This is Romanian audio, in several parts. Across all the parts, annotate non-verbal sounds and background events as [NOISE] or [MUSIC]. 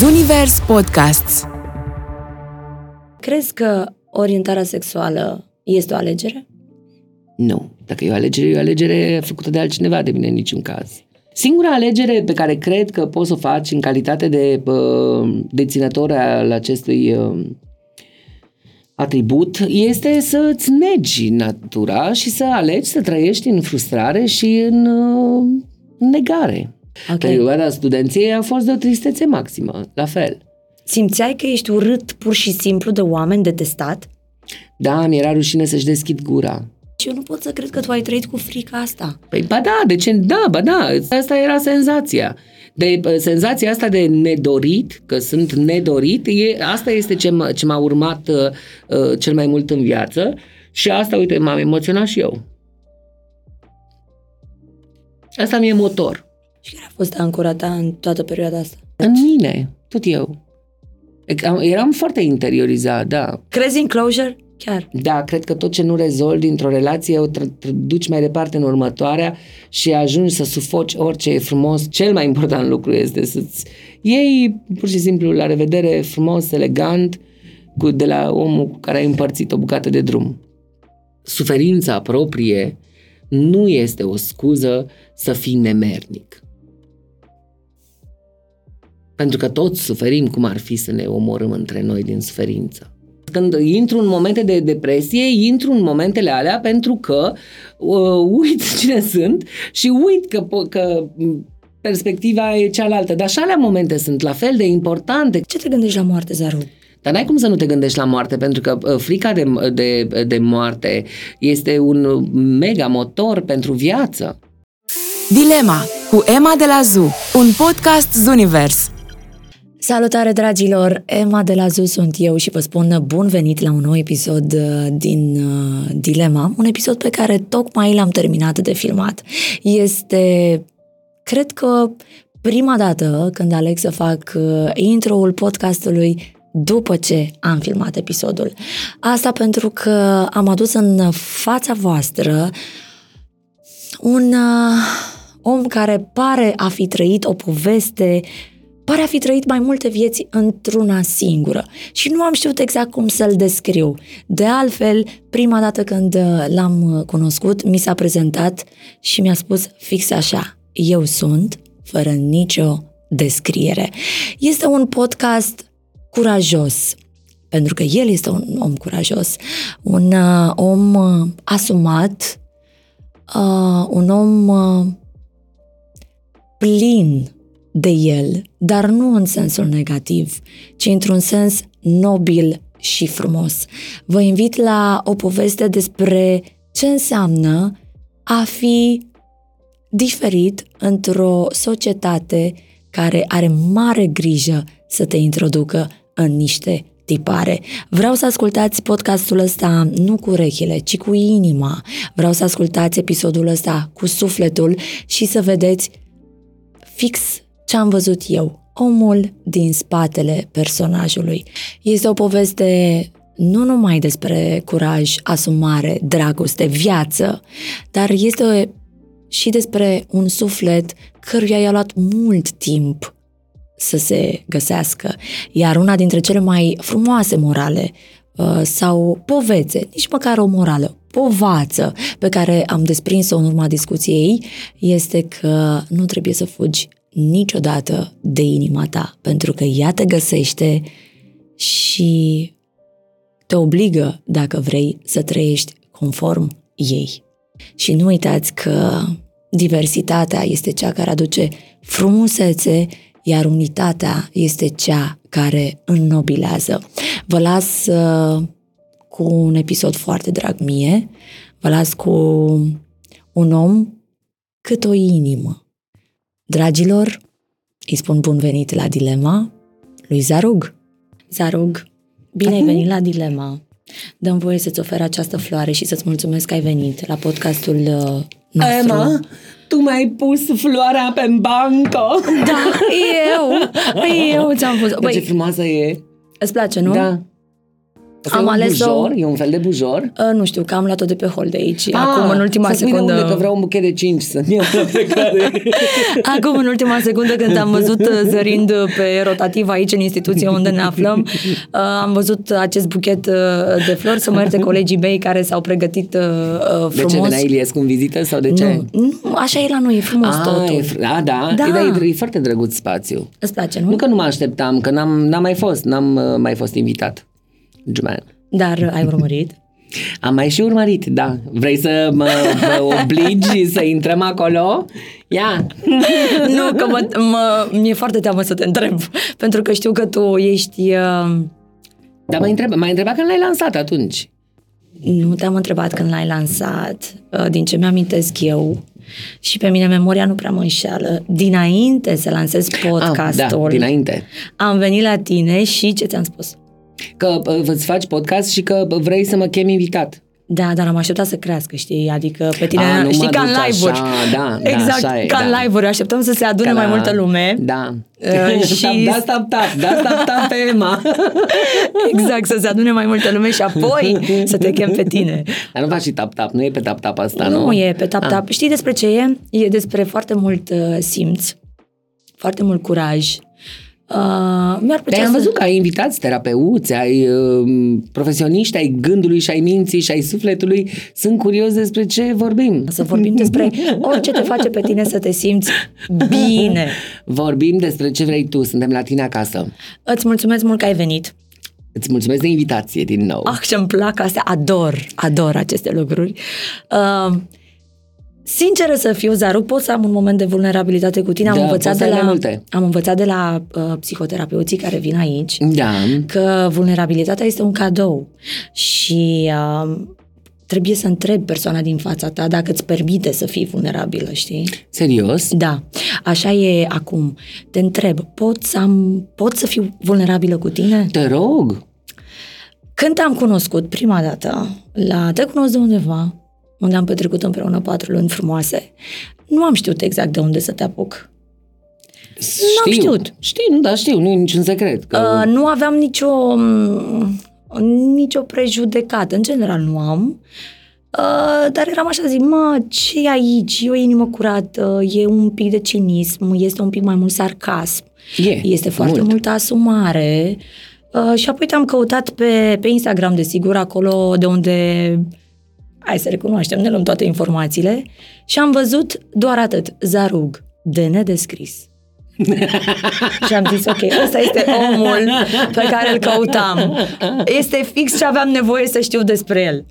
Zunivers Podcasts Crezi că orientarea sexuală este o alegere? Nu. Dacă e o alegere, e o alegere făcută de altcineva, de mine în niciun caz. Singura alegere pe care cred că poți să o faci în calitate de uh, deținător al acestui uh, atribut este să îți negi natura și să alegi să trăiești în frustrare și în uh, negare. Okay. Perioada studenției a fost de o tristețe maximă, la fel. Simțeai că ești urât pur și simplu de oameni detestat? Da, mi era rușine să-și deschid gura. Și eu nu pot să cred că tu ai trăit cu frica asta. Păi, ba da, de ce? Da, ba da, asta era senzația. De senzația asta de nedorit, că sunt nedorit, e, asta este ce m-a, ce m-a urmat uh, uh, cel mai mult în viață și asta, uite, m-am emoționat și eu. Asta mi-e motor. Și care a fost ancora ta în toată perioada asta? În mine, tot eu. Eram foarte interiorizat, da. Crezi în closure? Chiar. Da, cred că tot ce nu rezolvi dintr-o relație o duci mai departe în următoarea și ajungi să sufoci orice e frumos. Cel mai important lucru este să-ți iei pur și simplu la revedere frumos, elegant, cu, de la omul cu care ai împărțit o bucată de drum. Suferința proprie nu este o scuză să fii nemernic. Pentru că toți suferim cum ar fi să ne omorâm între noi din suferință. Când intru în momente de depresie, intru în momentele alea pentru că uh, uit [LAUGHS] cine sunt și uit că, că perspectiva e cealaltă. Dar și alea momente sunt la fel de importante. Ce te gândești la moarte, Zaru? Dar n-ai cum să nu te gândești la moarte, pentru că uh, frica de, de, de moarte este un mega motor pentru viață. Dilema cu Emma de la ZU, un podcast Zunivers. Salutare, dragilor! Emma de la ZU sunt eu și vă spun bun venit la un nou episod uh, din uh, Dilema, un episod pe care tocmai l-am terminat de filmat. Este, cred că, prima dată când aleg să fac uh, intro-ul podcastului după ce am filmat episodul. Asta pentru că am adus în fața voastră un uh, om care pare a fi trăit o poveste pare a fi trăit mai multe vieți într-una singură și nu am știut exact cum să-l descriu. De altfel, prima dată când uh, l-am uh, cunoscut, mi s-a prezentat și mi-a spus fix așa, eu sunt, fără nicio descriere. Este un podcast curajos, pentru că el este un om curajos, un uh, om uh, asumat, uh, un om uh, plin de el, dar nu în sensul negativ, ci într-un sens nobil și frumos. Vă invit la o poveste despre ce înseamnă a fi diferit într-o societate care are mare grijă să te introducă în niște tipare. Vreau să ascultați podcastul ăsta nu cu urechile, ci cu inima. Vreau să ascultați episodul ăsta cu sufletul și să vedeți fix ce am văzut eu, omul din spatele personajului. Este o poveste nu numai despre curaj, asumare, dragoste, viață, dar este și despre un suflet căruia i-a luat mult timp să se găsească. Iar una dintre cele mai frumoase morale uh, sau povețe, nici măcar o morală, povață pe care am desprins-o în urma discuției este că nu trebuie să fugi niciodată de inima ta, pentru că ea te găsește și te obligă, dacă vrei, să trăiești conform ei. Și nu uitați că diversitatea este cea care aduce frumusețe, iar unitatea este cea care înnobilează. Vă las uh, cu un episod foarte drag mie, vă las cu un om cât o inimă Dragilor, îi spun bun venit la Dilema lui Zarug. Zarug, bine ai venit la Dilema. Dăm voie să-ți ofer această floare și să-ți mulțumesc că ai venit la podcastul uh, nostru. Emma, tu mi-ai pus floarea pe bancă. Da, eu. Eu ți-am pus. Băi, ce frumoasă e. Îți place, nu? Da. Asta Am e un ales-o- bujor? E un fel de bujor? Uh, nu știu, că am luat-o de pe hol de aici. Acum, în ultima să-ți vină secundă... unde, că vreau un buchet de 5 să-mi iau la plecare. [LAUGHS] Acum, în ultima secundă, când am văzut uh, zărind pe rotativ aici, în instituția unde ne aflăm, uh, am văzut acest buchet uh, de flori, să mă ierte colegii mei care s-au pregătit uh, uh, De ce frumos. venea Iliescu în vizită sau de ce? nu, nu, așa e la noi, e frumos Ah, totul. e, fr- a, da, Da. E, da e, e foarte drăguț spațiu. Îți place, nu? Nu că nu mă așteptam, că n-am, n-am mai fost, n-am uh, mai fost invitat. Juman. Dar uh, ai urmărit? [LAUGHS] Am mai și urmărit, da. Vrei să mă, mă obligi [LAUGHS] să intrăm acolo? Ia! [LAUGHS] nu, că mă, mă, mi-e foarte teamă să te întreb, pentru că știu că tu ești... Uh, Dar mă întreb, m-ai întrebat când l-ai lansat atunci. Nu te-am întrebat când l-ai lansat, uh, din ce mi-amintesc eu, și pe mine memoria nu prea mă înșeală. Dinainte să lansez Ah, podcastul, da, dinainte. am venit la tine și ce ți-am spus? Că uh, îți faci podcast și că uh, vrei să mă chem invitat. Da, dar am așteptat să crească, știi? Adică pe tine, A, nu știi, mă ca în duc live-uri. așa, da, da, [LAUGHS] exact, așa e, ca în da. live-uri. Așteptăm să se adune Ca mai la- multă lume. Da. Uh, [LAUGHS] [LAUGHS] și- Da, stop, tap, da, stop, tap pe Emma. Exact, să se adune mai multă lume și apoi să te chem pe tine. Dar nu faci și tap, tap, nu e pe tap, tap asta, nu? Nu e pe Ah. tap-tap. Știi despre ce e? E despre foarte mult uh, simț, foarte mult curaj. Uh, mi-ar plăcea Te-am să... văzut că ai invitați terapeuți, ai uh, profesioniști, ai gândului și ai minții și ai sufletului. Sunt curios despre ce vorbim. Să vorbim despre orice te face pe tine să te simți bine. [LAUGHS] Vorbim despre ce vrei tu, suntem la tine acasă. Îți mulțumesc mult că ai venit. Îți mulțumesc de invitație din nou. Ah, ce-mi plac astea. Ador, ador aceste lucruri. Uh, Sinceră să fiu, Zaru, pot să am un moment de vulnerabilitate cu tine. Am Da, învățat poți să de ai mai la, multe. am învățat de la uh, psihoterapeuții care vin aici Da, că vulnerabilitatea este un cadou și uh, trebuie să întrebi persoana din fața ta dacă îți permite să fii vulnerabilă, știi? serios? Da, așa e acum. Te întreb, pot să, am, pot să fiu vulnerabilă cu tine? Te rog. Când te-am cunoscut prima dată, la Te cunosc de undeva, unde am petrecut împreună patru luni frumoase, nu am știut exact de unde să te apuc. Știu. știut. Știu, da, știu, nu e niciun secret. Că... Uh, nu aveam nicio, m, nicio prejudecată, în general nu am, uh, dar eram așa, zic, mă, ce e aici? E o inimă curată, e un pic de cinism, este un pic mai mult sarcasm, E, este foarte mult. multă asumare. Uh, și apoi te-am căutat pe, pe Instagram, desigur, acolo de unde, hai să recunoaștem, ne luăm toate informațiile și am văzut doar atât, Zarug, de nedescris. [LAUGHS] și am zis, ok, ăsta este omul pe care îl căutam. Este fix ce aveam nevoie să știu despre el.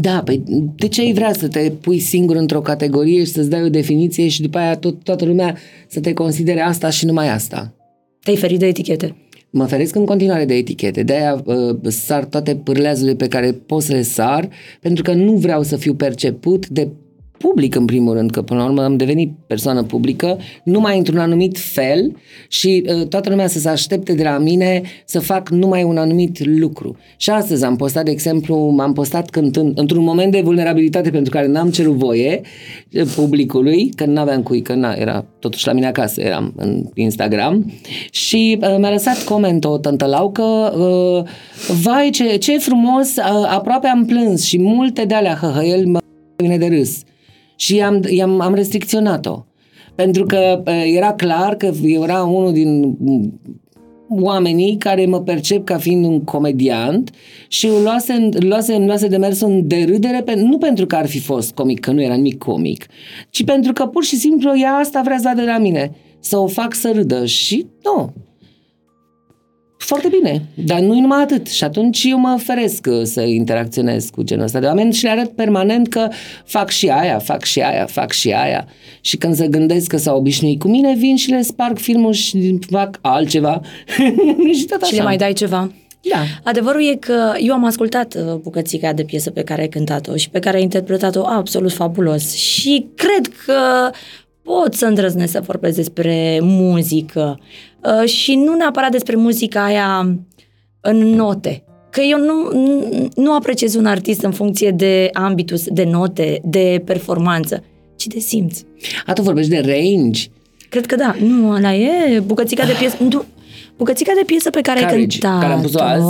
Da, păi de ce ai vrea să te pui singur într-o categorie și să-ți dai o definiție și după aia tot, toată lumea să te considere asta și numai asta? Te-ai ferit de etichete. Mă feresc în continuare de etichete, de-aia uh, sar toate pârleazurile pe care pot să le sar, pentru că nu vreau să fiu perceput de public în primul rând, că până la urmă am devenit persoană publică, numai într-un anumit fel și uh, toată lumea să se aștepte de la mine să fac numai un anumit lucru. Și astăzi am postat, de exemplu, m-am postat cântând, într-un moment de vulnerabilitate pentru care n-am cerut voie uh, publicului, că n-aveam cui, că n era totuși la mine acasă, eram în Instagram și uh, mi-a lăsat coment o tântălau că uh, vai ce, ce frumos, uh, aproape am plâns și multe de alea hăhăiel mă vine de râs. Și am, i-am, am restricționat-o. Pentru că uh, era clar că era unul din mm, oamenii care mă percep ca fiind un comediant și îl luase, îl luase, îmi luase de mers în derâdere, pe, nu pentru că ar fi fost comic, că nu era nimic comic, ci pentru că pur și simplu ea asta vrea să vadă de la mine, să o fac să râdă și nu. Foarte bine, dar nu numai atât. Și atunci eu mă feresc uh, să interacționez cu genul ăsta de oameni și le arăt permanent că fac și aia, fac și aia, fac și aia. Și când se gândesc că s-au obișnuit cu mine, vin și le sparg filmul și fac altceva. [LAUGHS] și tot așa. Și le mai dai ceva. Da. Adevărul e că eu am ascultat uh, bucățica de piesă pe care ai cântat-o și pe care ai interpretat-o absolut fabulos și cred că pot să îndrăznesc să vorbesc despre muzică uh, și nu neapărat despre muzica aia în note. Că eu nu, nu- nu apreciez un artist în funcție de ambitus, de note, de performanță, ci de simț. A, tu vorbești de range. Cred că da. Nu, ăla e bucățica de piesă. Nu, bucățica de piesă pe care ai Courage, cântat-o. care am pus-o azi?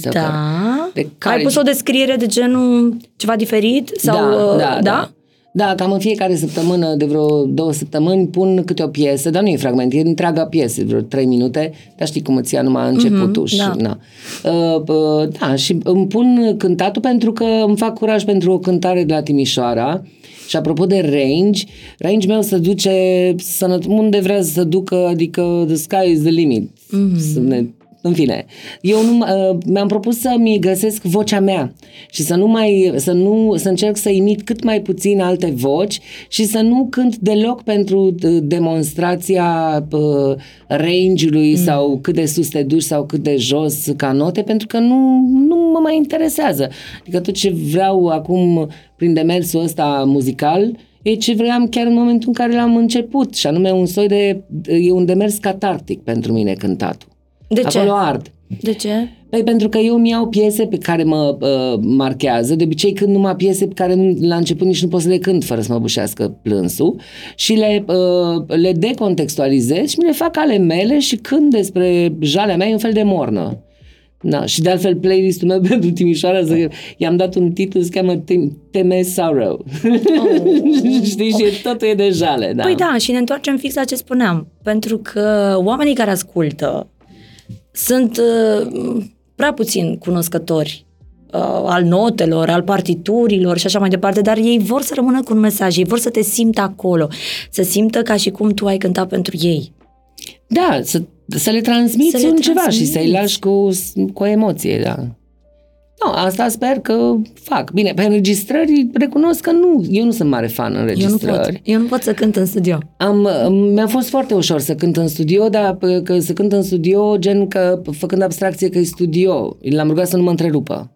Sau Da. care- de care- Ai pus o descriere de genul ceva diferit? Sau, da, uh, da, da. Da, cam în fiecare săptămână, de vreo două săptămâni, pun câte o piesă, dar nu e fragment, e întreaga piesă, vreo trei minute, dar știi cum îți ia numai începutul. și, da. na. Uh, uh, da, și îmi pun cântatul pentru că îmi fac curaj pentru o cântare de la Timișoara. Și apropo de range, range meu se duce sănăt- unde vrea să se ducă, adică the sky is the limit. Să ne în fine, eu nu, uh, mi-am propus să-mi găsesc vocea mea și să nu mai, să nu, să încerc să imit cât mai puțin alte voci și să nu cânt deloc pentru uh, demonstrația uh, range-ului mm. sau cât de sus te duci sau cât de jos ca note, pentru că nu, nu mă mai interesează. Adică tot ce vreau acum prin demersul ăsta muzical e ce vreau chiar în momentul în care l-am început și anume un soi de, e un demers catartic pentru mine cântatul. De ce? Acolo ard. De ce? Păi pentru că eu mi-au piese pe care mă uh, marchează, de obicei când numai piese pe care nu- la început nici nu pot să le cânt fără să mă bușească plânsul și le, uh, le decontextualizez și mi le fac ale mele și când despre jalea mea e un fel de mornă. Da, și de altfel playlistul meu [LAUGHS] pentru Timișoara să, i-am dat un titlu, se cheamă Tim- Teme Sorrow. Oh. [LAUGHS] Știi, și totul e de jale. Da. Păi da, și ne întoarcem fix la ce spuneam. Pentru că oamenii care ascultă sunt uh, prea puțin cunoscători uh, al notelor, al partiturilor și așa mai departe, dar ei vor să rămână cu un mesaj, ei vor să te simtă acolo, să simtă ca și cum tu ai cântat pentru ei. Da, să, să le transmiți Să le un ceva și transmiți. să-i lași cu, cu o emoție, da. Nu, asta sper că fac. Bine, pe înregistrări recunosc că nu, eu nu sunt mare fan Eu nu pot. înregistrări. Eu nu pot să cânt în studio. Am, mi-a fost foarte ușor să cânt în studio, dar p- că să cânt în studio, gen că făcând abstracție că e studio, l-am rugat să nu mă întrerupă.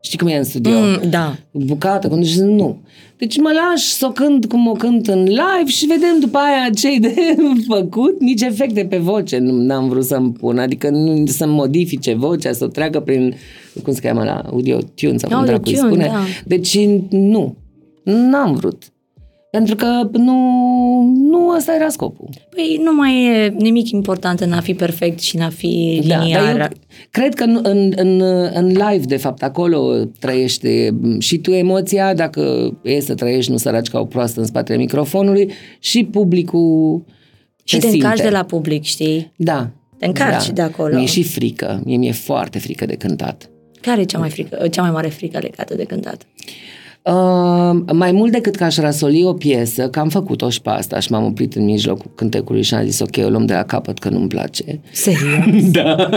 Știi cum e în studio? Mm, da. bucată, când zice nu. Deci mă lași să o cânt cum o cânt în live și vedem după aia ce de [LAUGHS] făcut, nici efecte pe voce nu am vrut să-mi pun, adică nu, să-mi modifice vocea, să o treacă prin, cum se cheamă la audio tune sau cum dracu îi Audio-tune, spune. da. Deci nu, n-am vrut. Pentru că nu, nu ăsta era scopul. Păi nu mai e nimic important în a fi perfect și în a fi Da, liniar. dar eu cred că în, în, în, în live, de fapt, acolo trăiește și tu emoția, dacă e să trăiești, nu săraci ca o proastă în spatele microfonului, și publicul și te simte. încarci de la public, știi? Da. Te încarci da. de acolo. Mi-e și frică. Mie mi-e foarte frică de cântat. Care e cea mai, frică, cea mai mare frică legată de cântat? Uh, mai mult decât că aș rasoli o piesă, că am făcut-o și pe asta și m-am oprit în mijlocul cântecului și am zis ok, o luăm de la capăt că nu-mi place. Serios? [LAUGHS] Da.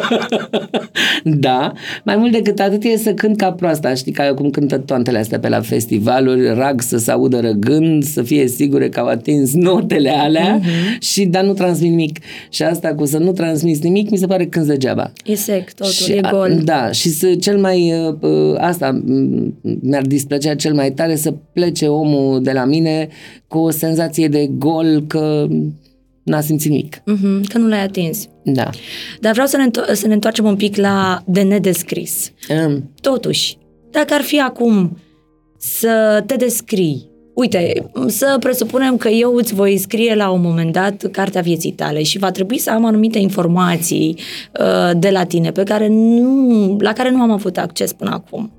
[LAUGHS] da. Mai mult decât atât e să cânt ca proasta. Știi ca cum cântă toantele astea pe la festivaluri, rag să se audă răgând, să fie sigure că au atins notele alea, uh-huh. și dar nu transmit nimic. Și asta cu să nu transmiți nimic, mi se pare că cânti degeaba. E sec totul, și, e gol. Da, și să, cel mai, uh, uh, asta m- mi-ar displăcea cel mai tare să plece omul de la mine cu o senzație de gol că n-a simțit nimic. Mhm, că nu l-ai atins. Da. Dar vreau să ne, înto- să ne întoarcem un pic la de nedescris. Um, Totuși, dacă ar fi acum să te descrii, uite, să presupunem că eu îți voi scrie la un moment dat cartea vieții tale și va trebui să am anumite informații uh, de la tine pe care nu, la care nu am avut acces până acum.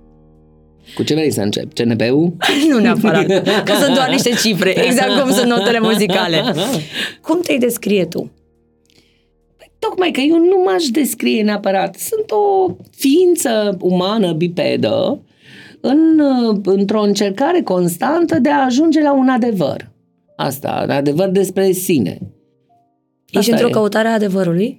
Cu ce vrei să încep? CNP-ul? [LAUGHS] nu neapărat, că sunt doar niște cifre, exact cum sunt notele muzicale. Cum te-ai descrie tu? Tocmai că eu nu m-aș descrie neapărat. Sunt o ființă umană bipedă în, într-o încercare constantă de a ajunge la un adevăr. Asta, un adevăr despre sine. Ești Asta într-o e. căutare a adevărului?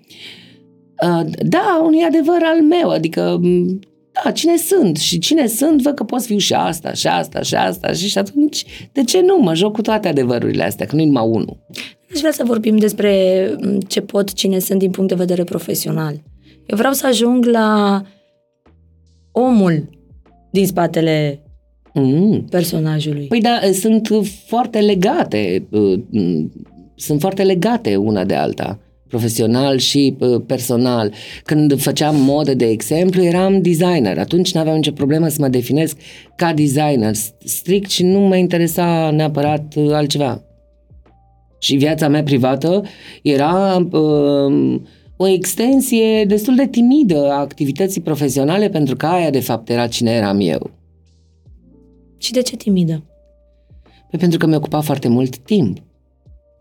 Uh, Da, unui adevăr al meu, adică m, da, cine sunt și cine sunt, văd că pot să fiu și asta, și asta, și asta și, și atunci, de ce nu? Mă joc cu toate adevărurile astea, că nu-i numai unul. Aș vrea să vorbim despre m, ce pot, cine sunt din punct de vedere profesional. Eu vreau să ajung la omul din spatele Mm. personajului. Păi da, sunt foarte legate, uh, m, sunt foarte legate una de alta, profesional și uh, personal. Când făceam modă, de exemplu, eram designer. Atunci nu aveam nicio problemă să mă definesc ca designer, strict și nu mă interesa neapărat uh, altceva. Și viața mea privată era uh, o extensie destul de timidă a activității profesionale pentru că aia de fapt era cine eram eu. Și de ce timidă? Păi pentru că mi ocupa foarte mult timp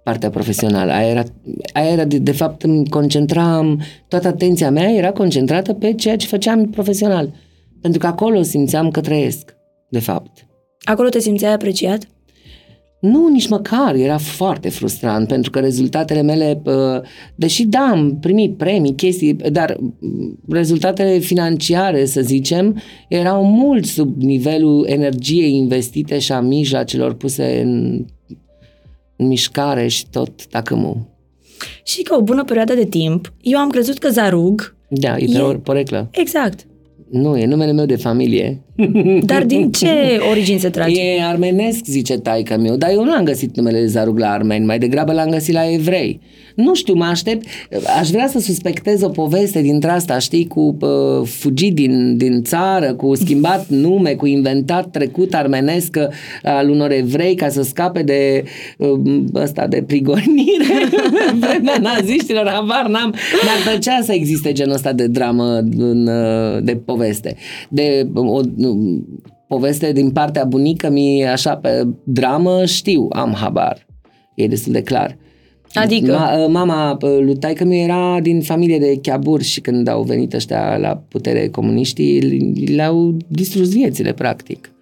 partea profesională. Aia era, aia era de, de fapt, îmi concentram, toată atenția mea era concentrată pe ceea ce făceam profesional. Pentru că acolo simțeam că trăiesc, de fapt. Acolo te simțeai apreciat? Nu, nici măcar. Era foarte frustrant pentru că rezultatele mele, deși da, am primit premii, chestii, dar rezultatele financiare, să zicem, erau mult sub nivelul energiei investite și a mijloacelor puse în, în mișcare și tot dacă mu. Și că o bună perioadă de timp, eu am crezut că Zarug... Da, e, e... pe poreclă. Exact. Nu, e numele meu de familie. Dar din ce origini se trage? E armenesc, zice taica meu, dar eu nu am găsit numele Zarug la armeni, mai degrabă l-am găsit la evrei. Nu știu, mă aștept, aș vrea să suspectez o poveste dintre asta, știi, cu uh, fugit din, din țară, cu schimbat [LAUGHS] nume, cu inventat trecut armenesc al unor evrei ca să scape de uh, ăsta de prigonire [LAUGHS] vremea naziștilor, habar n-am, mi-ar plăcea să existe genul ăsta de dramă în, uh, de poveste. De o, poveste din partea bunică mi așa pe dramă știu, am habar. E destul de clar. Adică? Ma, mama lui taică mi era din familie de chiaburi și când au venit ăștia la putere comuniștii, le-au distrus viețile, practic.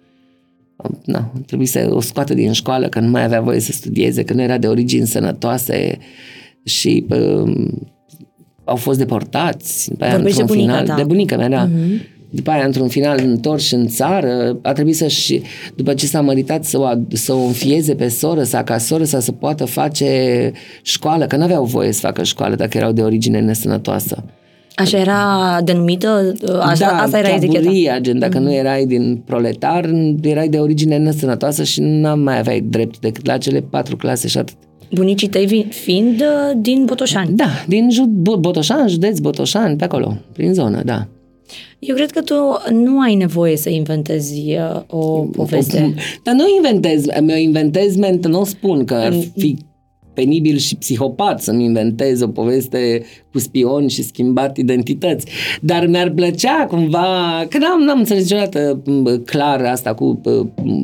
Na, trebuie să o scoată din școală, că nu mai avea voie să studieze, că nu era de origini sănătoase și uh, au fost deportați. Vorbești de bunica final, ta. De bunica mea, da. Uh-huh după aia, într-un final, întors în țară, a trebuit să-și, după ce s-a măritat, să o, să o înfieze pe soră sa, ca soră sa să poată face școală, că nu aveau voie să facă școală dacă erau de origine nesănătoasă. Așa era denumită? Așa, da, asta era eticheta? gen, dacă mm-hmm. nu erai din proletar, erai de origine nesănătoasă și nu mai aveai drept decât la cele patru clase și atât. Bunicii tăi fiind uh, din Botoșani? Da, din Botoșani, județ Botoșani, pe acolo, prin zonă, da. Eu cred că tu nu ai nevoie să inventezi uh, o poveste. Dar nu inventez, mi-o inventez ment, nu spun că ar fi penibil și psihopat să-mi inventez o poveste cu spion și schimbat identități. Dar mi-ar plăcea cumva, că n-am, n-am înțeles niciodată clar asta cu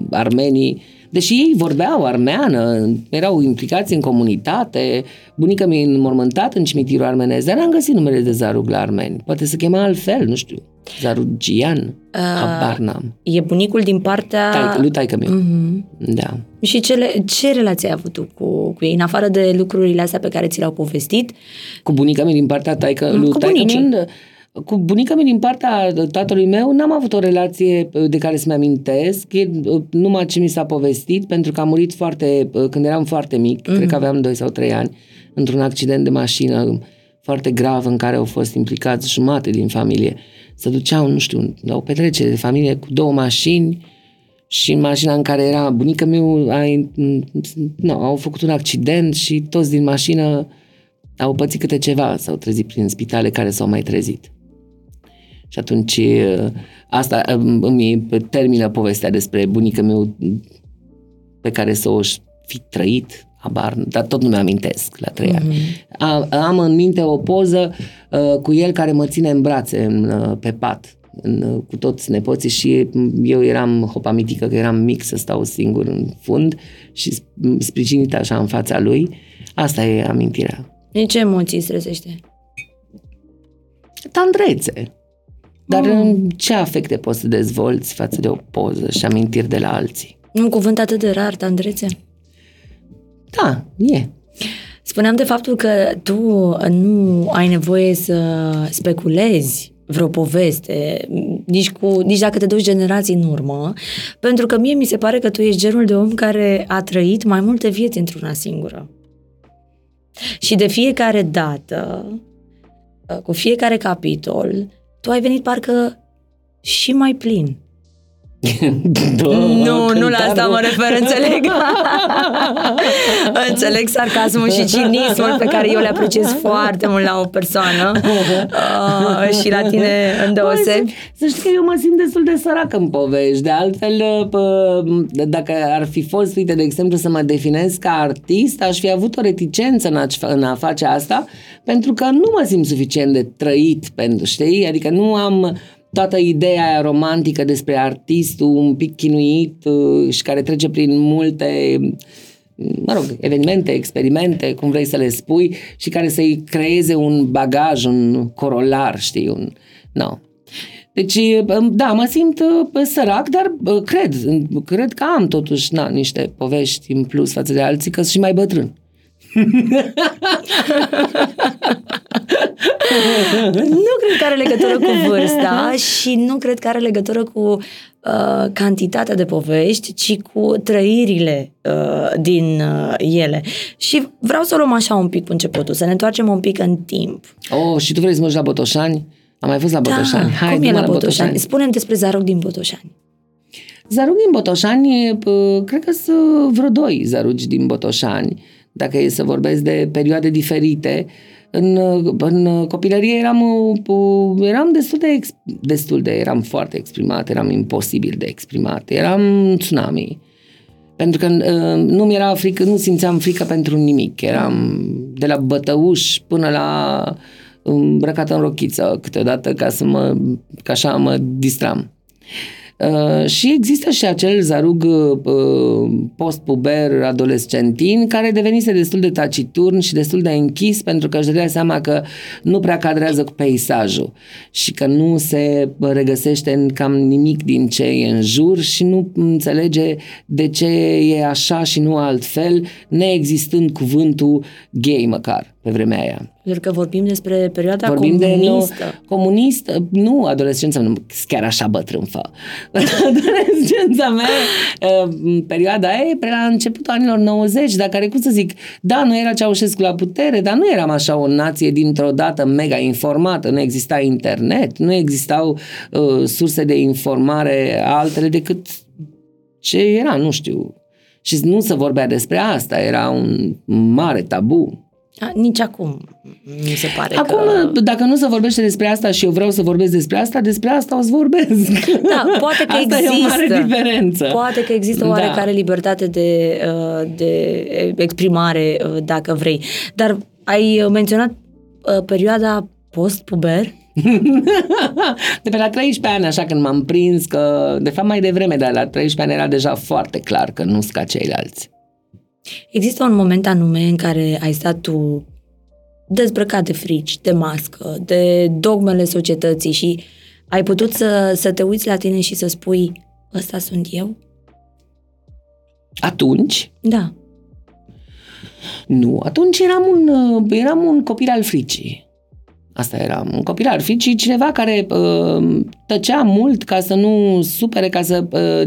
armenii, deși ei vorbeau armeană, erau implicați în comunitate, bunica mi-a înmormântat în cimitirul armenez, dar n-am găsit numele de Zarug la armeni. Poate să chema altfel, nu știu. Zarugian, uh, habar n-am. E bunicul din partea... Tai, lui taică meu. Uh-huh. Da. Și ce, le, ce relație ai avut tu cu, cu ei, în afară de lucrurile astea pe care ți le-au povestit? Cu bunica mea din partea taică, lui cu taică meu, cu bunica mea din partea tatălui meu n-am avut o relație de care să-mi amintesc, e numai ce mi s-a povestit, pentru că a murit foarte, când eram foarte mic, uh-huh. cred că aveam 2 sau 3 ani, într-un accident de mașină foarte grav în care au fost implicați jumate din familie. Se duceau, nu știu, la o petrecere de familie cu două mașini și în mașina în care era bunica meu a, nu, au făcut un accident și toți din mașină au pățit câte ceva, s-au trezit prin spitale care s-au mai trezit. Și atunci asta îmi termină povestea despre bunica meu pe care să o fi trăit habar, dar tot nu mi-amintesc la trei ani. Mm-hmm. Am în minte o poză uh, cu el care mă ține în brațe în, uh, pe pat în, uh, cu toți nepoții și eu eram hopamitică, că eram mic să stau singur în fund și sprijinit așa în fața lui. Asta e amintirea. În ce emoții stresește? Tandrețe. Dar mm. în ce afecte poți să dezvolți față de o poză și amintiri de la alții? Un cuvânt atât de rar, tandrețe? Da, e. Spuneam de faptul că tu nu ai nevoie să speculezi vreo poveste, nici, cu, nici dacă te duci generații în urmă, pentru că mie mi se pare că tu ești genul de om care a trăit mai multe vieți într-una singură. Și de fiecare dată, cu fiecare capitol, tu ai venit parcă și mai plin. [LAUGHS] Bă, nu, nu la cântarul- asta mă refer, înțeleg. [LAUGHS] înțeleg sarcasmul și cinismul pe care eu le apreciez foarte mult la o persoană uh, și la tine îndeosebi. Bă, Să, să știi că eu mă simt destul de sărac în povești. De altfel, pă, dacă ar fi fost, uite, de exemplu, să mă definez ca artist, aș fi avut o reticență în a, în a face asta, pentru că nu mă simt suficient de trăit pentru, știi? Adică nu am toată ideea aia romantică despre artistul un pic chinuit uh, și care trece prin multe mă rog, evenimente, experimente, cum vrei să le spui, și care să-i creeze un bagaj, un corolar, știi, un... No. Deci, da, mă simt uh, sărac, dar uh, cred, cred că am totuși na, niște povești în plus față de alții, că sunt și mai bătrân. [LAUGHS] Nu cred că are legătură cu vârsta și nu cred că are legătură cu uh, cantitatea de povești, ci cu trăirile uh, din uh, ele. Și vreau să o luăm așa un pic cu începutul, să ne întoarcem un pic în timp. Oh, și tu vrei să mergi la Botoșani? Am mai fost la Botoșani. Da, cum e la Botoșani? Spune-mi despre Zaruc din Botoșani. Zaruc din Botoșani, p- cred că sunt vreo doi zarugi din Botoșani, dacă e să vorbesc de perioade diferite. În, în copilărie eram, uh, eram destul de, ex, destul de, eram foarte exprimat, eram imposibil de exprimat, eram tsunami. Pentru că uh, nu mi era frică, nu simțeam frică pentru nimic. Eram de la bătăuș până la îmbrăcată în rochiță câteodată ca să mă, ca așa mă distram. Uh, și există și acel zarug uh, post-puber adolescentin care devenise destul de taciturn și destul de închis pentru că își dădea seama că nu prea cadrează cu peisajul și că nu se regăsește în cam nimic din ce e în jur și nu înțelege de ce e așa și nu altfel, neexistând cuvântul gay măcar pe vremea aia. Pentru că vorbim despre perioada Vorbim comunistă. de nu, comunist, nu adolescența, nu chiar așa bătrân fă. [LAUGHS] adolescența mea, în perioada aia, e pe la începutul anilor 90, dar care, cum să zic, da, nu era Ceaușescu la putere, dar nu eram așa o nație dintr-o dată mega informată, nu exista internet, nu existau uh, surse de informare altele decât ce era, nu știu. Și nu se vorbea despre asta, era un mare tabu. A, nici acum mi se pare Acum, că... dacă nu se vorbește despre asta și eu vreau să vorbesc despre asta, despre asta o să vorbesc. Da, poate că [LAUGHS] asta există. e o mare diferență. Poate că există o Da. oarecare libertate de, uh, de exprimare, uh, dacă vrei. Dar ai menționat uh, perioada post-puber? [LAUGHS] De pe la 13 ani, așa când m-am prins că, de fapt mai devreme, dar la 13 ani era deja foarte clar că nu sunt ca ceilalți. Există un moment anume în care ai stat tu dezbrăcat de frici, de mască, de dogmele societății și ai putut să, să te uiți la tine și să spui ăsta sunt eu? Atunci, Da. nu, atunci eram un, uh, eram un copil al fricii. Asta eram, un copil al fricii, cineva care uh, tăcea mult ca să nu supere, ca să uh,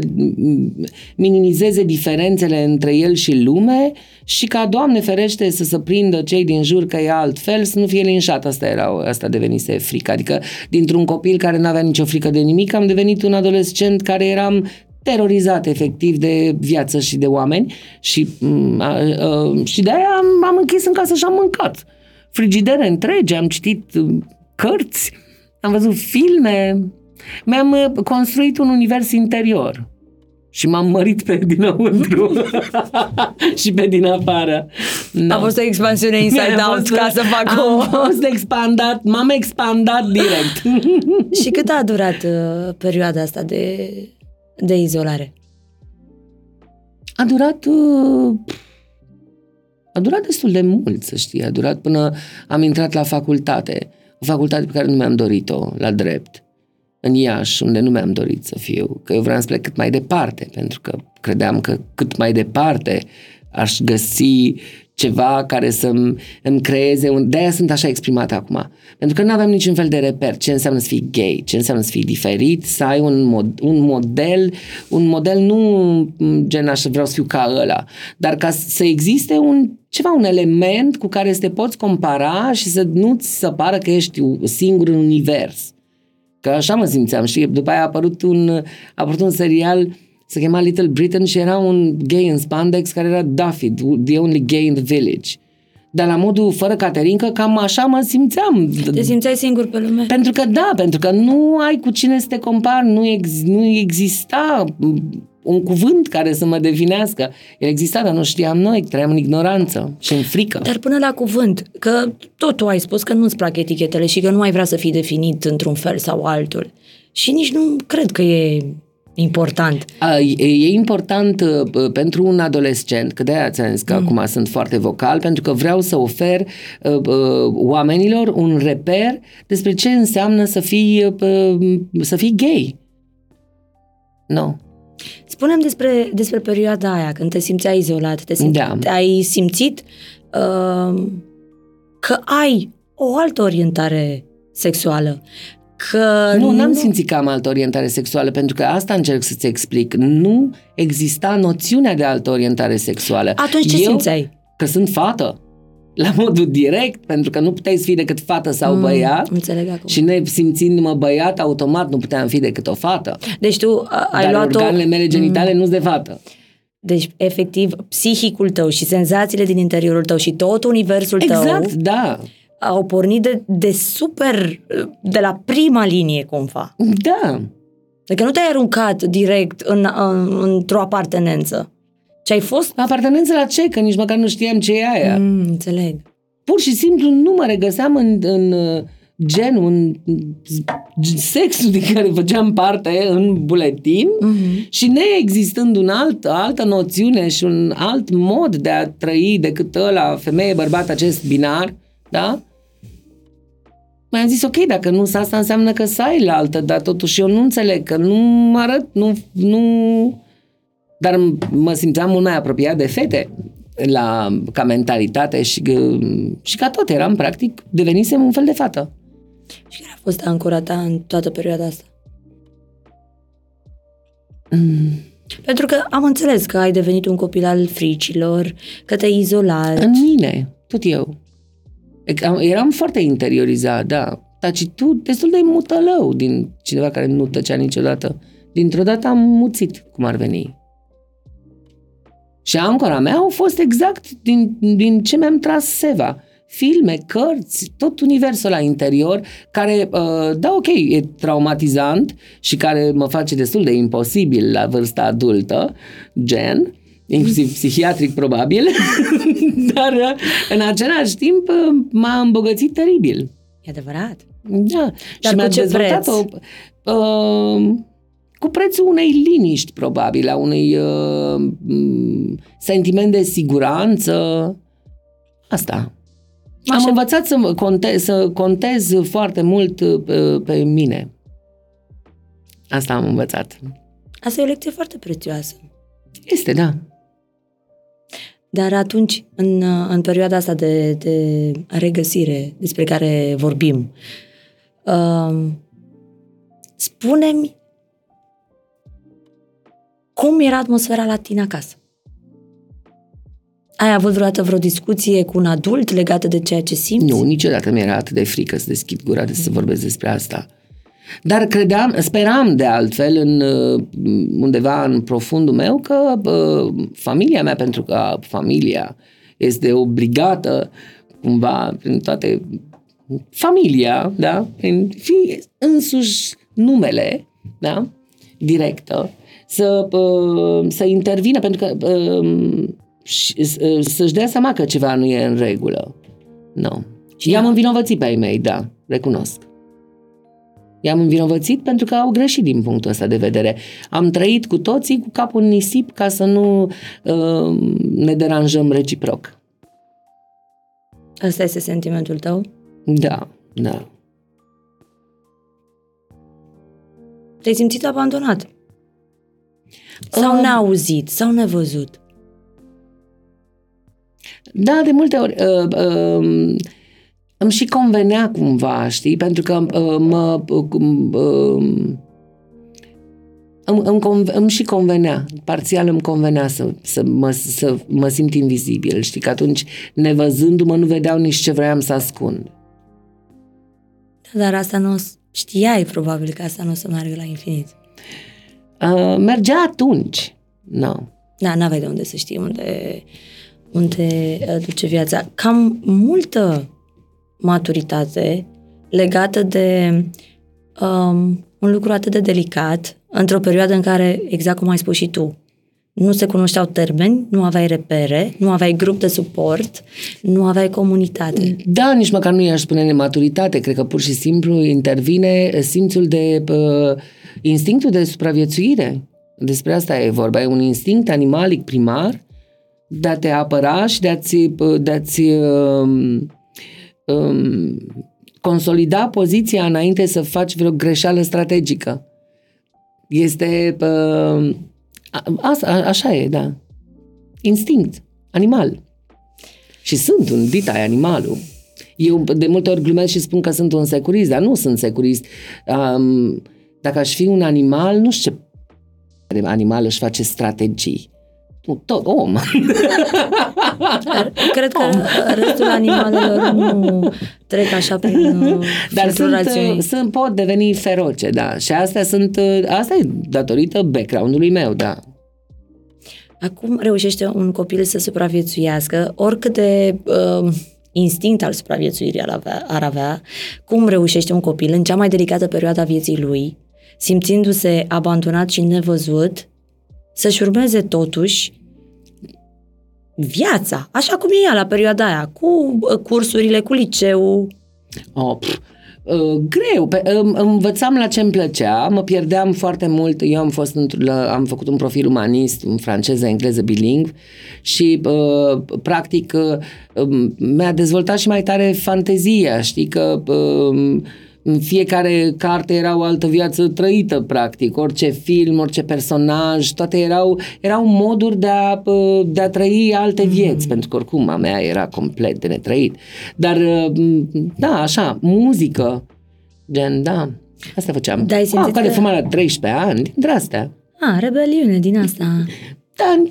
minimizeze diferențele între el și lume și ca, Doamne ferește, să se prindă cei din jur că e altfel, să nu fie linșat. Asta, era, asta devenise frică. Adică, dintr-un copil care nu avea nicio frică de nimic, am devenit un adolescent care eram terorizat efectiv de viață și de oameni și, mm, a, a, și de aia am, am închis în casă și am mâncat frigidere întregi, am citit uh, cărți, am văzut filme, mi-am uh, construit un univers interior și m-am mărit pe [LAUGHS] dinăuntru [LAUGHS] și pe din afară. A fost o expansiune inside Am out fost- ca să fac am o... fost expandat, m-am expandat direct. [LAUGHS] și cât a durat uh, perioada asta de, de izolare? A durat uh, a durat destul de mult, să știi. A durat până am intrat la facultate. O facultate pe care nu mi-am dorit-o, la drept. În Iași, unde nu mi-am dorit să fiu. Că eu vreau să plec cât mai departe, pentru că credeam că cât mai departe aș găsi ceva care să-mi îmi creeze un... De-aia sunt așa exprimat acum. Pentru că nu aveam niciun fel de reper ce înseamnă să fii gay, ce înseamnă să fii diferit, să ai un, mod, un model, un model nu gen așa vreau să fiu ca ăla, dar ca să existe un ceva, un element cu care să te poți compara și să nu-ți să pară că ești singur în univers. Că așa mă simțeam, știi? După aia a apărut un, a apărut un serial se chema Little Britain și era un gay în spandex care era Duffy, the only gay in the village. Dar la modul fără Caterinca, cam așa mă simțeam. Te simțeai singur pe lume? Pentru că da, pentru că nu ai cu cine să te compari, nu, ex, nu exista un cuvânt care să mă definească. El exista, dar nu știam noi, trăiam în ignoranță și în frică. Dar până la cuvânt, că tot tu ai spus că nu-ți plac etichetele și că nu ai vrea să fii definit într-un fel sau altul. Și nici nu cred că e important. A, e, e important uh, pentru un adolescent, că de-aia ți-am zis că mm. acum sunt foarte vocal, pentru că vreau să ofer uh, uh, oamenilor un reper despre ce înseamnă să fii, uh, să fii gay. Nu. No. Spunem despre, despre perioada aia, când te simțeai izolat, te simți, da. ai simțit uh, că ai o altă orientare sexuală, că... Nu, n-am simțit că am altă orientare sexuală, pentru că asta încerc să-ți explic. Nu exista noțiunea de altă orientare sexuală. Atunci ce Eu, simțeai? Că sunt fată. La modul direct, pentru că nu puteai să fii decât fată sau mm, băiat. Înțeleg acum. Și ne simțindu-mă băiat, automat nu puteam fi decât o fată. Deci tu ai Dar luat organele mele genitale mm. nu sunt de fată. Deci, efectiv, psihicul tău și senzațiile din interiorul tău și tot universul exact, tău... Exact, da au pornit de, de super, de la prima linie cumva. Da. Adică nu te-ai aruncat direct în, în, într-o apartenență. Ce ai fost? Apartenență la ce? Că nici măcar nu știam ce e aia. Mm, înțeleg. Pur și simplu nu mă regăseam în, în uh, genul, în sexul din care făceam parte în buletin mm-hmm. și neexistând un alt, altă noțiune și un alt mod de a trăi decât ăla, femeie, bărbat, acest binar, da? Mai am zis, ok, dacă nu asta înseamnă că să ai la altă, dar totuși eu nu înțeleg, că nu mă arăt, nu, nu... Dar mă simțeam mult mai apropiat de fete la, ca mentalitate și, și ca tot eram, practic, devenisem un fel de fată. Și care a fost ancora ta în toată perioada asta? Mm. Pentru că am înțeles că ai devenit un copil al fricilor, că te-ai izolat. În mine, tot eu. Eram foarte interiorizat, da. tu destul de mutălău din cineva care nu tăcea niciodată. Dintr-o dată am muțit, cum ar veni. Și ancora mea au fost exact din, din ce mi-am tras seva. Filme, cărți, tot universul la interior, care, uh, da, ok, e traumatizant și care mă face destul de imposibil la vârsta adultă, gen, inclusiv psihiatric probabil, [LAUGHS] dar uh, în același timp uh, m-a îmbogățit teribil. E adevărat. Da. Dar și mi-a ce dezvoltat preț? o... Uh, cu prețul unei liniști, probabil, a unui uh, sentiment de siguranță. Asta. Așa. Am învățat să contez, să contez foarte mult pe, uh, pe mine. Asta am învățat. Asta e o lecție foarte prețioasă. Este, da. Dar atunci, în, în perioada asta de, de regăsire despre care vorbim, uh, spune-mi cum era atmosfera la tine acasă? Ai avut vreodată vreo discuție cu un adult legată de ceea ce simți? Nu, niciodată mi era atât de frică să deschid gura de să vorbesc despre asta. Dar credeam, speram de altfel în, uh, undeva în profundul meu că uh, familia mea, pentru că familia este obligată cumva prin toate familia, da, prin fi însuși numele, da, directă, să, uh, să intervină pentru că să-și dea seama că ceva nu e în regulă. Nu. No. Și i-am învinovățit pe ai mei, da, recunosc. I-am învinovățit pentru că au greșit din punctul ăsta de vedere. Am trăit cu toții cu capul în nisip ca să nu uh, ne deranjăm reciproc. Asta este sentimentul tău? Da, da. Te-ai simțit abandonat? Sau uh, neauzit? Sau nevăzut? Da, de multe ori. Uh, uh, îmi și convenea cumva, știi? Pentru că uh, mă... Uh, uh, îmi, îmi, conve- îmi și convenea, parțial îmi convenea să, să, mă, să mă simt invizibil, știi? Că atunci, nevăzându-mă, nu vedeau nici ce vreau să ascund. Dar asta nu, știai probabil că asta nu o să meargă la infinit. Uh, mergea atunci. No. Da, n-aveai de unde să știi unde, unde uh, duce viața. Cam multă maturitate legată de um, un lucru atât de delicat, într-o perioadă în care, exact cum ai spus și tu, nu se cunoșteau termeni, nu aveai repere, nu aveai grup de suport, nu aveai comunitate. Da, nici măcar nu i-aș spune nematuritate, cred că pur și simplu intervine simțul de uh, instinctul de supraviețuire. Despre asta e vorba, e un instinct animalic primar de a te apăra și de a-ți, de a-ți um, um, consolida poziția înainte să faci vreo greșeală strategică. Este uh, Asta, a, așa e, da. Instinct, animal. Și sunt un dita animalul. Eu de multe ori glumesc și spun că sunt un securist, dar nu sunt securist. Um, dacă aș fi un animal, nu știu ce animal își face strategii. Nu, tot om. Cred că restul animalelor nu trec așa prin uh, Dar sunt, uh, sunt, pot deveni feroce, da. Și astea sunt, uh, asta e datorită background-ului meu, da. Acum reușește un copil să supraviețuiască, oricât de uh, instinct al supraviețuirii ar avea, ar avea, cum reușește un copil în cea mai delicată perioadă a vieții lui, simțindu-se abandonat și nevăzut, să-și urmeze totuși viața, așa cum e ea la perioada aia, cu uh, cursurile, cu liceu. Oh, pf, uh, greu. Pe, uh, învățam la ce îmi plăcea, mă pierdeam foarte mult. Eu am fost la, am făcut un profil umanist în franceză, engleză, bilingv și uh, practic uh, mi-a dezvoltat și mai tare fantezia, știi că uh, în fiecare carte era o altă viață trăită, practic. Orice film, orice personaj, toate erau, erau moduri de a, de a trăi alte vieți, mm. pentru că oricum a mea era complet de netrăit. Dar, da, așa, muzică, gen, da, asta făceam. Da, ai simțit ah, care că... la 13 ani, dintre astea. Ah, rebeliune din asta. Da,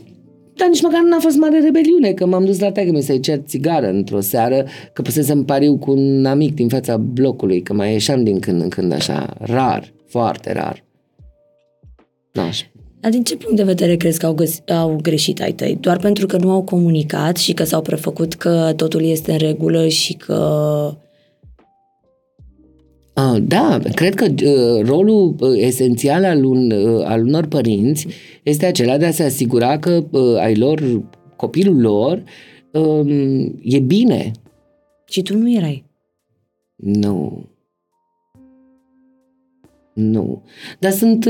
dar nici măcar nu a fost mare rebeliune, că m-am dus la tagă să-i cer țigară într-o seară, că pusesem pariu cu un amic din fața blocului, că mai ieșeam din când în când așa, rar, foarte rar. N-aș. Dar din ce punct de vedere crezi că au, găs- au greșit ai tăi? Doar pentru că nu au comunicat și că s-au prefăcut că totul este în regulă și că da, cred că uh, rolul uh, esențial al, un, uh, al unor părinți este acela de a se asigura că ai lor, copilul lor um, e bine. Și tu nu erai. Nu. Nu. Dar sunt,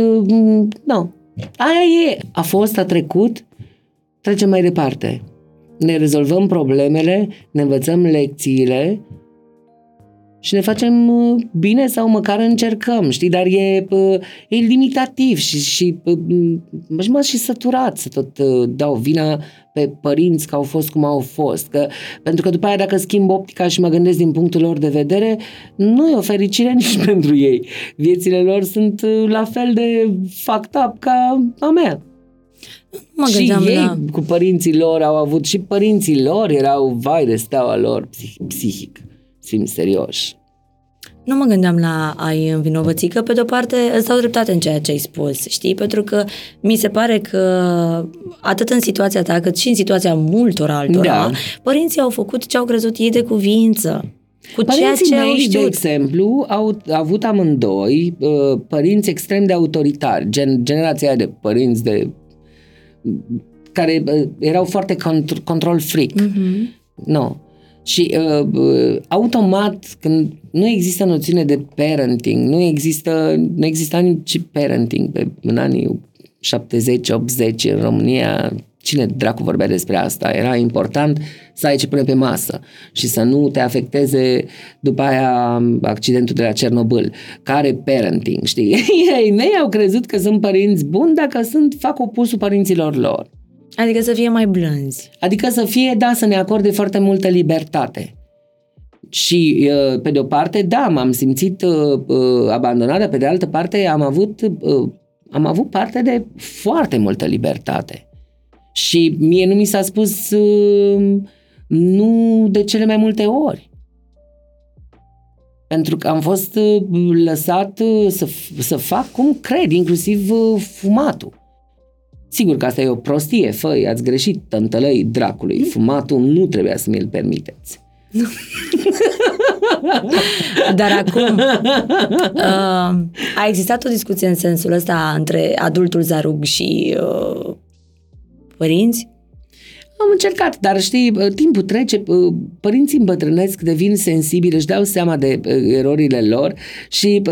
nu. Aia e, a fost, a trecut, trecem mai departe. Ne rezolvăm problemele, ne învățăm lecțiile și ne facem uh, bine sau măcar încercăm, știi, dar e, uh, e limitativ și, și uh, m-am și săturat să tot dau vina pe părinți că au fost cum au fost. Că, pentru că după aia dacă schimb optica și mă gândesc din punctul lor de vedere, nu e o fericire [LAUGHS] nici pentru ei. Viețile lor sunt la fel de fucked up ca a mea. Mă și ei la... cu părinții lor au avut și părinții lor erau vai de steaua lor psihic fim serioși. Nu mă gândeam la a-i învinovăți, că pe de-o parte îți dau dreptate în ceea ce ai spus, știi? Pentru că mi se pare că atât în situația ta, cât și în situația multor altora, da. părinții au făcut ce au crezut ei de cuvință. Cu Părinții ceea ce mei, au știut. de exemplu, au avut amândoi uh, părinți extrem de autoritari, gen, generația de părinți de care uh, erau foarte contr- control freak. Mm-hmm. No. Și uh, uh, automat, când nu există noțiune de parenting, nu există, nu exista nici parenting pe, în anii 70-80 în România, cine dracu vorbea despre asta? Era important să ai ce pune pe masă și să nu te afecteze după aia accidentul de la Cernobâl. Care parenting, știi? [LAUGHS] Ei mei au crezut că sunt părinți buni dacă sunt, fac opusul părinților lor. Adică să fie mai blânzi. Adică să fie, da, să ne acorde foarte multă libertate. Și, uh, pe de o parte, da, m-am simțit uh, uh, abandonată, pe de altă parte, am avut, am avut parte de foarte multă libertate. Și mie nu mi s-a spus nu de cele mai multe ori. Pentru că am fost uh, lăsat uh, să, să fac cum cred, inclusiv uh, fumatul. Sigur că asta e o prostie, fă, ați greșit, tântălăi dracului. Fumatul nu trebuia să mi-l permiteți. Dar acum uh, a existat o discuție în sensul ăsta între adultul Zarug și uh, părinți? Am încercat, dar știi, timpul trece, părinții îmbătrânesc, devin sensibili, își dau seama de erorile lor și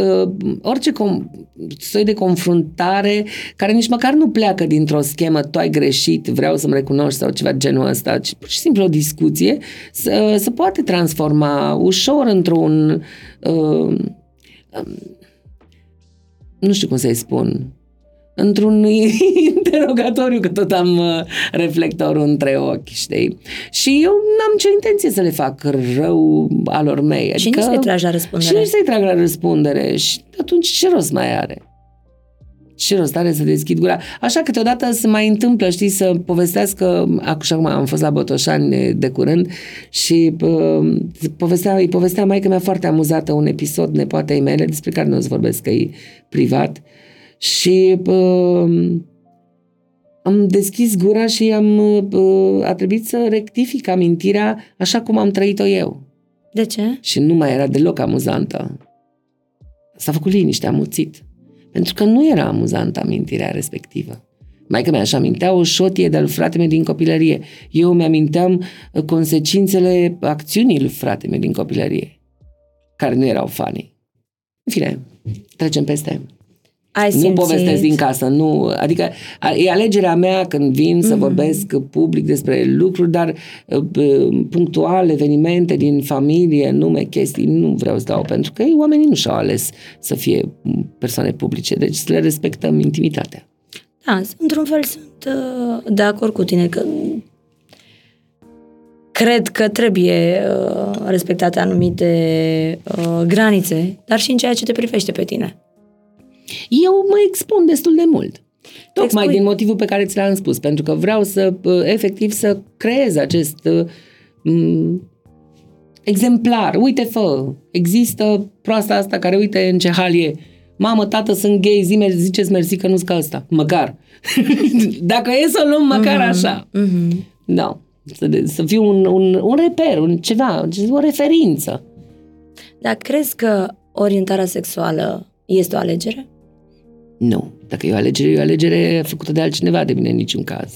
orice com- soi de confruntare care nici măcar nu pleacă dintr-o schemă, tu ai greșit, vreau să-mi recunoști sau ceva genul ăsta, ci pur și simplu o discuție, să, să poate transforma ușor într-un uh, nu știu cum să-i spun, într-un [LAUGHS] interogatoriu, că tot am uh, reflectorul între ochi, știi? Și eu n-am ce intenție să le fac rău alor mei. Adică, și nici adică să-i tragi la răspundere. Și nici să-i trag la răspundere. Și atunci ce rost mai are? ce rost are să deschid gura. Așa câteodată se mai întâmplă, știi, să povestească, acum am fost la Botoșani de curând și uh, povestea, îi povestea maică mea foarte amuzată un episod nepoatei mele despre care nu o să vorbesc că e privat. Uh, și uh, am deschis gura și am, uh, a trebuit să rectific amintirea așa cum am trăit-o eu. De ce? Și nu mai era deloc amuzantă. S-a făcut liniște, am muțit. Pentru că nu era amuzantă amintirea respectivă. Maica mea își amintea o șotie de-al fratele din copilărie. Eu mi-aminteam uh, consecințele acțiunii lui fratele din copilărie, care nu erau fani. În fine, trecem peste. Ai nu povestesc din casă, nu. Adică e alegerea mea când vin să mm-hmm. vorbesc public despre lucruri, dar uh, punctual, evenimente din familie, nume, chestii, nu vreau să dau, pentru că ei, oamenii nu și-au ales să fie persoane publice, deci să le respectăm intimitatea. Da, într-un fel sunt uh, de acord cu tine că cred că trebuie uh, respectate anumite uh, granițe, dar și în ceea ce te privește pe tine. Eu mă expun destul de mult. Tocmai din motivul pe care ți l-am spus, pentru că vreau să, efectiv, să creez acest uh, exemplar. Uite, fă, există proasta asta care, uite, în ce hal e. Mamă, tată, sunt gay, zi, ziceți mersi că nu-s ca asta. Măcar. [LAUGHS] Dacă e să luăm măcar mm-hmm. așa. Mm-hmm. Da. Să, de, să fiu un, un, un reper, un ceva, o referință. Dar crezi că orientarea sexuală este o alegere? Nu. Dacă e o alegere, e o alegere făcută de altcineva, de mine în niciun caz.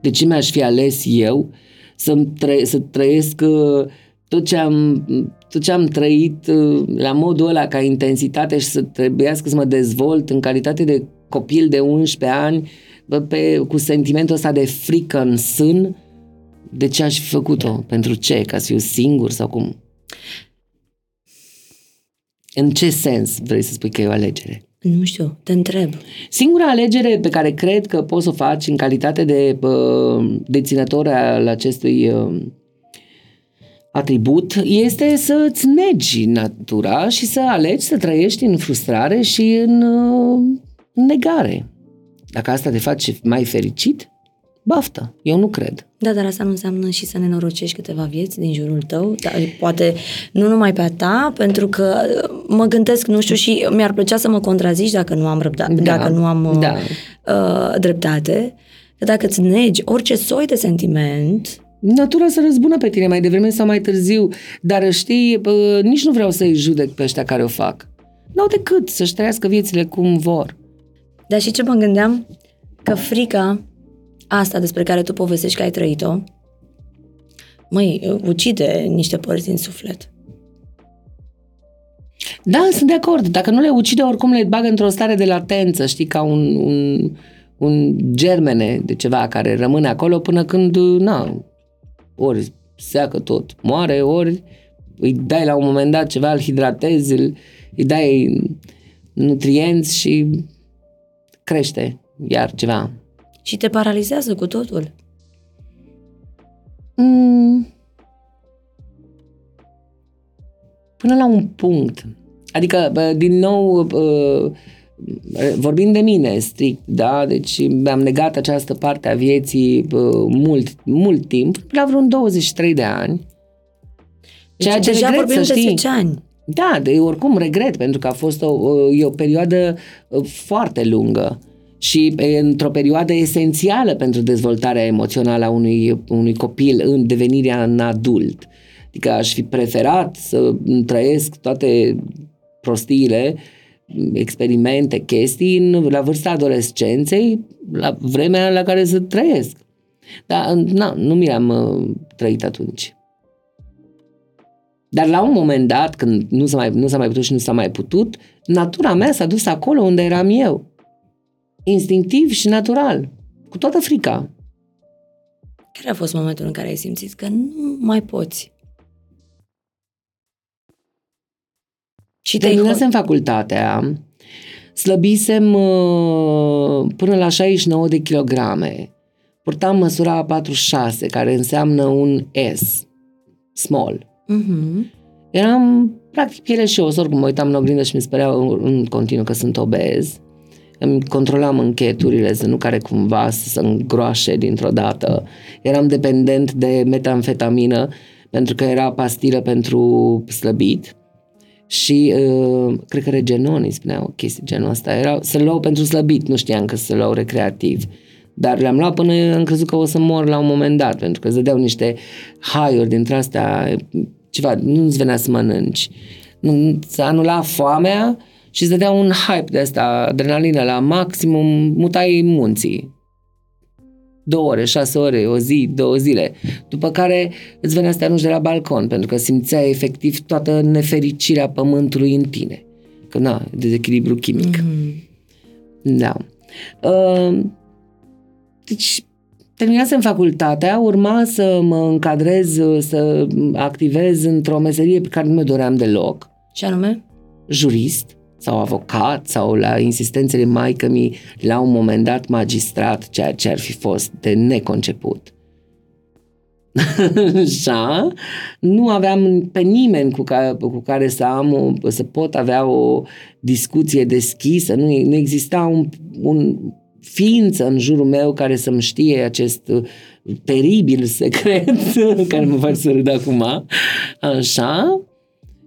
De ce mi-aș fi ales eu să, tră- să trăiesc uh, tot ce, am, tot ce am trăit uh, la modul ăla ca intensitate și să trebuiască să mă dezvolt în calitate de copil de 11 ani pe, cu sentimentul ăsta de frică în sân, de ce aș fi făcut-o? Pentru ce? Ca să fiu singur sau cum? În ce sens vrei să spui că e o alegere? Nu știu, te întreb. Singura alegere pe care cred că poți să o faci în calitate de uh, deținător al acestui uh, atribut este să îți negi natura și să alegi să trăiești în frustrare și în uh, negare. Dacă asta te face mai fericit, baftă. Eu nu cred. Da, dar asta nu înseamnă și să nenorocești câteva vieți din jurul tău, dar poate nu numai pe a ta, pentru că uh, mă gândesc, nu știu, și mi-ar plăcea să mă contrazici dacă nu am răbdare, da, dacă nu am uh, da. uh, dreptate, că dacă îți negi orice soi de sentiment, Natura să răzbună pe tine mai devreme sau mai târziu, dar știi, uh, nici nu vreau să-i judec pe ăștia care o fac. N-au decât să-și trăiască viețile cum vor. Dar și ce mă gândeam? Că frica asta despre care tu povestești că ai trăit-o, măi, ucide niște părți din suflet. Da, sunt de acord. Dacă nu le ucide, oricum le bagă într-o stare de latență, știi, ca un, un, un germene de ceva care rămâne acolo până când, na, ori seacă tot, moare, ori îi dai la un moment dat ceva, îl hidratezi, îl, îi dai nutrienți și crește iar ceva și te paralizează cu totul. Mm. Până la un punct. Adică, din nou, vorbind de mine strict, da, deci mi-am negat această parte a vieții mult, mult timp, la vreun 23 de ani. Deci ceea ce deja regret, vorbim să știi. de 10 ani. Da, de oricum regret, pentru că a fost o, o, e o perioadă uh, foarte lungă și într-o perioadă esențială pentru dezvoltarea emoțională a unui, unui copil în devenirea în adult. Adică aș fi preferat să trăiesc toate prostiile, experimente, chestii în, la vârsta adolescenței, la vremea la care să trăiesc. Dar na, nu mi am uh, trăit atunci. Dar la un moment dat, când nu s-a mai, nu s-a mai putut și nu s-a mai putut, natura mea s-a dus acolo unde eram eu. Instinctiv și natural. Cu toată frica. Care a fost momentul în care ai simțit că nu mai poți? Și Terminasem facultatea, slăbisem uh, până la 69 de kilograme. Purtam măsura 46, care înseamnă un S, small. Uh-huh. Eram practic piele și os, oricum mă uitam în oglindă și mi spunea în, în continuu că sunt obez. Îmi controlam încheturile să nu care cumva să se îngroașe dintr-o dată. Eram dependent de metamfetamină pentru că era pastilă pentru slăbit și uh, cred că regenon îi spunea o chestie genul ăsta. Era, să luau pentru slăbit, nu știam că să luau recreativ. Dar le-am luat până am crezut că o să mor la un moment dat, pentru că îți dădeau niște haiuri dintre astea, ceva, nu-ți venea să mănânci. Nu, să anula foamea și îți dădea un hype de asta, adrenalină la maximum, mutai munții. Două ore, șase ore, o zi, două zile. După care îți venea să te arunci de la balcon, pentru că simțeai efectiv toată nefericirea pământului în tine. Că na, dezechilibru chimic. Mm-hmm. Da. Uh, deci, terminasem facultatea, urma să mă încadrez, să activez într-o meserie pe care nu mi doream deloc. Ce anume? Jurist sau avocat sau la insistențele maică mi la un moment dat magistrat, ceea ce ar fi fost de neconceput. [LAUGHS] Așa, nu aveam pe nimeni cu care, cu care să am o, să pot avea o discuție deschisă, nu, nu exista un, un ființă în jurul meu care să-mi știe acest uh, teribil secret [LAUGHS] care mă face să râd acum, așa,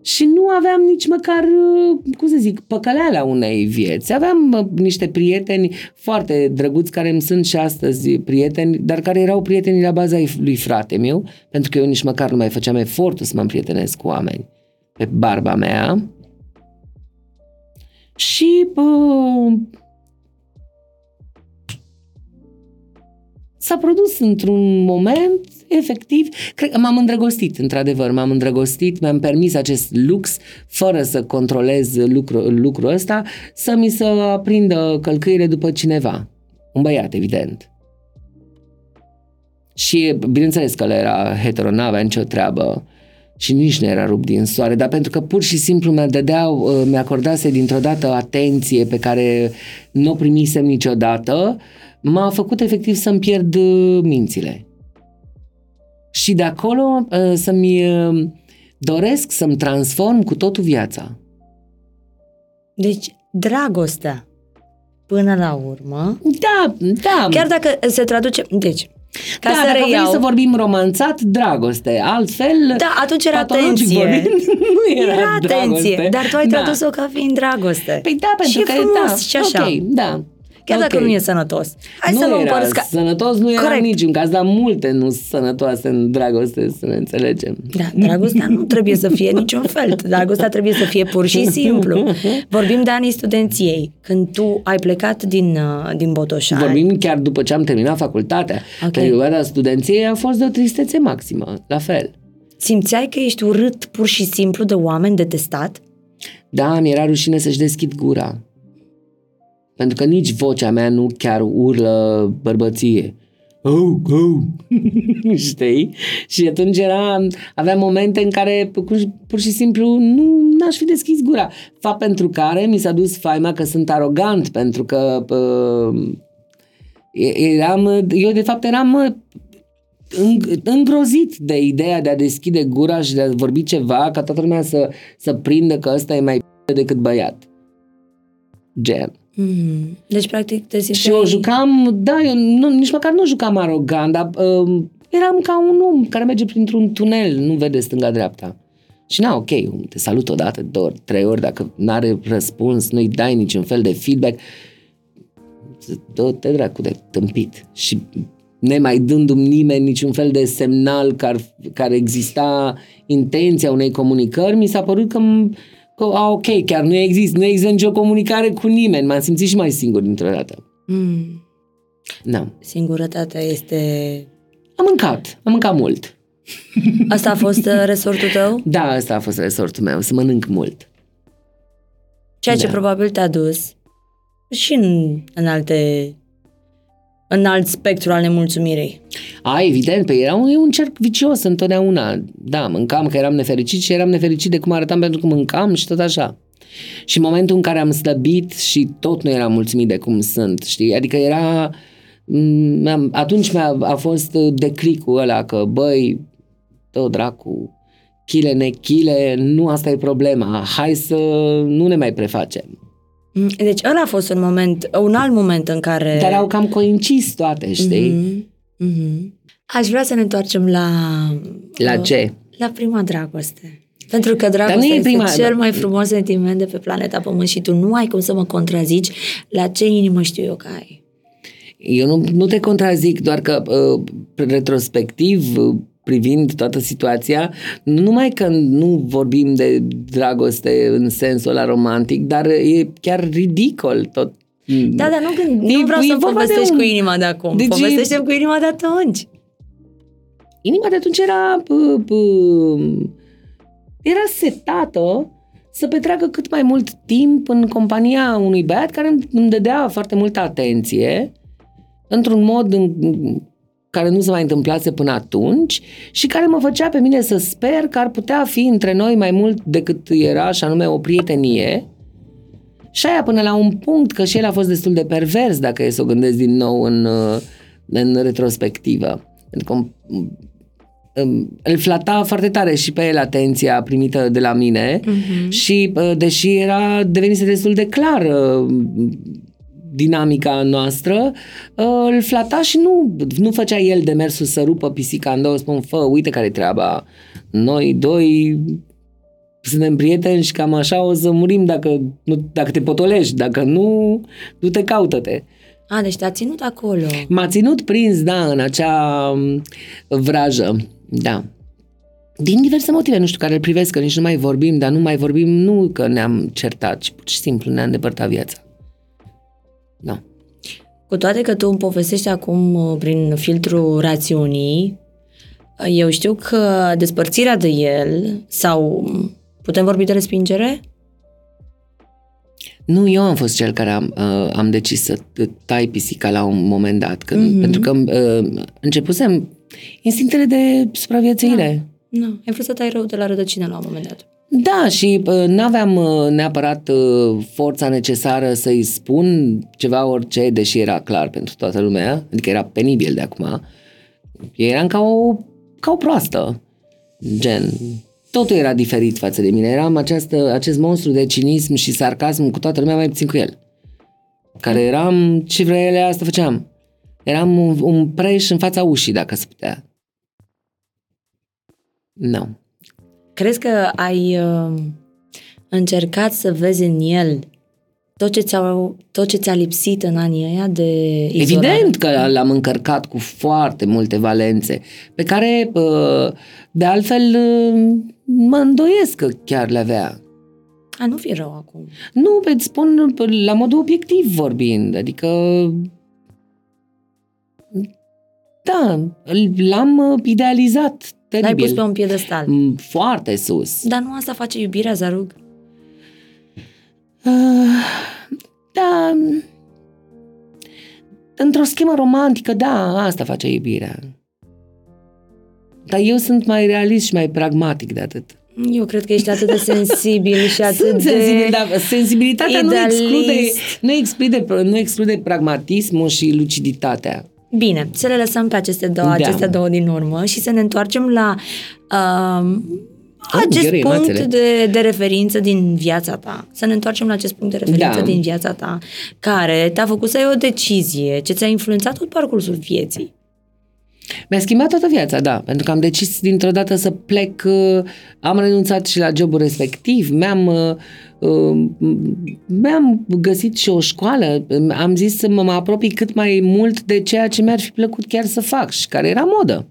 și nu aveam nici măcar, uh, cum să zic, păcăleala unei vieți. Aveam uh, niște prieteni foarte drăguți care îmi sunt și astăzi prieteni, dar care erau prieteni la baza lui frate meu, pentru că eu nici măcar nu mai făceam efortul să mă împrietenesc cu oameni pe barba mea. Și uh, s-a produs într-un moment, efectiv, cred că m-am îndrăgostit, într-adevăr, m-am îndrăgostit, mi-am permis acest lux, fără să controlez lucru, lucrul ăsta, să mi se aprindă călcâire după cineva. Un băiat, evident. Și bineînțeles că el era hetero, n-avea nicio treabă și nici nu era rupt din soare, dar pentru că pur și simplu mi-a dădeau, uh, mi-acordase dintr-o dată atenție pe care nu o primisem niciodată, m-a făcut efectiv să-mi pierd uh, mințile. Și de acolo uh, să-mi doresc să-mi transform cu totul viața. Deci, dragostea, până la urmă... Da, da. Chiar dacă se traduce... Deci, ca da, să dacă reiau... vrei să vorbim romanțat, dragoste. Altfel, da, atunci era atenție. Vorbind, [LAUGHS] nu era, era atenție, dragoste. dar tu ai da. tradus-o ca fiind dragoste. Păi da, pentru și că frumos, da, și așa. Ok, da. Chiar okay. dacă nu e sănătos. Hai nu să luăm era ca... sănătos, nu era Corect. niciun caz, dar multe nu sunt sănătoase în dragoste, să ne înțelegem. Da, dragostea nu trebuie să fie niciun fel. Dragostea trebuie să fie pur și simplu. Vorbim de anii studenției, când tu ai plecat din, uh, din Botoșani. Vorbim chiar după ce am terminat facultatea. Okay. Perioada studenției a fost de o tristețe maximă, la fel. Simțeai că ești urât pur și simplu de oameni detestat? Da, mi era rușine să-și deschid gura. Pentru că nici vocea mea nu chiar urlă bărbăție. Oh, oh. [LAUGHS] Știi? Și atunci era, aveam momente în care pur și simplu nu n-aș fi deschis gura. Fapt pentru care mi s-a dus faima că sunt arogant, pentru că uh, eram, eu de fapt eram îngrozit de ideea de a deschide gura și de a vorbi ceva ca toată lumea să, să prindă că ăsta e mai decât băiat. Gen. Mm. Deci, practic, te Și eu jucam, da, eu nu, nici măcar nu jucam arogant, dar uh, eram ca un om care merge printr-un tunel, nu vede stânga-dreapta. Și na, ok, te salut odată, două ori, trei ori, dacă nu are răspuns, nu-i dai niciun fel de feedback, dă-te dracu de tâmpit. Și nemai dându-mi nimeni niciun fel de semnal că, ar, care exista intenția unei comunicări, mi s-a părut că, că a, ok, chiar nu există, nu există nicio comunicare cu nimeni. M-am simțit și mai singur dintr-o dată. Mm. Da. Singurătatea este... Am mâncat, am mâncat mult. Asta a fost uh, resortul tău? Da, asta a fost resortul meu, să mănânc mult. Ceea ce da. probabil te-a dus și în, în alte în alt spectru al nemulțumirei. A, evident, pe era un, e un cerc vicios întotdeauna. Da, mâncam că eram nefericit și eram nefericit de cum arătam pentru că mâncam și tot așa. Și în momentul în care am slăbit și tot nu eram mulțumit de cum sunt, știi? Adică era... Mm, atunci mi-a a fost declicul ăla că, băi, tot dracu, chile, nechile, nu asta e problema, hai să nu ne mai prefacem. Mm, deci ăla a fost un moment, un alt moment în care... Dar au cam coincis toate, știi? Mm-hmm. Mm-hmm. Aș vrea să ne întoarcem la... La uh, ce? La prima dragoste. Pentru că dragostea este prima... cel mai frumos sentiment de pe planeta Pământ și tu nu ai cum să mă contrazici la ce inimă știu eu că ai. Eu nu, nu te contrazic, doar că uh, retrospectiv uh, privind toată situația, nu numai că nu vorbim de dragoste în sensul ăla romantic, dar e chiar ridicol tot. Da, dar nu, când, nu vreau să povestești un... cu inima de acum, deci povestește cu inima de atunci. Inima de atunci era p- p- era setată să petreacă cât mai mult timp în compania unui băiat care îmi dădea foarte multă atenție într-un mod în care nu se mai întâmplase până atunci și care mă făcea pe mine să sper că ar putea fi între noi mai mult decât era, și anume o prietenie. Și aia până la un punct că și el a fost destul de pervers, dacă e să o gândesc din nou în, în retrospectivă. Pentru că îl flata foarte tare și pe el atenția primită de la mine uh-huh. și deși era devenise destul de clar dinamica noastră, uh, îl flata și nu, nu făcea el demersul să rupă pisica în două, spun, fă, uite care treaba. Noi doi suntem prieteni și cam așa o să murim dacă, nu, dacă te potolești, dacă nu, nu te caută-te. A, deci te-a ținut acolo. M-a ținut prins, da, în acea um, vrajă, da. Din diverse motive, nu știu care îl privesc, că nici nu mai vorbim, dar nu mai vorbim nu că ne-am certat, ci pur și simplu ne-a îndepărtat viața. Da. Cu toate că tu îmi povestești acum uh, prin filtrul rațiunii, uh, eu știu că despărțirea de el sau putem vorbi de respingere? Nu, eu am fost cel care am, uh, am decis să tai pisica la un moment dat, când, mm-hmm. pentru că uh, începusem instinctele de supraviețuire. Da. Nu, ai vrut să tai rău de la rădăcină la un moment dat. Da, și uh, nu aveam uh, neapărat uh, forța necesară să-i spun ceva orice, deși era clar pentru toată lumea, adică era penibil de acum. Eram ca o, ca o proastă, gen, totul era diferit față de mine. Eram această, acest monstru de cinism și sarcasm cu toată lumea, mai puțin cu el. Care eram, ce vrea ele, asta făceam. Eram un, un preș în fața ușii, dacă se putea. Nu. No. Crezi că ai uh, încercat să vezi în el tot ce, ți-a, tot ce ți-a lipsit în anii ăia de izolare? Evident că l-am încărcat cu foarte multe valențe, pe care, uh, de altfel, uh, mă îndoiesc că chiar le avea. A, nu fi rău acum. Nu, îți spun la modul obiectiv vorbind, adică da, l-am uh, idealizat teribil. L-ai pus pe un piedestal. Mm, foarte sus. Dar nu asta face iubirea, Zarug? Uh, da, într-o schemă romantică, da, asta face iubirea. Dar eu sunt mai realist și mai pragmatic de atât. Eu cred că ești atât de sensibil și [LAUGHS] atât Sunt de sensibil, dar sensibilitatea nu exclude, nu, exclude, nu exclude pragmatismul și luciditatea. Bine, să le lăsăm pe aceste două, da. aceste două din urmă și să ne întoarcem la uh, acest punct de, de referință din viața ta. Să ne întoarcem la acest punct de referință da. din viața ta, care te-a făcut să ai o decizie, ce ți-a influențat tot parcursul vieții. Mi-a schimbat toată viața, da, pentru că am decis dintr-o dată să plec, uh, am renunțat și la jobul respectiv, mi-am, uh, uh, mi-am găsit și o școală, am zis să mă apropii cât mai mult de ceea ce mi-ar fi plăcut chiar să fac și care era modă.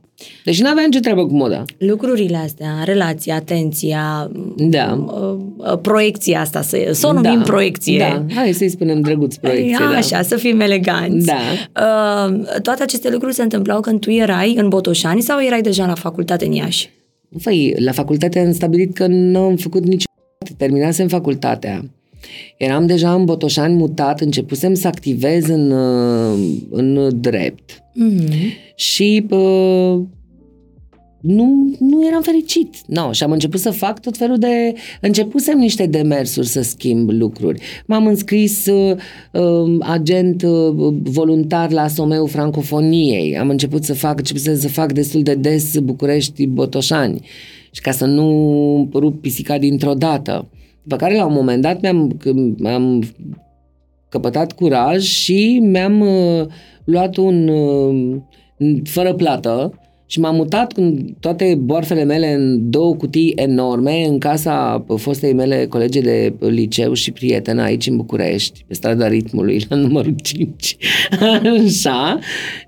Deci nu aveam ce treabă cu moda. Lucrurile astea, relația, atenția, Da. uh, proiecția asta, să, să o numim da. proiecție. Da, hai să-i spunem drăguț proiecție. da. Așa, să fim eleganți. Da. Uh, toate aceste lucruri se întâmplau când tu erai în Botoșani sau erai deja la facultate în Iași? Păi, la facultate am stabilit că nu am făcut niciodată. Terminasem facultatea. Eram deja în Botoșani mutat, începusem să activez în, uh, în drept. Mm-hmm. Și uh, nu, nu eram fericit. No, și am început să fac tot felul de... Începusem niște demersuri să schimb lucruri. M-am înscris uh, uh, agent uh, voluntar la Someu Francofoniei. Am început să fac, începusem să fac destul de des București-Botoșani. Și ca să nu rup pisica dintr-o dată. După care, la un moment dat, mi-am, mi-am căpătat curaj și mi-am uh, luat un... Uh, fără plată și m-am mutat cu toate boarfele mele în două cutii enorme în casa fostei mele colege de liceu și prietenă aici în București, pe strada Ritmului, la numărul 5. [LAUGHS] Așa,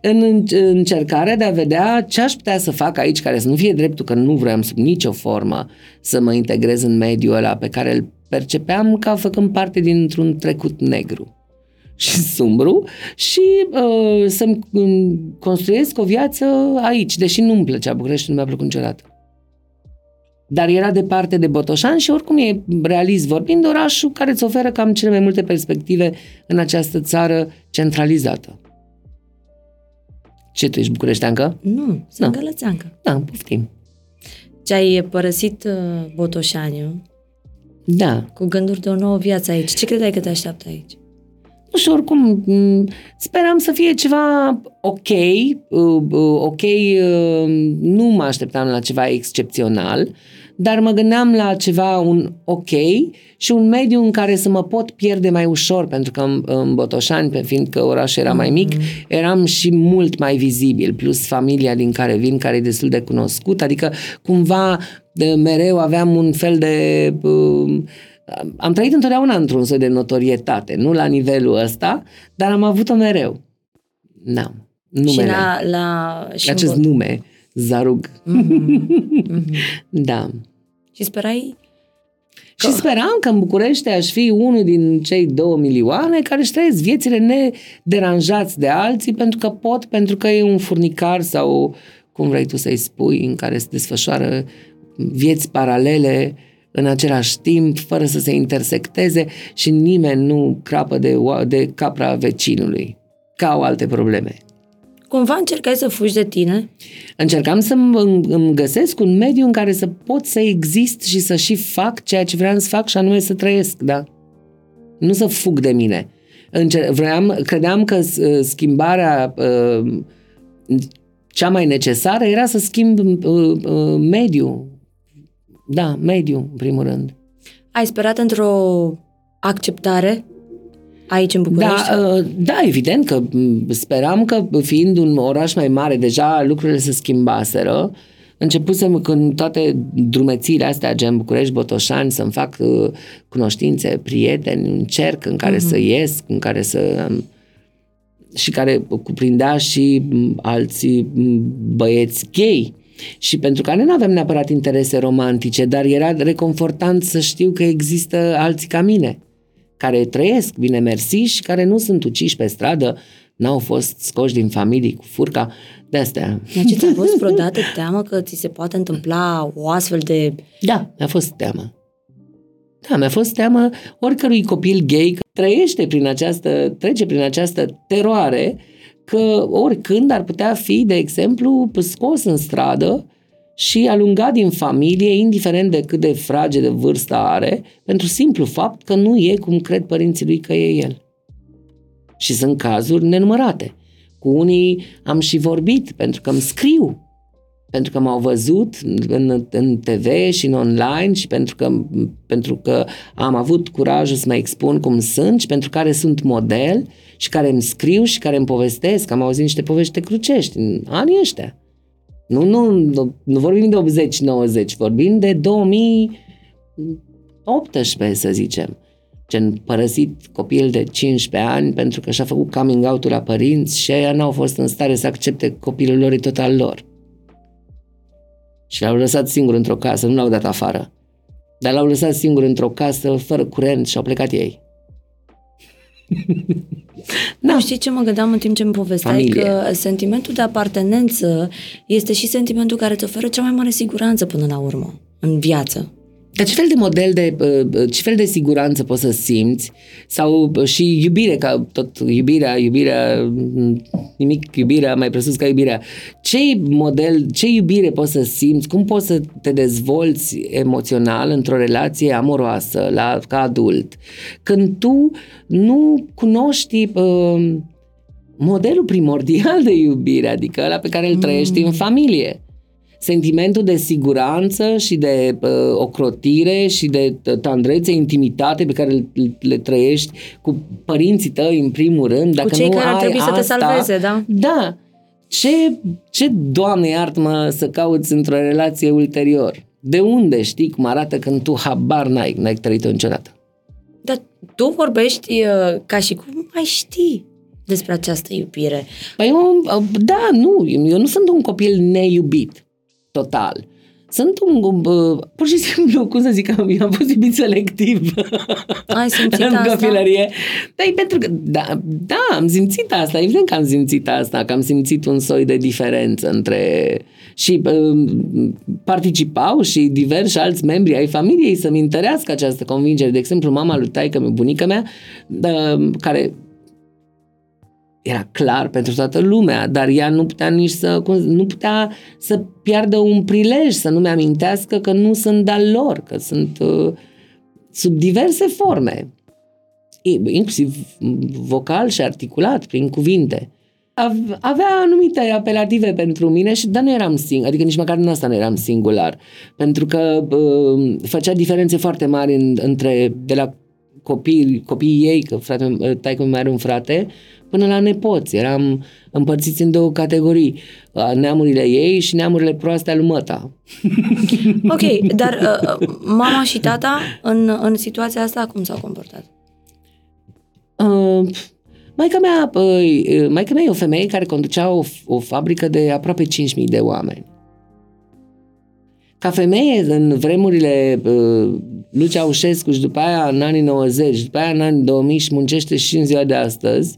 în încercarea de a vedea ce aș putea să fac aici, care să nu fie dreptul că nu vreau sub nicio formă să mă integrez în mediul ăla pe care îl percepeam ca făcând parte dintr-un trecut negru și sumbru și uh, să-mi construiesc o viață aici, deși nu-mi plăcea București, nu mi-a plăcut niciodată. Dar era departe de Botoșan și oricum e realist vorbind orașul care îți oferă cam cele mai multe perspective în această țară centralizată. Ce tu ești bucureșteancă? Nu, sunt no. gălățeancă. Da, poftim. Ce ai părăsit uh, Botoșaniu da. cu gânduri de o nouă viață aici. Ce credeai că te așteaptă aici? Nu știu, oricum, speram să fie ceva ok, uh, uh, ok, uh, nu mă așteptam la ceva excepțional, dar mă gândeam la ceva un ok și un mediu în care să mă pot pierde mai ușor, pentru că în, în Botoșani, pe fiindcă orașul era mai mic, mm-hmm. eram și mult mai vizibil, plus familia din care vin, care e destul de cunoscut, adică cumva de, mereu aveam un fel de... Uh, am trăit întotdeauna într-un soi de notorietate, nu la nivelul ăsta, dar am avut-o mereu. Da. Numele. Și la... la și acest în... nume, Zarug. Mm-hmm. Mm-hmm. [LAUGHS] da. Și sperai Că... Și speram că în București aș fi unul din cei două milioane care își trăiesc viețile nederanjați de alții pentru că pot, pentru că e un furnicar sau cum vrei tu să-i spui, în care se desfășoară vieți paralele în același timp, fără să se intersecteze și nimeni nu crapă de, de capra vecinului, ca au alte probleme. Cumva încercai să fugi de tine? Încercam să îmi găsesc un mediu în care să pot să exist și să și fac ceea ce vreau să fac și anume să trăiesc, da? Nu să fug de mine. vreau, credeam că schimbarea uh, cea mai necesară era să schimb uh, uh, mediul, da, mediu, în primul rând. Ai sperat într-o acceptare aici în București? Da, uh, da, evident că speram că fiind un oraș mai mare, deja lucrurile se schimbaseră. Începusem când toate drumețiile astea, gen București, Botoșani, să-mi fac uh, cunoștințe, prieteni, un cerc în care uh-huh. să ies, în care să... Um, și care cuprindea și alții băieți gay și pentru care nu aveam neapărat interese romantice, dar era reconfortant să știu că există alții ca mine, care trăiesc bine mersi și care nu sunt uciși pe stradă, n-au fost scoși din familii cu furca, de astea. Deci ți-a fost vreodată teamă că ți se poate întâmpla o astfel de... Da, mi-a fost teamă. Da, mi-a fost teamă oricărui copil gay că trăiește prin această, trece prin această teroare că oricând ar putea fi, de exemplu, scos în stradă și alungat din familie, indiferent de cât de frage de vârstă are, pentru simplu fapt că nu e cum cred părinții lui că e el. Și sunt cazuri nenumărate. Cu unii am și vorbit, pentru că îmi scriu. pentru că m-au văzut în, în TV și în online și pentru că, pentru că am avut curajul să mă expun cum sunt și pentru care sunt model și care îmi scriu și care îmi povestesc. Am auzit niște povești crucești în anii ăștia. Nu, nu, nu, nu vorbim de 80-90, vorbim de 2018, să zicem. Gen părăsit copil de 15 ani pentru că și-a făcut coming out la părinți și ei n-au fost în stare să accepte copilul lor tot al lor. Și l-au lăsat singur într-o casă, nu l-au dat afară. Dar l-au lăsat singur într-o casă, fără curent și au plecat ei. [LAUGHS] da. Știi ce mă gândeam în timp ce îmi povesteai? Familie. Că sentimentul de apartenență este și sentimentul care îți oferă cea mai mare siguranță până la urmă în viață. Dar ce fel de model de, ce fel de siguranță poți să simți sau și iubire, ca tot iubirea, iubirea, nimic iubirea mai presus ca iubirea. Ce model, ce iubire poți să simți, cum poți să te dezvolți emoțional într-o relație amoroasă la, ca adult, când tu nu cunoști uh, modelul primordial de iubire, adică ăla pe care îl trăiești mm. în familie sentimentul de siguranță și de uh, ocrotire și de tandrețe, intimitate pe care le, le trăiești cu părinții tăi în primul rând. Dacă cu cei nu care ai ar trebui asta, să te salveze, da? Da. Ce, ce, Doamne iartă-mă, să cauți într-o relație ulterior? De unde știi cum arată când tu habar n-ai, n-ai trăit-o niciodată? Dar tu vorbești uh, ca și cum mai știi despre această iubire. Păi eu, uh, da, nu, eu nu sunt un copil neiubit total. Sunt un, uh, pur și simplu, cum să zic, am, am fost iubit selectiv Ai simțit în asta? copilărie. Da, pentru că, da, da, am simțit asta, evident că am simțit asta, că am simțit un soi de diferență între și uh, participau și diversi alți membri ai familiei să-mi întărească această convingere. De exemplu, mama lui taică bunica mea, uh, care era clar pentru toată lumea, dar ea nu putea nici să, nu putea să piardă un prilej, să nu-mi amintească că nu sunt de-al lor, că sunt uh, sub diverse forme, inclusiv vocal și articulat, prin cuvinte. Avea anumite apelative pentru mine, și dar nu eram singur, adică nici măcar în asta nu eram singular, pentru că uh, făcea diferențe foarte mari în, între, de la copii, copiii ei, că frate, taică mai are un frate, până la nepoți. Eram împărțiți în două categorii, neamurile ei și neamurile proaste al măta. [LAUGHS] Ok, dar uh, uh, mama și tata în, în situația asta cum s-au comportat? Uh, Maica mea, uh, maica mea e o femeie care conducea o, o fabrică de aproape 5.000 de oameni. Ca femeie, în vremurile uh, lui Ceaușescu și după aia în anii 90, după aia în anii 2000 și muncește și în ziua de astăzi,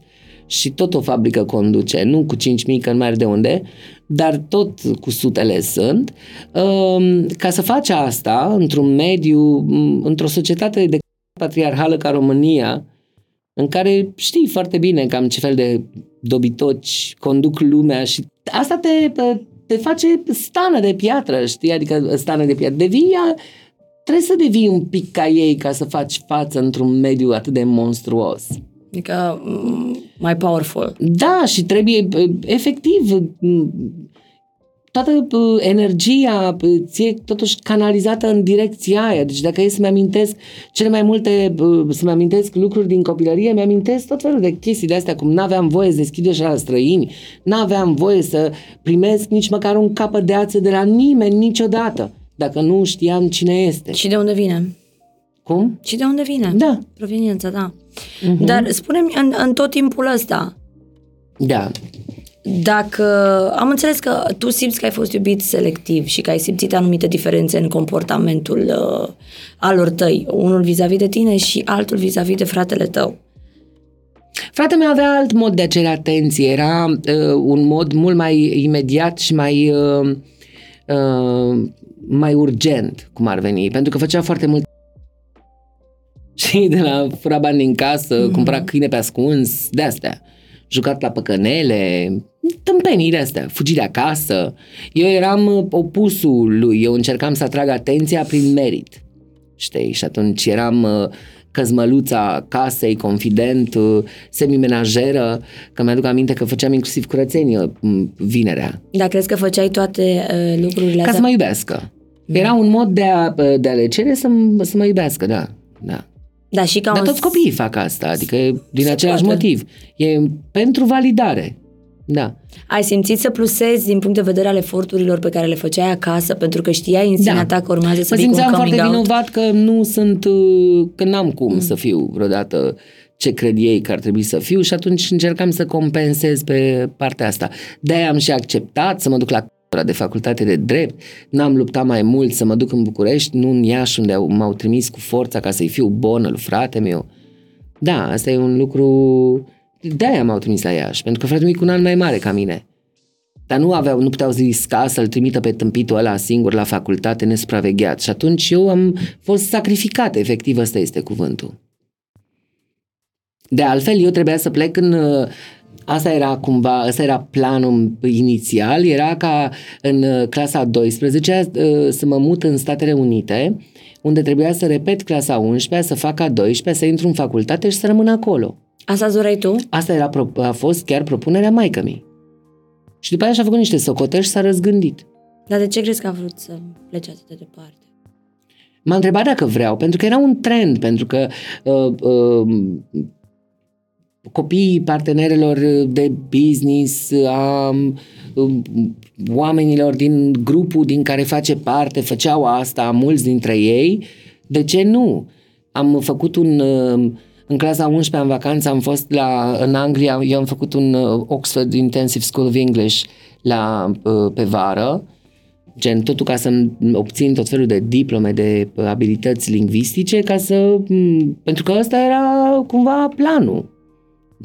și tot o fabrică conduce, nu cu 5.000 că nu mai are de unde, dar tot cu sutele sunt, um, ca să faci asta într-un mediu, într-o societate de patriarhală ca România, în care știi foarte bine cam ce fel de dobitoci conduc lumea și asta te, te face stană de piatră, știi? Adică stană de piatră. Devii, trebuie să devii un pic ca ei ca să faci față într-un mediu atât de monstruos. Adică mai powerful. Da, și trebuie efectiv toată energia ție totuși canalizată în direcția aia. Deci dacă e să-mi amintesc cele mai multe, să-mi amintesc lucruri din copilărie, mi-amintesc tot felul de chestii de astea, cum n-aveam voie să deschid ușa la străini, n-aveam voie să primesc nici măcar un capăt de ață de la nimeni niciodată, dacă nu știam cine este. Și de unde vine? Cum? Și de unde vine? Da. Proveniența, da. Uh-huh. Dar spune-mi în, în tot timpul ăsta. Da. Dacă am înțeles că tu simți că ai fost iubit selectiv și că ai simțit anumite diferențe în comportamentul uh, alor tăi, unul vis-a-vis de tine și altul vis-a-vis de fratele tău. Fratele meu avea alt mod de a cere atenție, era uh, un mod mult mai imediat și mai uh, uh, mai urgent, cum ar veni, pentru că făcea foarte mult și de la fura bani din casă, mm-hmm. cumpăra câine pe ascuns, de astea. Jucat la păcănele, tâmpenii de astea, fugit de acasă. Eu eram opusul lui, eu încercam să atrag atenția prin merit. Știi? Și atunci eram căzmăluța casei, confident, uh, semimenajeră, că mi-aduc aminte că făceam inclusiv curățenie m, vinerea. Dar crezi că făceai toate uh, lucrurile Ca astea? să mă iubească. Era un mod de a, de a le cere să, m- să mă iubească, da. da. Da, și ca Dar un... toți copiii fac asta, adică e din Se același poate. motiv. E pentru validare. Da. Ai simțit să plusezi din punct de vedere al eforturilor pe care le făceai acasă, pentru că știai în sinea Da. ta că urmează să Mă vii cu un simțeam coming foarte out? vinovat că nu sunt, uh, că n-am cum mm. să fiu vreodată ce cred ei că ar trebui să fiu și atunci încercam să compensez pe partea asta. De-aia am și acceptat să mă duc la ora de facultate de drept, n-am luptat mai mult să mă duc în București, nu în Iași, unde au- m-au trimis cu forța ca să-i fiu bonă lui frate meu. Da, asta e un lucru... De-aia m-au trimis la Iași, pentru că fratele meu e cu un an mai mare ca mine. Dar nu aveau, nu puteau risca să-l trimită pe tâmpitul ăla singur la facultate nesupravegheat. Și atunci eu am fost sacrificat, efectiv, ăsta este cuvântul. De altfel, eu trebuia să plec în... uh, Asta era cumva, asta era planul inițial, era ca în uh, clasa a 12 să mă mut în Statele Unite, unde trebuia să repet clasa 11 să fac a 12 să intru în facultate și să rămân acolo. Asta îți doreai tu? Asta era, pro- a fost chiar propunerea maică mi Și după aia și-a făcut niște socotări și s-a răzgândit. Dar de ce crezi că a vrut să plece atât de departe? M-a întrebat dacă vreau, pentru că era un trend, pentru că uh, uh, copiii partenerilor de business, a um, oamenilor din grupul din care face parte, făceau asta, mulți dintre ei, de ce nu? Am făcut un... uh, În clasa 11 în vacanță am fost la, în Anglia, eu am făcut un uh, Oxford Intensive School of English la, uh, pe vară, gen totul ca să obțin tot felul de diplome de uh, abilități lingvistice ca să, m, pentru că ăsta era cumva planul.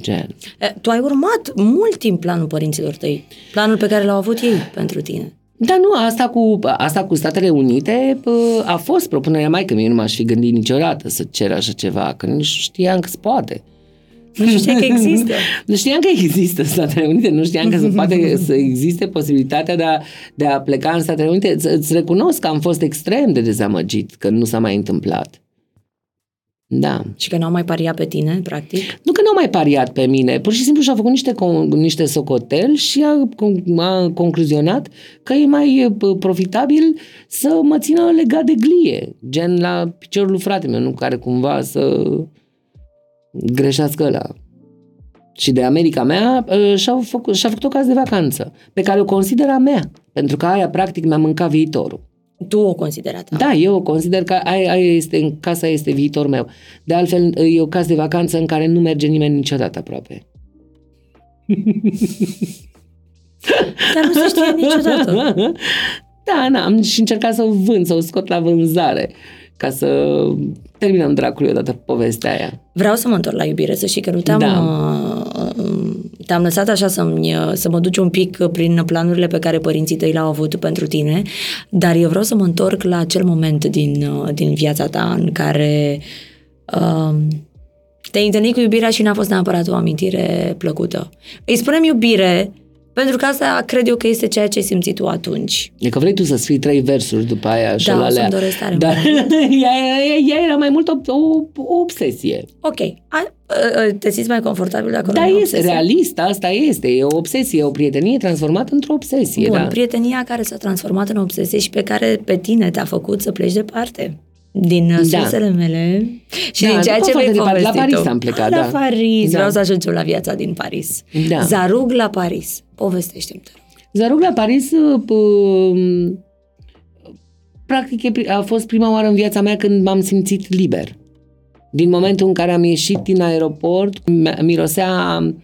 Gen. E, Tu ai urmat mult timp planul părinților tăi, planul pe care l-au avut ei pentru tine. Dar nu, asta cu, asta cu Statele Unite pă, a fost propunerea mai că mie nu m-aș fi gândit niciodată să cer așa ceva, că nici știam că se poate. Nu știai că există. [LAUGHS] Nu știam că există Statele Unite, nu știam că se [LAUGHS] poate să existe posibilitatea de a, de a pleca în Statele Unite. Îți, îți recunosc că am fost extrem de dezamăgit că nu s-a mai întâmplat. Da. Și că n-au mai pariat pe tine, practic. Nu că nu au mai pariat pe mine, pur și simplu și-a făcut niște, con- niște socoteli și a, con- a concluzionat că e mai e, p- profitabil să mă țină legat de glie, gen la piciorul lui frate meu, nu care cumva să greșească ăla. Și de America mea ă, și-a făcut, și-a făcut o casă de vacanță, pe care o consider a mea, pentru că aia practic mi-a mâncat viitorul. Tu o considerat. Da, eu o consider că aia, aia este, casa este viitor meu. De altfel, e o casă de vacanță în care nu merge nimeni niciodată aproape. Dar nu se știe niciodată. [LAUGHS] Da, na, am și încercat să o vând, să o scot la vânzare, ca să terminăm dracului odată povestea aia. Vreau să mă întorc la iubire, să știi că nu te-am, Da. uh, te-am lăsat așa să-mi, uh, să mă duci un pic prin planurile pe care părinții tăi le-au avut pentru tine, dar eu vreau să mă întorc la acel moment din, uh, din viața ta în care uh, te-ai întâlnit cu iubirea și n-a fost neapărat o amintire plăcută. Îi spunem iubire pentru că asta cred eu că este ceea ce ai simțit tu atunci. E că vrei tu să scrii trei versuri după aia și Da, o la să-mi doresc tare Dar mult. [LAUGHS] ea, ea, ea era mai mult o, o, o obsesie. Ok, a, a, te simți mai confortabil dacă Da, nu e o este obsesie? realist, asta este. E o obsesie, o prietenie transformată într-o obsesie. Bun, da. prietenia care s-a transformat în obsesie și pe care pe tine te-a făcut să pleci departe. Din uh, Da. sursele mele și Da, din ceea nu ce foarte vei departe, la povesti Paris tu. am plecat, La da. Paris, Da. vreau să ajung eu la viața din Paris. Da. Zarug la Paris. Povestește-mi, te rog. Zarug la Paris uh, p- practic e pri- a fost prima oară în viața mea când m-am simțit liber. Din momentul în care am ieșit din aeroport, mi- mirosea a,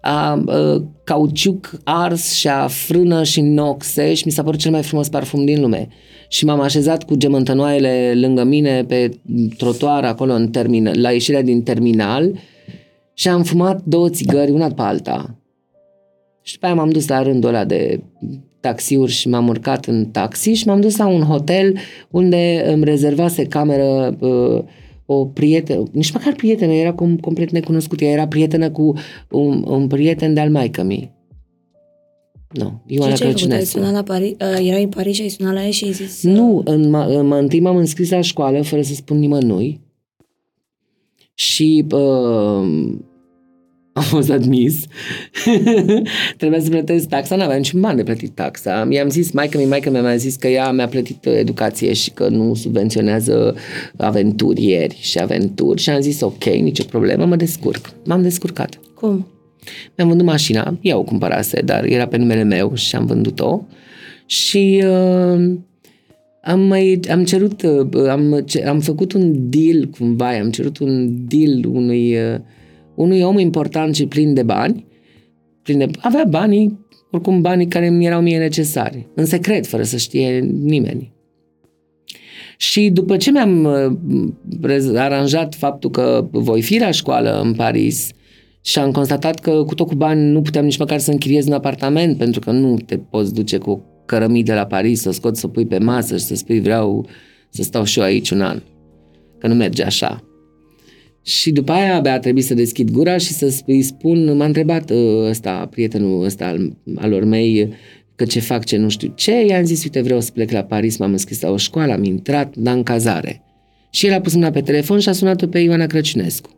a, a cauciuc ars și a frână și noxe și mi s-a părut cel mai frumos parfum din lume. Și m-am așezat cu gemântănoaiele lângă mine pe trotuar acolo în termin, la ieșirea din terminal și am fumat două țigări, una pe alta. Și după aia m-am dus la rândul ăla de taxiuri și m-am urcat în taxi și m-am dus la un hotel unde îmi rezervase cameră uh, o prietenă, nici măcar prietenă, era cum, complet necunoscută, ea era prietenă cu un, un prieten de-al maică mi. Nu, Ioana Și ce ai făcut? Ai Crăciunescu. sunat la Paris? Uh, erai în Paris și ai sunat la ea și ai zis... Nu, în, ma- în, întâi m-am înscris la școală fără să spun nimănui. și uh, am fost admis. [LAUGHS] Trebuia să plătesc taxa, n-aveam niciun bani de plătit taxa. I-am zis, maică mi maică mi-a zis că ea mi-a plătit educație și că nu subvenționează aventurieri și aventuri și am zis, ok, nicio problemă, mă descurc. M-am descurcat. Cum? Mi-am vândut mașina, eu o cumpărase, dar era pe numele meu și am vândut-o. Și uh, am mai am cerut, uh, am, am făcut un deal cumva, am cerut un deal unui, uh, unui om important și plin de bani. Plin de, avea banii, oricum banii care mi erau mie necesari, în secret, fără să știe nimeni. Și după ce mi-am uh, aranjat faptul că voi fi la școală în Paris și am constatat că cu tot cu bani nu puteam nici măcar să închiriez un apartament pentru că nu te poți duce cu cărămii de la Paris, să scoți, să pui pe masă și să spui vreau să stau și eu aici un an. Că nu merge așa. Și după aia abia a trebuit să deschid gura și să îi spun, m-a întrebat ă, ăsta, prietenul ăsta al, al lor mei, că ce fac, ce nu știu ce. I-am zis, uite, vreau să plec la Paris, m-am înscris la o școală, am intrat, dar în cazare. Și el a pus mâna pe telefon și a sunat-o pe Ioana Crăciunescu,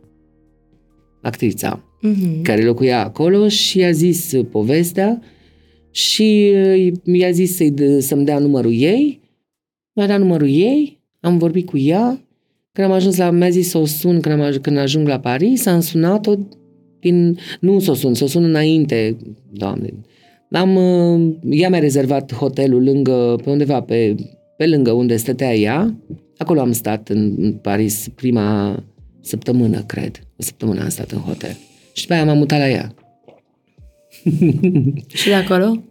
actrița, uh-huh. care locuia acolo și i-a zis povestea și mi-a zis să-i, să-mi dea numărul ei, mi-a dat numărul ei, am vorbit cu ea, când am ajuns la, mi-a zis să o sun când, am, când ajung la Paris, am sunat-o din, nu să o sun, să o sun înainte, doamne. Am, ea mi-a rezervat hotelul lângă, pe undeva, pe, pe lângă unde stătea ea. Acolo am stat în, în Paris prima săptămână, cred. O săptămână am stat în hotel. Și după aia m-am mutat la ea. [LAUGHS] și de acolo?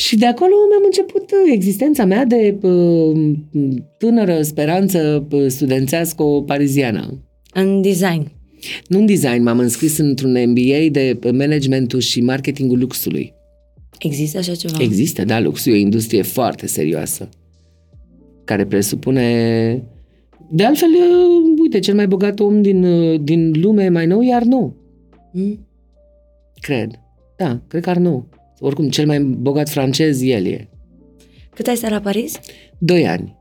Și de acolo mi-am început existența mea de uh, tânără speranță uh, studențească pariziană. În design? Nu în design, m-am înscris într-un MBA de managementul și marketingul luxului. Există așa ceva? Există, da, luxul e o industrie foarte serioasă, care presupune... De altfel, uh, uite, cel mai bogat om din, din lume mai nou e Arnaud. Mm? Cred. Da, cred că Arnaud. Oricum, cel mai bogat francez, el e. Cât ai stat la Paris? Doi ani.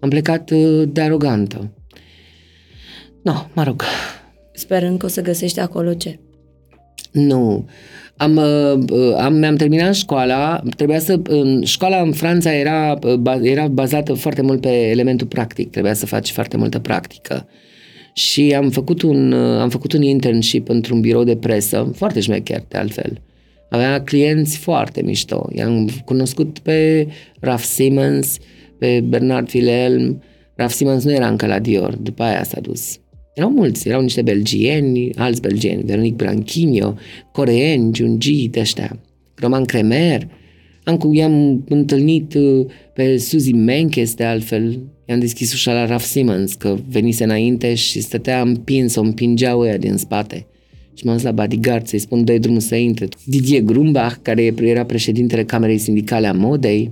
Am plecat uh, de arogantă. No, mă rog. Sperând că o să găsești acolo ce? Nu. Am, uh, am, mi-am terminat școala, trebuia să, în, școala în Franța era, uh, era bazată foarte mult pe elementul practic, trebuia să faci foarte multă practică. Și am făcut un, am făcut un internship într-un birou de presă, foarte șmecher de altfel. Avea clienți foarte mișto. I-am cunoscut pe Raf Simmons, pe Bernard Wilhelm. Raf Simmons nu era încă la Dior, după aia s-a dus. Erau mulți, erau niște belgieni, alți belgieni, Veronique Branchigno, coreeni, Junji, de ăștia, Roman Cremer. Am, i-am întâlnit uh, pe Suzy Menkes, de altfel, i-am deschis ușa la Raf Simmons, că venise înainte și stătea împins, o împingeau ăia din spate și m-am dus la bodyguard să-i spun dă drumul să intre. Didier Grumbach, care era președintele Camerei Sindicale a Modei,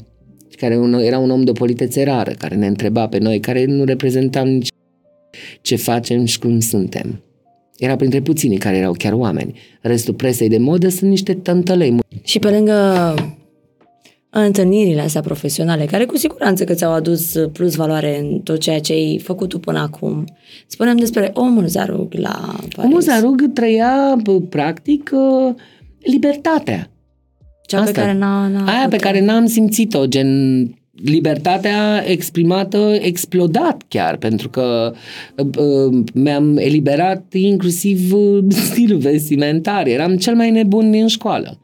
care era un om de o politețe rară, care ne întreba pe noi, care nu reprezentam nici ce facem și cum suntem. Era printre puținii care erau chiar oameni. Restul presei de modă sunt niște tântălei. Și pe lângă întâlnirile astea profesionale, care cu siguranță că ți-au adus plus valoare în tot ceea ce ai făcut tu până acum. Spunem despre omul Zarug la Paris. Omul Zarug trăia, practic, ă, libertatea. Cea Asta. pe care n-a, n-a Aia pe care n-am simțit-o, gen libertatea exprimată explodat chiar, pentru că uh, mi-am eliberat inclusiv stilul vestimentar. Eram cel mai nebun din școală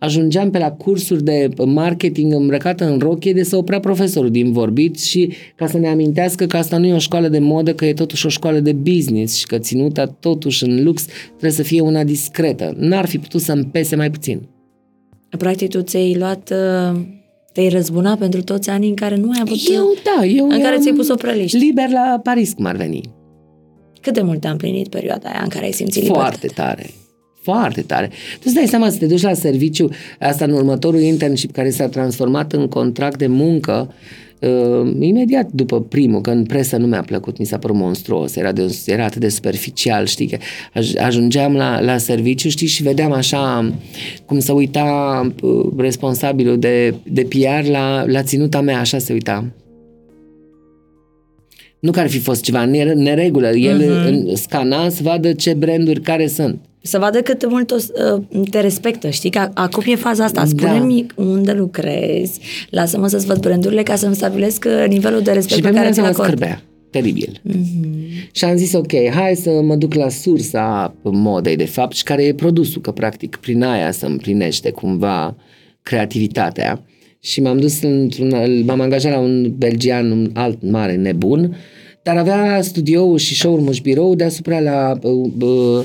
ajungeam pe la cursuri de marketing îmbrăcată în rochie de să oprea profesorul din vorbit și ca să ne amintească că asta nu e o școală de modă, că e totuși o școală de business și că ținuta totuși în lux trebuie să fie una discretă. N-ar fi putut să-mi pese mai puțin. Practic tu ți-ai luat uh, te-ai răzbunat pentru toți anii în care nu ai avut... Eu, da, eu În care ți-ai pus o preliște. Liber la Paris, cum ar veni. Cât de mult te-a împlinit perioada aia în care ai simțit Foarte libertate? tare. Foarte tare. Tu îți dai seama să te duci la serviciu, asta în următorul internship care s-a transformat în contract de muncă, uh, imediat după primul, că în presă nu mi-a plăcut, mi s-a părut monstruos, era, de, era atât de superficial, știi, că ajungeam la, la serviciu, știi, și vedeam așa cum se uita uh, responsabilul de, de PR la, la ținuta mea, așa se uita. Nu că ar fi fost ceva în nere- neregulă. El Mhm. uh-huh. scana să vadă ce branduri care sunt. Să vadă cât de mult o, s- uh, te respectă, știi? Că acum e faza asta. Spune-mi unde lucrezi, lasă-mă să-ți văd brandurile ca să-mi stabilesc uh, nivelul de respect Și pe pe care mine ți-l asta mă acord. scârbea. Teribil. Mm-hmm. Și am zis, ok, hai să mă duc la sursa modei, de fapt, și care e produsul, că practic prin aia se împlinește cumva creativitatea. Și m-am dus într-un, m-am angajat la un belgian, un alt mare nebun, dar avea studioul și showroom și birou deasupra la uh, uh,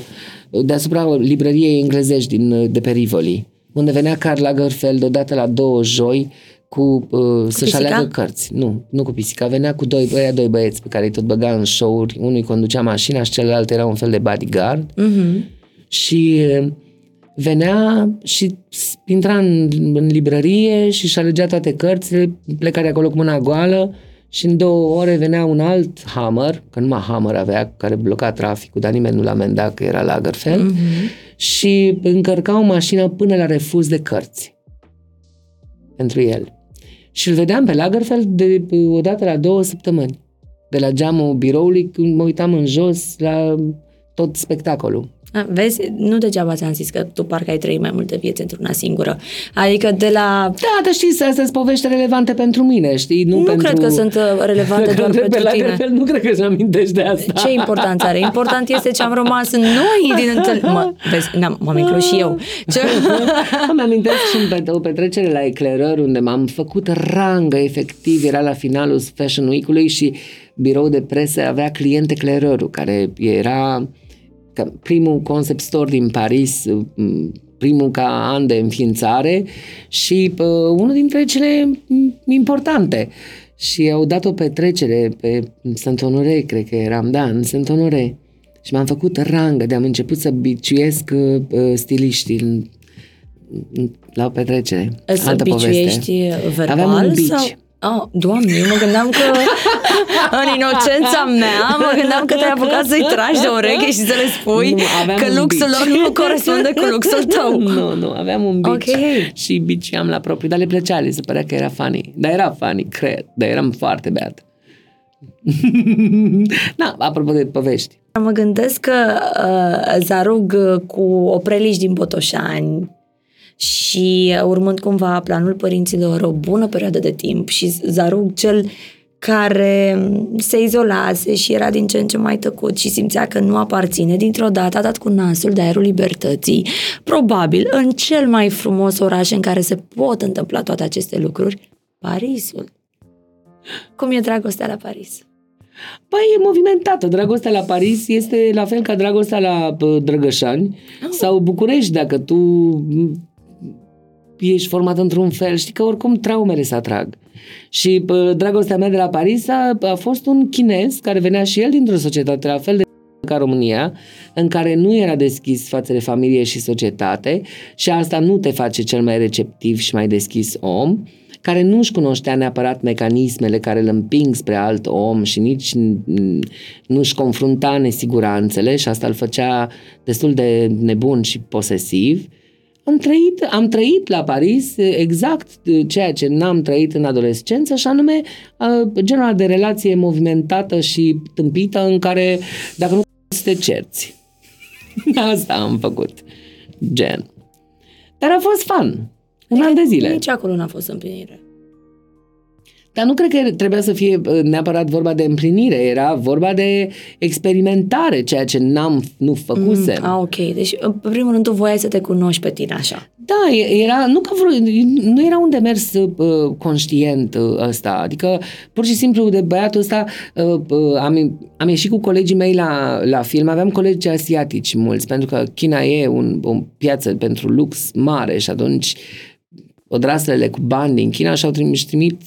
deasupra librăriei englezești din, uh, de pe Rivoli, unde venea Karl Lagerfeld odată la două joi cu, uh, să-și pisica? aleagă cărți. Nu, nu cu pisica. Venea cu doi, ăia doi băieți pe care îi tot băga în show-uri. Unul îi conducea mașina și celălalt era un fel de bodyguard. Mm-hmm. Și uh, venea și s- intra în, în librărie și își alegea toate cărțile, pleca de acolo cu mâna goală și în două ore venea un alt Hammer, că numai Hammer avea, care bloca traficul, dar nimeni nu l-a amendat că era Lagerfeld, mm-hmm. și încărca o mașină până la refuz de cărți pentru el. Și îl vedeam pe Lagerfeld de o dată la două săptămâni. De la geamul biroului, când mă uitam în jos la tot spectacolul. A, vezi, nu degeaba ți-am zis că tu parcă ai trăit mai multe vieți într-una singură. Adică de la... Da, dar știi, astea sunt povești relevante pentru mine, știi? Nu, Nu pentru... cred că sunt uh, relevante [LAUGHS] doar Pe pentru tine. Lagerfeld nu cred că își amintești de asta. Ce importanță are? Important este ce am rămas noi din întâlnire. Mă, vezi, n-am, m-am inclus și eu. Ce... [LAUGHS] Îmi amintesc și în pet- o petrecere la Eclaireur unde m-am făcut rangă, efectiv, era la finalul Fashion Week-ului și birou de presă avea client Eclaireur, care era ca primul concept store din Paris, m, primul ca an de înființare și uh, unul dintre cele m, importante. Și au dat o petrecere pe Saint-Honoré, cred că eram, da, în Saint-Honoré. Și m-am făcut rangă, de-am început să biciuiesc uh, uh, în, în, la o petrecere. Să Altă biciuiești poveste. verbal Aveam un bici. sau... Oh, doamne, eu mă gândeam că [LAUGHS] în inocența mea, mă gândeam că te-ai apucat să-i tragi de ureche și să le spui Nu, aveam că un luxul bici. lor nu corespunde cu luxul [LAUGHS] tău. Nu, nu, aveam un bici Ok. și biciam la propriu, dar le plăcea, le se părea că era funny. Dar era funny, cred, dar eram foarte beat. [LAUGHS] da, apropo de povești. Mă gândesc că uh, Zarug uh, cu opreliști din Botoșani și uh, urmând cumva planul părinților o bună perioadă de timp și Zarug cel care se izolase și era din ce în ce mai tăcut și simțea că nu aparține, dintr-o dată a dat cu nasul de aerul libertății, probabil în cel mai frumos oraș în care se pot întâmpla toate aceste lucruri, Parisul. Cum e dragostea la Paris? Păi e movimentată. Dragostea la Paris este la fel ca dragostea la pă, Drăgășani sau București, dacă tu m, ești format într-un fel. Știi că oricum traumele se atrag. Și pă, dragostea mea de la Paris a, a fost un chinez care venea și el dintr-o societate la fel de ca România, în care nu era deschis față de familie și societate și asta nu te face cel mai receptiv și mai deschis om, care nu își cunoștea neapărat mecanismele care îl împing spre alt om și nici mm, nu își confrunta nesiguranțele și asta îl făcea destul de nebun și posesiv. Am trăit, am trăit la Paris exact ceea ce n-am trăit în adolescență și anume uh, genul ăla de relație movimentată și tâmpită în care dacă nu să te cerți. [LAUGHS] Asta am făcut. Gen. Dar a fost fun. Un an de zile. Nici acolo n-a fost împlinire. Dar nu cred că trebuia să fie uh, neapărat vorba de împlinire, era vorba de experimentare, ceea ce n-am, nu făcusem. Mm, a, ok. Deci, în primul rând, tu voiai să te cunoști pe tine așa. Da, e- era, nu, că vreo, nu era un demers uh, conștient uh, ăsta, adică pur și simplu de băiatul ăsta uh, uh, am, am ieșit cu colegii mei la, la film, aveam colegi asiatici mulți, pentru că China e un, o piață pentru lux mare și atunci odraslele cu bani din China și-au trimis, trimit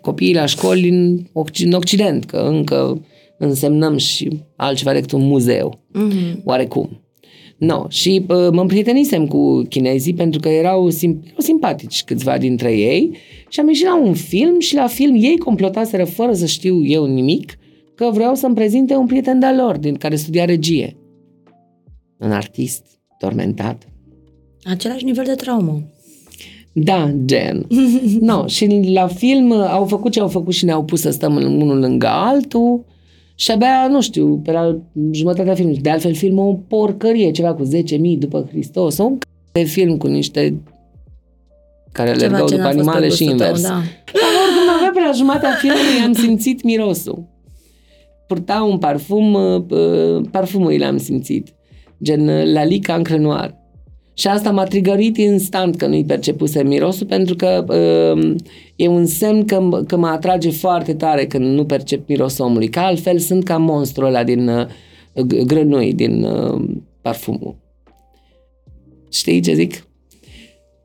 copiii la școli în, Occ- în Occident, că încă însemnăm și altceva decât un muzeu, Mm-hmm. oarecum. No, și uh, mă împrietenisem cu chinezii pentru că erau, sim- erau simpatici câțiva dintre ei și am ieșit la un film și la film ei complotaseră fără să știu eu nimic că vreau să-mi prezinte un prieten de-al lor din care studia regie. Un artist tormentat. Același nivel de traumă. Da, gen. [LAUGHS] no, și la film uh, au făcut ce au făcut și ne-au pus să stăm în- unul lângă altul Și abia, nu știu, pe la jumătatea filmului, de altfel filmul o porcărie, ceva cu 10.000 după Hristos, sau un c- de film cu niște care Ceva alergau ce după n-a fost pe animale și gustul tău, invers. da. Dar oricum avea pe la jumătatea [LAUGHS] filmului, am simțit mirosul. Purta un parfum, uh, uh, parfumul l-am simțit, gen uh, Lalica în crenoar. Și asta m-a trigărit instant că nu-i percepuse mirosul, pentru că uh, e un semn că, m- că mă atrage foarte tare când nu percep mirosul omului, că altfel sunt ca monstrul ăla din uh, g- grănui, din uh, parfumul. Știi ce zic?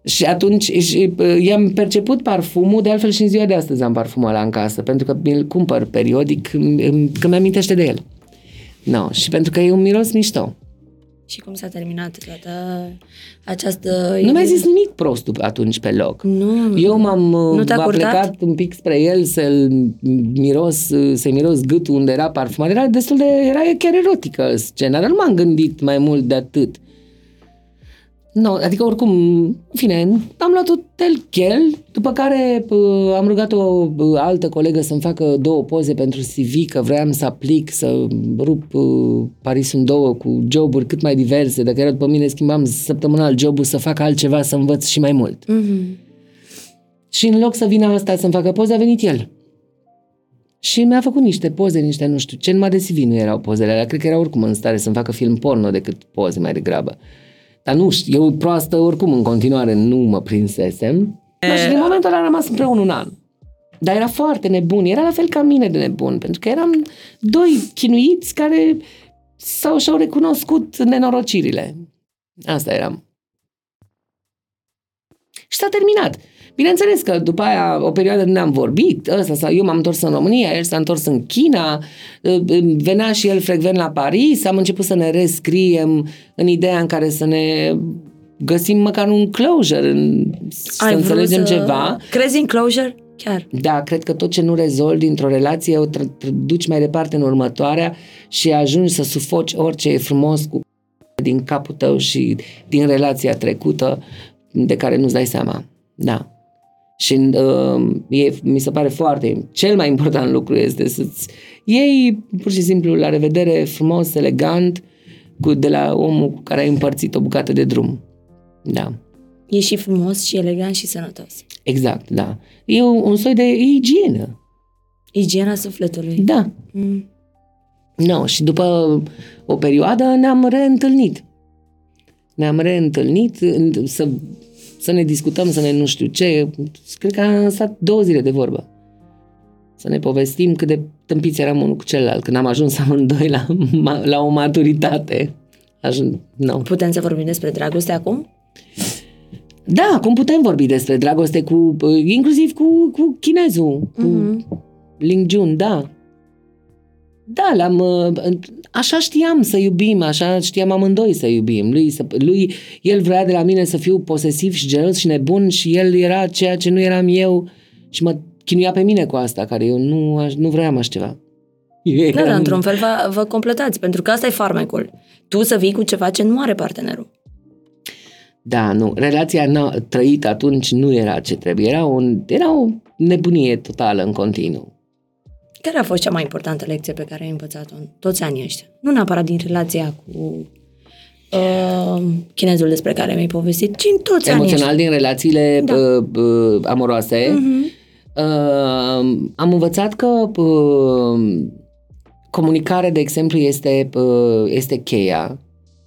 Și atunci și, uh, i-am perceput parfumul, de altfel și în ziua de astăzi am parfumul ăla în casă, pentru că mi-l cumpăr periodic îmi- îmi- când mi-amintește de el. No, și pentru că e un miros mișto. Și cum s-a terminat toată această... Nu mi-a zis nimic prost atunci pe loc. Nu. Eu m-am Nu te-a m-a curtat? plecat un pic spre el să-l miros, să-i miros gâtul unde era parfumat. Era destul de, era chiar erotică scena, dar nu m-am gândit mai mult de atât. No, adică oricum, în fine, am luat un telchel, după care uh, am rugat o uh, altă colegă să-mi facă două poze pentru CV, că vreau să aplic, să rup uh, Parisul în două cu joburi cât mai diverse. Dacă era după mine, schimbam săptămânal jobul să fac altceva, să învăț și mai mult. Mhm. Și în loc să vină asta să-mi facă poze, a venit el. Și mi-a făcut niște poze, niște nu știu ce, numai de CV nu erau pozele alea. Cred că era oricum în stare să-mi facă film porno decât poze mai degrabă. Dar nu știu, eu proastă oricum în continuare nu mă prinsesem. E... Și din momentul ăla am rămas împreună un an. Dar era foarte nebun, era la fel ca mine de nebun, pentru că eram doi chinuiți care s-au, și-au recunoscut nenorocirile. Asta eram. Și s-a terminat. Bineînțeles că după aia o perioadă nu ne-am vorbit, ăsta, sau eu m-am întors în România, el s-a întors în China, venea și el frecvent la Paris, am început să ne rescriem în ideea în care să ne găsim măcar un closure, în, să Ai vrut înțelegem să... ceva. Crezi în closure? Chiar. Da, cred că tot ce nu rezolvi dintr-o relație o tr- tr- duci mai departe în următoarea și ajungi să sufoci orice e frumos cu [LAUGHS] din capul tău și din relația trecută de care nu-ți dai seama. Da. Și uh, e, mi se pare foarte... Cel mai important lucru este să-ți iei pur și simplu la revedere frumos, elegant, cu, de la omul cu care ai împărțit o bucată de drum. Da. E și frumos și elegant și sănătos. Exact, da. E un, un soi de igienă. Igiena sufletului. Da. Mm. No, și după o perioadă ne-am reîntâlnit. Ne-am reîntâlnit în- să, să ne discutăm, să ne nu știu ce. Cred că am stat două zile de vorbă. Să ne povestim cât de tâmpiți eram unul cu celălalt. Când am ajuns amândoi la, ma- la o maturitate. Ajun, no. Putem să vorbim despre dragoste acum? Da, acum putem vorbi despre dragoste cu, inclusiv cu, cu chinezul, cu Mhm. Ling Jun, da. Da, l-am, uh, așa știam să iubim, așa știam amândoi să iubim. Lui, să, lui, el vrea de la mine să fiu posesiv și gelos și nebun și el era ceea ce nu eram eu și mă chinuia pe mine cu asta, care eu nu, aș- nu vreau așa ceva. Eu Da, dar eram- într-un fel vă, vă completați, pentru că asta e farmecul. Tu să vii cu ceva ce nu are partenerul. Da, nu. Relația n-a trăită atunci nu era ce trebuie. Era, un, era o nebunie totală în continuu. Care a fost cea mai importantă lecție pe care ai învățat-o în toți anii ăștia? Nu neapărat din relația cu uh, chinezul despre care mi-ai povestit, ci în toți anii Emoțional din relațiile Da. uh, uh, amoroase. Mhm. Uh, am învățat că uh, comunicarea, de exemplu, este, uh, este cheia,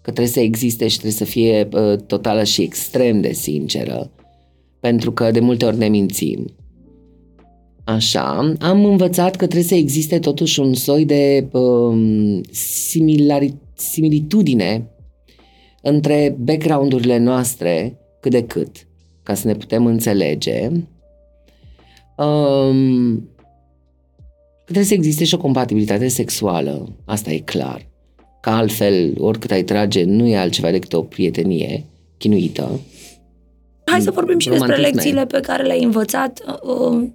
că trebuie să existe și trebuie să fie uh, totală și extrem de sinceră, pentru că de multe ori ne mințim. Așa, am învățat că trebuie să existe totuși un soi de um, similari- similitudine între background-urile noastre cât de cât, ca să ne putem înțelege. Um, trebuie să existe și o compatibilitate sexuală, asta e clar. Că altfel, oricât ai trage, nu e altceva decât o prietenie chinuită. Hai să vorbim și despre Romantisme. lecțiile pe care le-ai învățat uh,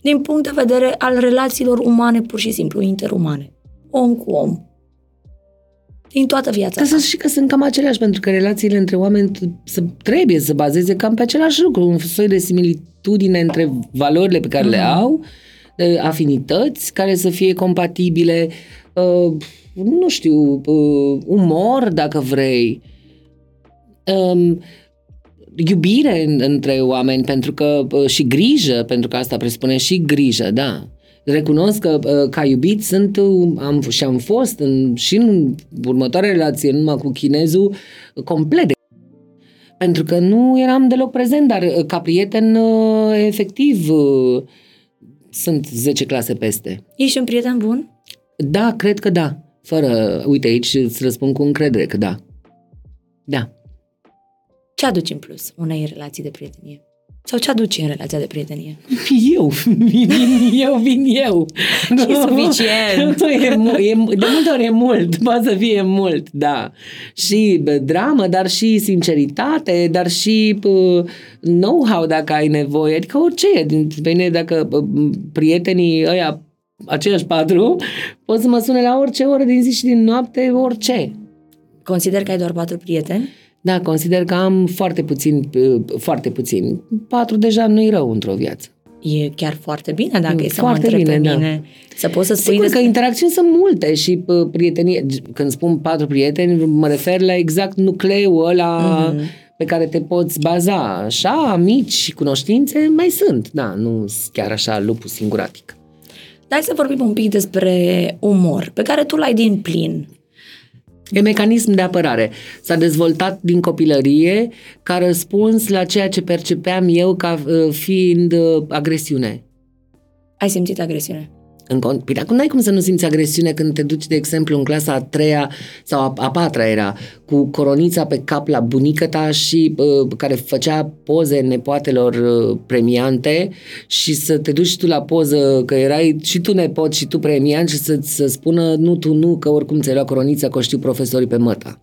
din punct de vedere al relațiilor umane, pur și simplu, interumane. Om cu om. Din toată viața Ca ta. să și că sunt cam aceleași, pentru că relațiile între oameni t- să, trebuie să bazeze cam pe același lucru, un soi de similitudine între valorile pe care le au, uh, afinități care să fie compatibile, uh, nu știu, uh, umor dacă vrei, um, iubire între oameni pentru că uh, și grijă, pentru că asta presupune și grijă, da. Recunosc că uh, ca iubit sunt uh, am, și am fost în, și în următoarea relație, numai cu chinezul, complet pentru că nu eram deloc prezent, dar ca prieten, efectiv, sunt 10 clase peste. Ești un prieten bun? Da, cred că da. Fără, uite, aici îți răspund cu încredere că da. Da. Ce aduci în plus unei relații de prietenie? Sau ce aduci în relația de prietenie? Eu, vin eu, vin eu. [LAUGHS] E suficient. [LAUGHS] e, e, de multe ori e mult, poate să fie mult, da. Și dramă, dar și sinceritate, dar și know-how dacă ai nevoie, adică orice. Bine, dacă prietenii ăia, aceiași patru, pot să mă sune la orice oră din zi și din noapte, orice. Consider că ai doar patru prieteni? Da, consider că am foarte puțin, foarte puțin. Patru deja nu-i rău într-o viață. E chiar foarte bine dacă e să foarte mă bine, pe da. mine. Da. Să poți să spui Sigur despre... că interacțiuni sunt multe și prietenie. Când spun patru prieteni, mă refer la exact nucleul ăla mm-hmm. pe care te poți baza. Așa, amici și cunoștințe mai sunt. Da, nu chiar așa lupul singuratic. Hai să vorbim un pic despre umor, pe care tu l-ai din plin. E mecanism de apărare. S-a dezvoltat din copilărie ca răspuns la ceea ce percepeam eu ca uh, fiind uh, agresiune. Ai simțit agresiune? În, păi dacă nu ai cum să nu simți agresiune când te duci, de exemplu, în clasa a treia sau a, a patra era, cu coronița pe cap la bunică ta și uh, care făcea poze nepoatelor uh, premiante și să te duci tu la poză că erai și tu nepot și tu premiant și să, să spună nu, tu nu, că oricum ți-ai luat coronița, că o știu profesorii pe măta.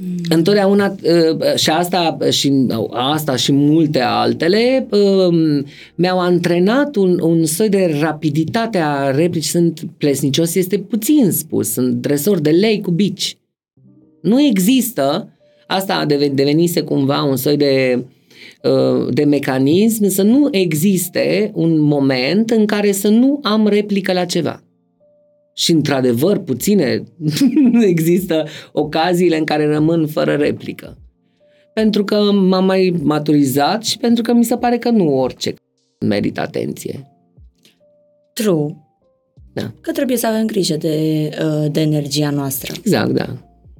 Mm. Întotdeauna uh, și asta și asta și multe altele um, mi-au antrenat un, un soi de rapiditate a replici. Sunt plesnicios, este puțin spus. Sunt dresor de lei cu bici. Nu există, asta devenise cumva un soi de uh, de mecanism, să nu existe un moment în care să nu am replică la ceva și într-adevăr puține [LAUGHS] există ocaziile în care rămân fără replică. Pentru că m-am mai maturizat și pentru că mi se pare că nu orice merită atenție. True. Da. Că trebuie să avem grijă de, uh, de energia noastră. Exact, da.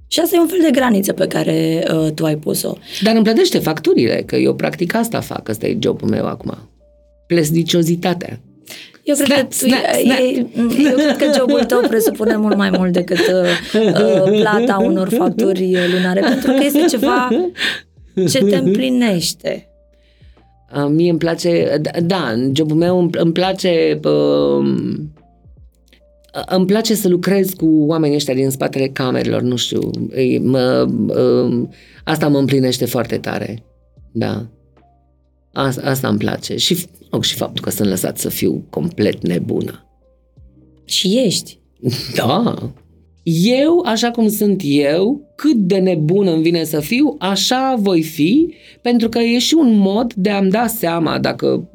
Și asta e un fel de graniță pe care uh, tu ai pus-o. Dar îmi plătește facturile, că eu practic asta fac, ăsta e jobul meu acum. Plesniciozitatea. Eu cred, snap, că, snap, snap. E, eu cred că jobul tău presupune mult mai mult decât uh, uh, plata unor facturi lunare, pentru că este ceva ce te împlinește. Uh, mie îmi place, da, da, în jobul meu îmi, îmi place uh, îmi place să lucrez cu oamenii ăștia din spatele camerelor, nu știu, mă, uh, asta mă împlinește foarte tare, da. Asta, asta îmi place. Și, oh, și faptul că sunt lăsat să fiu complet nebună. Și ești. [LAUGHS] Da. Eu, așa cum sunt eu, cât de nebun îmi vine să fiu, așa voi fi, pentru că e și un mod de a-mi da seama dacă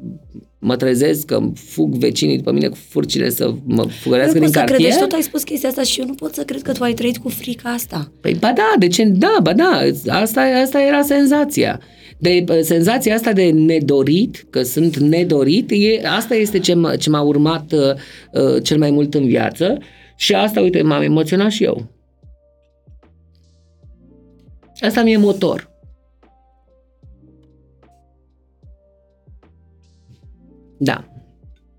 mă trezesc că fug vecinii după mine cu furcile să mă fugărească din cartier. Credeți, tot ai spus chestia asta și eu nu pot să cred că tu ai trăit cu frica asta. Păi ba da, de ce? Da, ba da, asta, asta era senzația de senzația asta de nedorit, că sunt nedorit, e, asta este ce m- ce m-a urmat uh, uh, cel mai mult în viață și asta, uite, m-am emoționat și eu. Asta mi-e motor. Da.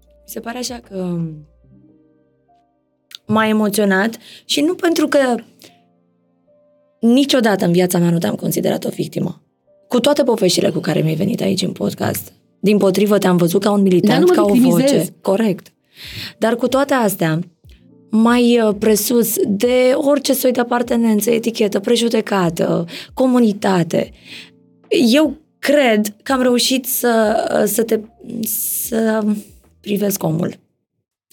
Mi se pare așa că m-a emoționat și nu pentru că niciodată în viața mea nu te-am considerat o victimă cu toate poveștile cu care mi-ai venit aici în podcast. Din potrivă, te-am văzut ca un militant, ca o voce. Corect. Dar cu toate astea, mai uh, presus de orice soi de apartenență, etichetă, prejudecată, comunitate. Eu cred că am reușit să, uh, să te să privesc omul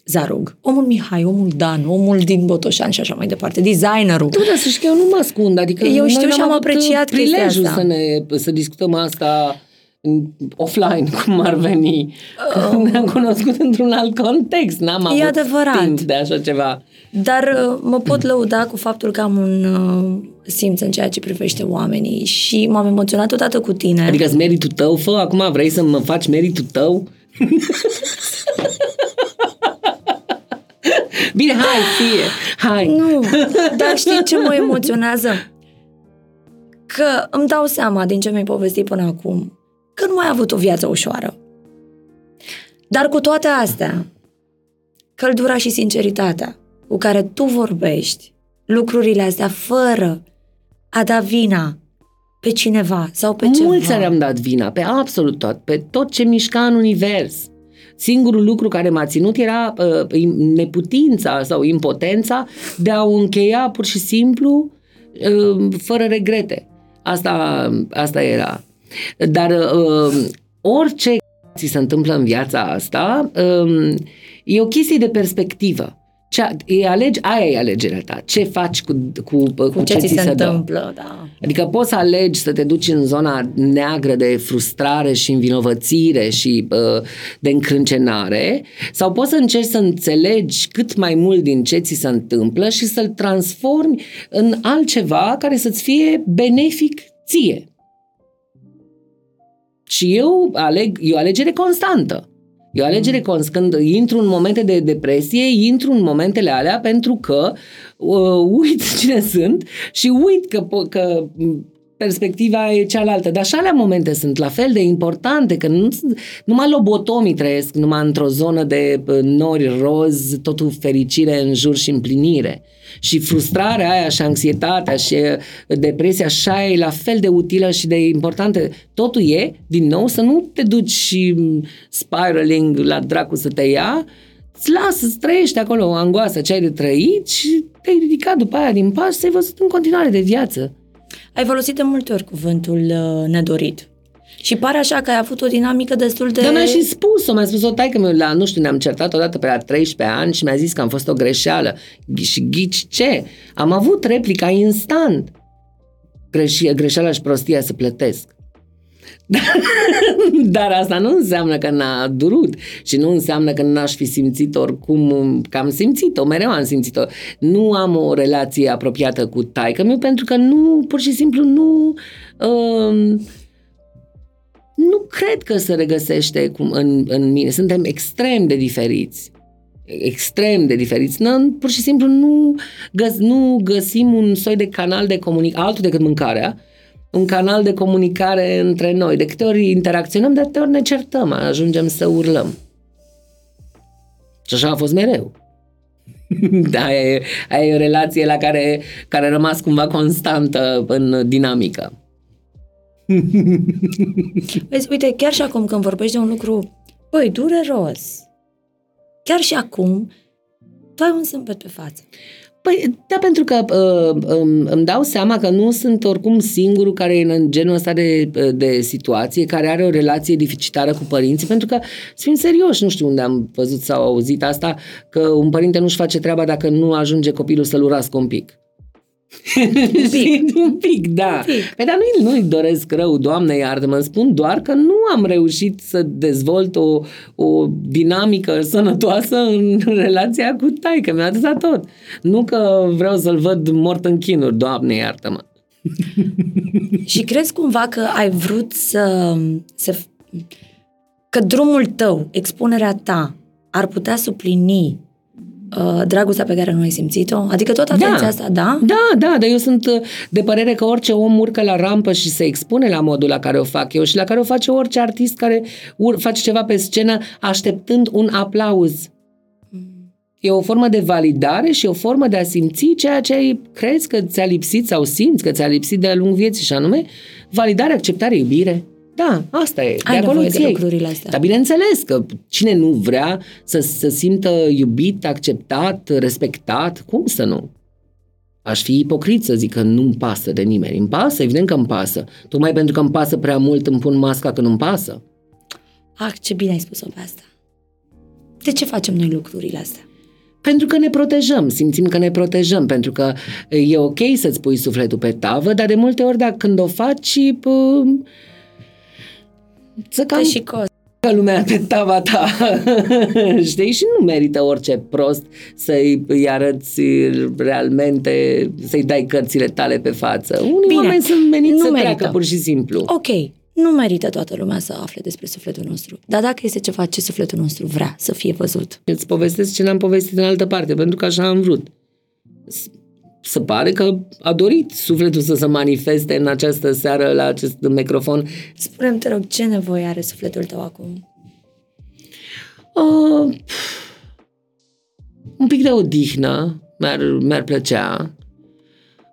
Zarug, omul Mihai, omul Dan, omul din Botoșan și așa mai departe, designerul. Tu, dar să știi că eu nu mă ascund, adică eu știu și am apreciat chestia asta. să, ne, să discutăm asta offline, [LAUGHS] cum ar veni. Uh, ne-am cunoscut într-un alt context, n-am E avut adevărat. timp de așa ceva. Dar uh, mă pot lăuda cu faptul că am un uh, simț în ceea ce privește oamenii și m-am emoționat odată cu tine. Adică-ți meritul tău, fă, acum vrei să mă faci meritul tău? [LAUGHS] Bine, hai, fie, hai. Nu, [LAUGHS] dar știi ce mă emoționează? Că îmi dau seama din ce mi-ai povestit până acum că nu ai avut o viață ușoară. Dar cu toate astea, căldura și sinceritatea cu care tu vorbești lucrurile astea fără a da vina pe cineva sau pe ceva. Mulți le-am dat vina, pe absolut tot, pe tot ce mișca în univers. Singurul lucru care m-a ținut era uh, neputința sau impotența de a o încheia pur și simplu uh, fără regrete. Asta, asta era. Dar uh, orice ți se întâmplă în viața asta uh, e o chestie de perspectivă. Ce, e alegi, aia e alegerea ta. Ce faci cu, cu, cu, cu ce, ce ți se, se întâmplă, da. Adică poți să alegi să te duci în zona neagră de frustrare și învinovățire și uh, de încrâncenare sau poți să încerci să înțelegi cât mai mult din ce ți se întâmplă și să-l transformi în altceva care să-ți fie benefic ție. Și eu aleg, e o alegere constantă. E o alegere mm. constantă. Când intru în momente de depresie, intru în momentele alea pentru că uh, [LAUGHS] uit cine sunt și uit că, că perspectiva e cealaltă. Dar și alea momente sunt la fel de importante, că nu, numai lobotomii trăiesc numai într-o zonă de nori roz, totul fericire în jur și împlinire. Și frustrarea aia și anxietatea și depresia așa e la fel de utilă și de importantă. Totul e, din nou, să nu te duci și spiraling la dracu să te ia, îți lasă, să trăiești acolo o angoasă ce ai de trăit și te-ai ridicat după aia din pas și ai văzut în continuare de viață. Ai folosit de multe ori cuvântul uh, nedorit. Și pare așa că ai avut o dinamică destul de... Dar mi-a și spus-o, mi-a spus-o taică meu la, nu știu, ne-am certat odată pe la 13 ani și mi-a zis că am fost o greșeală. Și ghici ce? Am avut replica instant. Greș- greșeala și prostia să plătesc. [LAUGHS] Dar asta nu înseamnă că n-a durut și nu înseamnă că n-aș fi simțit oricum că am simțit-o, mereu am simțit-o. Nu am o relație apropiată cu taică meu pentru că nu, pur și simplu nu... Uh, nu cred că se regăsește cum în, în mine. Suntem extrem de diferiți. Extrem de diferiți. Nu, pur și simplu nu, găs, nu găsim un soi de canal de comunicare, altul decât mâncarea, un canal de comunicare între noi. De câte ori interacționăm, de câte ori ne certăm, ajungem să urlăm. Și așa a fost mereu. [LAUGHS] da, aia e, aia e o relație la care, care a rămas cumva constantă în dinamică. [LAUGHS] Vezi, uite, chiar și acum când vorbești de un lucru, băi, dureros, chiar și acum, tu ai un zâmbet pe față. Păi, da, pentru că uh, îmi, îmi dau seama că nu sunt oricum singurul care e în genul ăsta de, de situație, care are o relație dificitară cu părinții, pentru că, să fim serioși, nu știu unde am văzut sau auzit asta, că un părinte nu-și face treaba dacă nu ajunge copilul să-l urască un pic. Un pic. un pic, da. Un pic. Păi, dar nu-i, nu-i doresc rău, Doamne iartă-mă, spun doar că nu am reușit să dezvolt o, o dinamică sănătoasă în relația cu taică mi-a atâta tot. Nu că vreau să-l văd mort în chinuri, Doamne iartă-mă. Și crezi cumva că ai vrut să, să că drumul tău, expunerea ta, ar putea suplini uh, dragostea pe care nu ai simțit-o? Adică tot atenția da. asta, da? Da, da, dar eu sunt uh, de părere că orice om urcă la rampă și se expune la modul la care o fac eu și la care o face orice artist care ur- face ceva pe scenă așteptând un aplauz. E o formă de validare și o formă de a simți ceea ce ai, crezi că ți-a lipsit sau simți că ți-a lipsit de-a lungul vieții și anume validare, acceptare, iubire. Da, asta e. Ai de acolo de lucrurile astea. Dar bineînțeles că cine nu vrea să se simtă iubit, acceptat, respectat, cum să nu? Aș fi ipocrit să zic că nu-mi pasă de nimeni. Îmi pasă, evident că îmi pasă. Tocmai pentru că îmi pasă prea mult îmi pun masca că nu-mi pasă. Ah, ce bine ai spus-o pe asta. De ce facem noi lucrurile astea? Pentru că ne protejăm, simțim că ne protejăm, pentru că e ok să-ți pui sufletul pe tavă, dar de multe ori dacă când o faci, pă, să cam Te și cos. ca lumea pe tava ta, [LAUGHS] știi? Și nu merită orice prost să-i îi arăți realmente, să-i dai cărțile tale pe față. Unii Bine, oameni sunt meniți nu să merită. treacă pur și simplu. Ok, nu merită toată lumea să afle despre sufletul nostru. Dar dacă este ceva ce sufletul nostru vrea să fie văzut, Îți povestesc ce n-am povestit în altă parte, pentru că așa am vrut. S- Se pare că a dorit sufletul să se manifeste în această seară la acest microfon. spune-mi, te rog, ce nevoie are sufletul tău acum? Uh, un pic de odihnă mi-ar, mi-ar plăcea.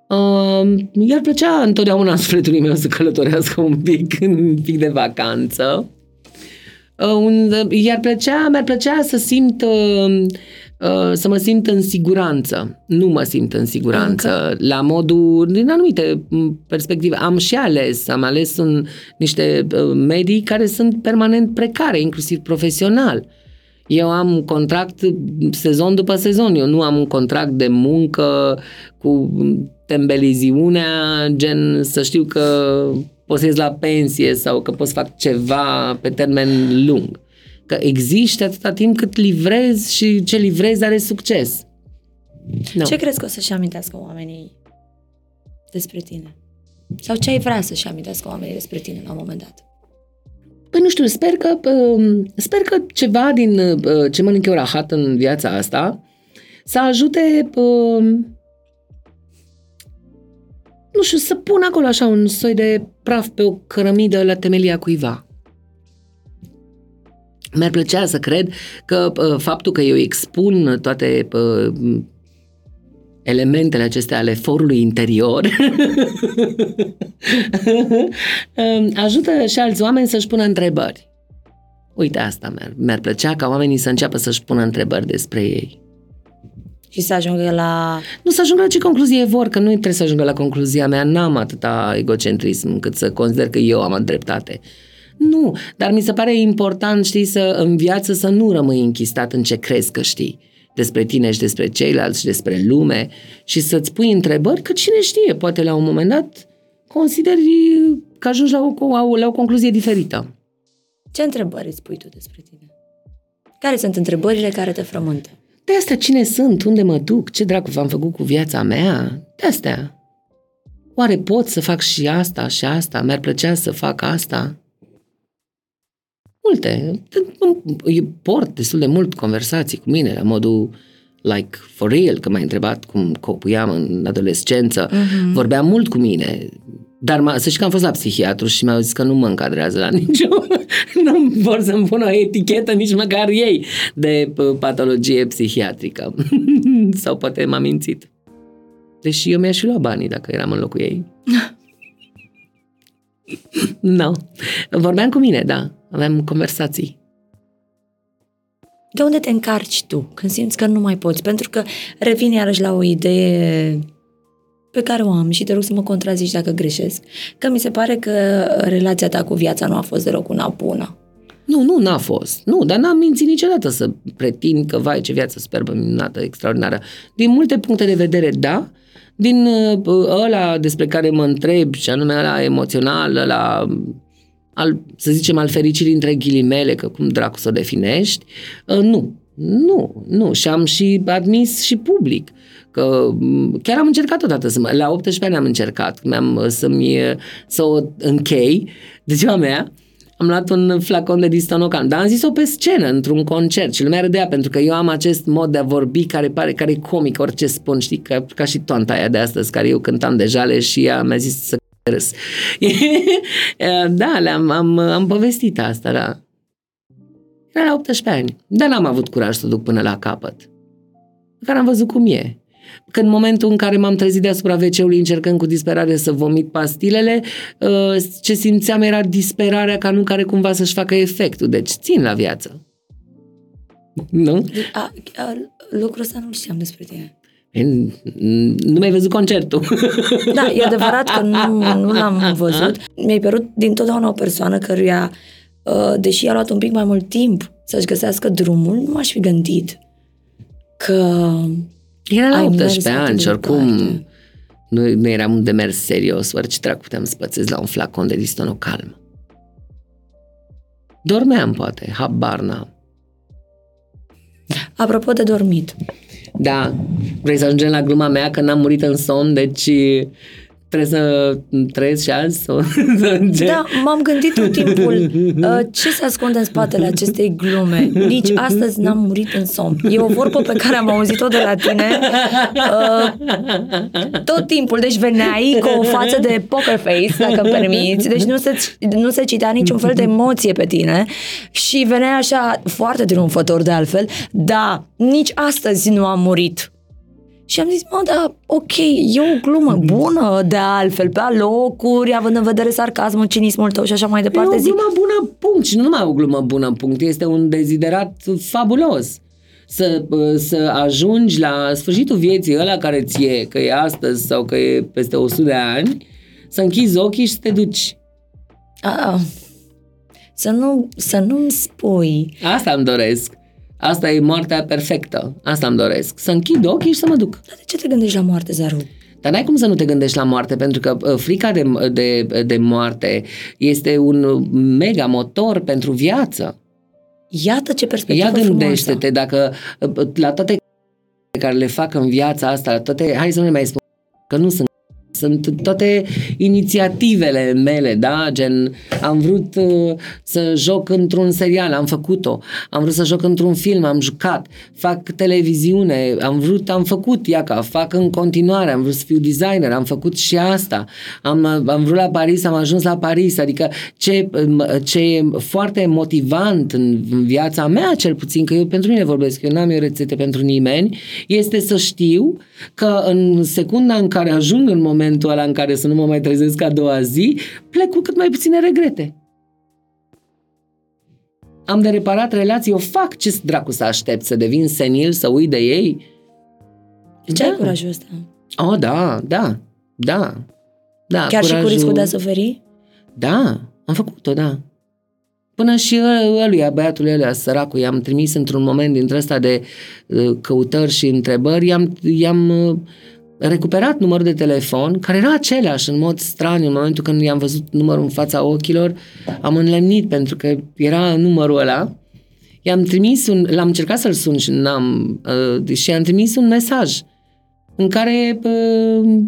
Uh, i-ar plăcea întotdeauna [LAUGHS] sufletului meu să călătorească un pic, [LAUGHS] un pic de vacanță. Uh, un, i-ar plăcea, mi-ar plăcea să simt uh, uh, să mă simt în siguranță. Nu mă simt în siguranță. La modul, din anumite m, perspective. Am și ales, am ales un, niște uh, medii care sunt permanent precare, inclusiv profesional. Eu am un contract sezon după sezon. Eu nu am un contract de muncă cu tembeliziunea, gen să știu că pot să ies la pensie sau că pot să fac ceva pe termen lung. Că există atâta timp cât livrez și ce livrez are succes. No. Ce crezi că o să-și amintească oamenii despre tine? Sau ce ai vrea să-și amintească oamenii despre tine la un moment dat? Păi nu știu, sper că, uh, sper că ceva din uh, ce mănânc eu rahat în viața asta să ajute, uh, nu știu, să pun acolo așa un soi de praf pe o cărămidă la temelia cuiva. Mi-ar plăcea să cred că uh, faptul că eu expun toate uh, elementele acestea ale forului interior [LAUGHS] ajută și alți oameni să-și pună întrebări. Uite asta, mi-ar, mi-ar plăcea ca oamenii să înceapă să-și pună întrebări despre ei. Și să ajungă la... Nu să ajungă la ce concluzie vor, că nu trebuie să ajungă la concluzia mea, n-am atâta egocentrism cât să consider că eu am dreptate. Nu, dar mi se pare important, știi, să în viață să nu rămâi închistat în ce crezi că știi despre tine și despre ceilalți și despre lume și să-ți pui întrebări, că cine știe, poate la un moment dat consideri că ajungi la o, la o concluzie diferită. Ce întrebări îți pui tu despre tine? Care sunt întrebările care te frământă? De astea cine sunt, unde mă duc, ce dracu v-am făcut cu viața mea, de astea. Oare pot să fac și asta și asta? Mi-ar plăcea să fac asta? Multe. Eu port destul de mult conversații cu mine, la modul like for real, că m-ai întrebat cum copuiam în adolescență. Uh-huh. Vorbeam mult cu mine, dar m- să știi că am fost la psihiatru și mi-au zis că nu mă încadrează la [LAUGHS] nicio... nu vor să-mi pună o etichetă nici măcar ei de patologie psihiatrică. [LAUGHS] Sau poate m-am mințit. Deși eu mi-aș fi luat banii dacă eram în locul ei. Nu. [LAUGHS] no. Vorbeam cu mine, da. Aveam conversații. De unde te încarci tu când simți că nu mai poți? Pentru că revin iarăși la o idee pe care o am și te rog să mă contrazici dacă greșesc, că mi se pare că relația ta cu viața nu a fost deloc una bună. Nu, nu, n-a fost. Nu, dar n-am mințit niciodată să pretind că, vai, ce viață superbă, minunată, extraordinară. Din multe puncte de vedere, da. Din uh, ăla despre care mă întreb, și anume ăla emoțional, ăla al, să zicem, al fericirii între ghilimele, că cum dracu să o definești, uh, nu. Nu, nu. Și am și admis și public că chiar am încercat odată să mă, la 18 ani am încercat, mi-am să-mi, să o închei de ziua mea, am luat un flacon de distonocan, dar am zis-o pe scenă, într-un concert. Și lumea râdea pentru că eu am acest mod de a vorbi care pare care e comic, orice spun, știi, ca, ca și toanta aia de astăzi, care eu cântam de jale și ea mi-a zis să râs. [LAUGHS] da, le-am, am, am povestit asta, da. Era la 18 ani, dar n-am avut curaj să o duc până la capăt. Care am văzut cum e. Că în momentul în care m-am trezit deasupra WC-ului încercând cu disperare să vomit pastilele, ce simțeam era disperarea ca nu care cumva să-și facă efectul. Deci țin la viață. Nu? A, a, lucrul ăsta nu știam despre tine. Nu mi-ai văzut concertul. [LAUGHS] Da, e adevărat că nu, nu l-am văzut. Mi-ai părut din totdeauna o persoană căruia, deși a luat un pic mai mult timp să-și găsească drumul, nu m-aș fi gândit că era la 18 ani și oricum nu, nu eram un demers serios, orice dracu puteam să pățesc la un flacon de distono calm. Dormeam, poate, habar n-am. Apropo de dormit, Da, vrei să ajungem la gluma mea că n-am murit în somn, deci trebuie să trăiesc și azi? Sau [LAUGHS] ce? Da, m-am gândit tot timpul [LAUGHS] uh, ce se ascunde în spatele acestei glume. Nici astăzi n-am murit în somn. E o vorbă pe care am auzit-o de la tine uh, tot timpul. Deci veneai cu o față de poker face, dacă îmi permiți. Deci nu se, nu se citea niciun fel de emoție pe tine și veneai așa foarte triumfător de altfel. Da, nici astăzi nu am murit. Și am zis, mă, da, ok, e o glumă bună de altfel, pe alocuri, având în vedere sarcasmul, cinismul tău și așa mai E departe. o Zic, glumă bună, punct. Și nu numai o glumă bună, punct. Este un deziderat fabulos. Să, să ajungi la sfârșitul vieții ăla care ți e, că e astăzi sau că e peste 100 de ani, să închizi ochii și să te duci. a, să, nu, să nu-mi spui. Asta îmi doresc. Asta e moartea perfectă. Asta îmi doresc. Să închid ochii și să mă duc. Dar de ce te gândești la moarte, Zaru? Dar n-ai cum să nu te gândești la moarte, pentru că uh, frica de, de, de moarte este un mega motor pentru viață. Iată ce perspectivă Ia gândește-te frumoasă. dacă uh, la toate care le fac în viața asta, la toate, hai să nu le mai spun, că nu sunt sunt toate inițiativele mele, da? Gen, am vrut uh, să joc într-un serial, am făcut-o. Am vrut să joc într-un film, am jucat. Fac televiziune, am vrut, am făcut, iaca, fac în continuare, am vrut să fiu designer, am făcut și asta. Am, am vrut la Paris, am ajuns la Paris. Adică ce, ce e foarte motivant în, în viața mea, cel puțin, că eu pentru mine vorbesc, eu n-am eu rețete pentru nimeni, este să știu că în secunda în care ajung în momentul ăla în care să nu mă mai trezesc a doua zi, plec cu cât mai puține regrete. Am de reparat relații, eu fac ce dracu să aștept, să devin senil, să uit de ei. De ce ai curajul ăsta? Oh, da, da, da. da Chiar și cu curajul- riscul de a suferi? Da, am făcut-o, da. Până și ă- ăluia, băiatul ăluia, săracul, i-am trimis într-un moment dintre ăsta de uh, căutări și întrebări, i-am, i-am uh, recuperat numărul de telefon, care era același în mod straniu, în momentul când i-am văzut numărul în fața ochilor, am înlemnit pentru că era numărul ăla, i-am trimis un, l-am încercat să-l sun și n-am, uh, și i-am trimis un mesaj în care uh,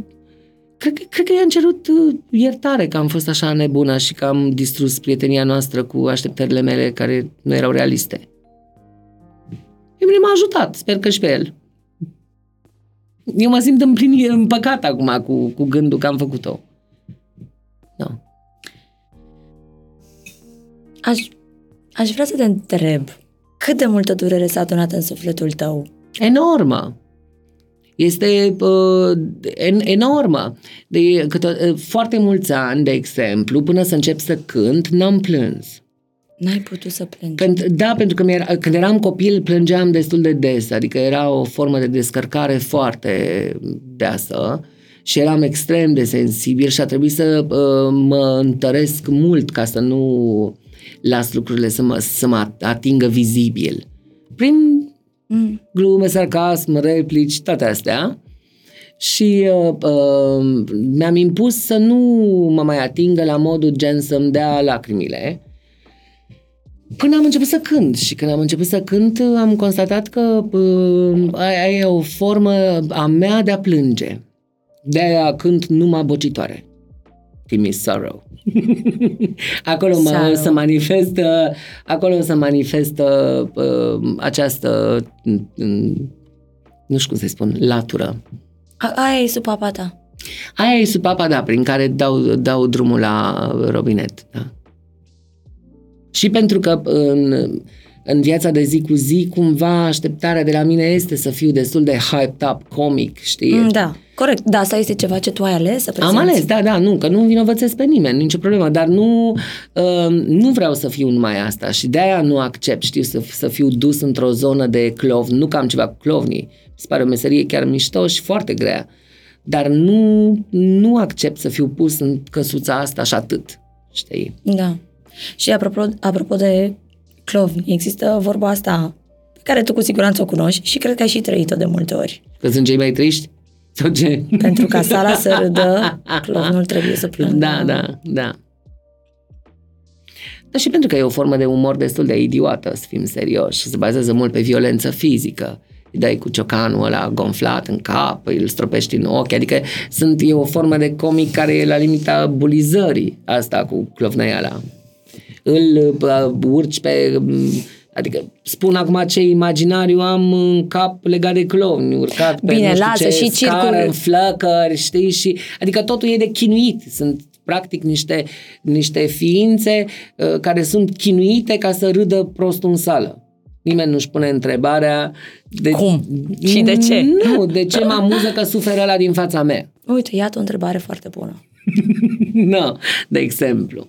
cred, că- cred că i-am cerut uh, iertare că am fost așa nebună și că am distrus prietenia noastră cu așteptările mele care nu erau realiste. Pe mine m-a ajutat, sper că și pe el. Eu mă simt împlinit, împăcat acum cu, cu gândul că am făcut-o. Da. Aș, aș vrea să te întreb, cât de multă durere s-a adunat în sufletul tău? enormă. Este uh, en, enormă. De câte, uh, foarte mulți ani, de exemplu, până să încep să cânt, n-am plâns. N-ai putut să plângi. Pentru, da, pentru că mi-era, când eram copil plângeam destul de des, adică era o formă de descărcare foarte deasă și eram extrem de sensibil și a trebuit să uh, mă întăresc mult ca să nu las lucrurile să mă, să mă atingă vizibil. Prin Mm. glume, sarcasm, replici, toate astea. Și uh, uh, mi-am impus să nu mă mai atingă la modul gen să-mi dea lacrimile. Până am început să cânt și când am început să cânt am constatat că uh, aia e o formă a mea de a plânge. De-aia cânt numai bocitoare. Give me sorrow. [LAUGHS] acolo mă, Sorrow. se manifestă acolo se manifestă uh, această mm, nu știu cum să spun, latură. A, aia e sub papa ta. Aia e supapa, da, prin care dau, dau drumul la robinet, da. Și pentru că în, în viața de zi cu zi, cumva așteptarea de la mine este să fiu destul de hyped up, comic, știi? Mm, Da, corect. Da, asta este ceva ce tu ai ales să prezinți. Am ales, da, da, nu, că nu învinovățesc pe nimeni, nicio problemă, dar nu, uh, nu vreau să fiu numai asta și de-aia nu accept, știu, să, să fiu dus într-o zonă de clov, nu că am ceva cu clovnii, mi se pare o meserie chiar mișto și foarte grea, dar nu, nu accept să fiu pus în căsuța asta și atât, știi? Da. Și apropo, apropo de clovni, există vorba asta pe care tu cu siguranță o cunoști și cred că ai și trăit-o de multe ori. Că sunt cei mai triști? Sau ce? Pentru ca sala să râdă, clovnul trebuie să plângă. Da, da, da. dar și pentru că e o formă de umor destul de idiotă, să fim serioși, se bazează mult pe violență fizică. Îi dai cu ciocanul ăla gonflat în cap, îl stropești în ochi, adică sunt, e o formă de comic care e la limita bulizării, asta cu clovneiala. Îl uh, urci pe Adică spun acum ce imaginariu am în cap legat de clovni, urcat pe Bine, nu știu lasă ce și scară, circul- în flăcări, știi? Și, adică totul e de chinuit. Sunt practic niște, niște ființe uh, care sunt chinuite ca să râdă prostul în sală. Nimeni nu-și pune întrebarea de, Cum? Și de ce? Nu, de ce mă amuză că suferă la din fața mea. Uite, iată o întrebare foarte bună. [LAUGHS] nu, de exemplu.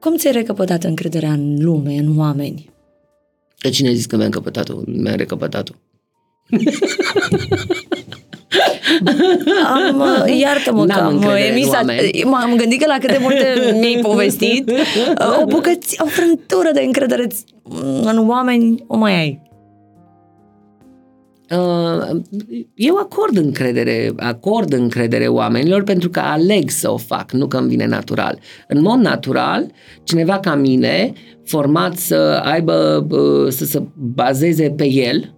Cum ți-ai recăpătat încrederea în lume, în oameni? Că cine a zis că mi-am căpătat-o? Mi-am recăpătat-o. Am, uh, iartă-mă că N-am am încredere în emis... a- oameni. M-am gândit că la câte multe mi-ai [LAUGHS] povestit, uh, o bucăți, o frântură de încredere în oameni o mai ai. Uh, eu acord încredere, acord încredere oamenilor pentru că aleg să o fac, nu că îmi vine natural. În mod natural, cineva ca mine, format să aibă, uh, să se bazeze pe el,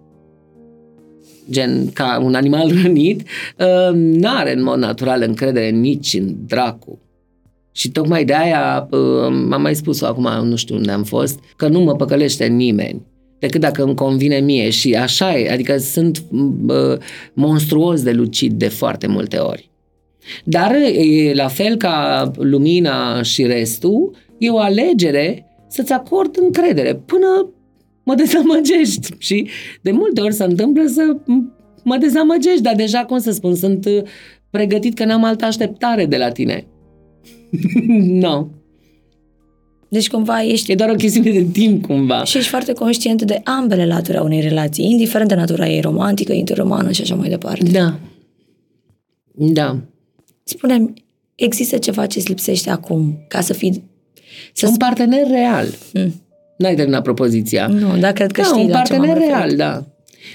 gen ca un animal [LAUGHS] rănit, uh, n-are în mod natural încredere nici în dracu. Și tocmai de aia uh, am mai spus-o acum, nu știu unde am fost, că nu mă păcălește nimeni decât dacă îmi convine mie și așa e, adică sunt uh, monstruos de lucid de foarte multe ori. Dar e la fel ca lumina și restul, e o alegere să-ți acord încredere până mă dezamăgești și de multe ori se întâmplă să mă dezamăgești, dar deja, cum să spun, sunt uh, pregătit că n-am altă așteptare de la tine. nu. [LAUGHS] No. Deci cumva ești E doar o chestiune de timp, cumva. și ești foarte conștient de ambele laturi a unei relații, indiferent de natura ei romantică, interomană și așa mai departe. Da. Da. Spune există ceva ce îți lipsește acum ca să fii... Să Un partener real. Mm. N-ai terminat propoziția. Nu, dar cred că da, știi un la ce m-am partener referit. real, da.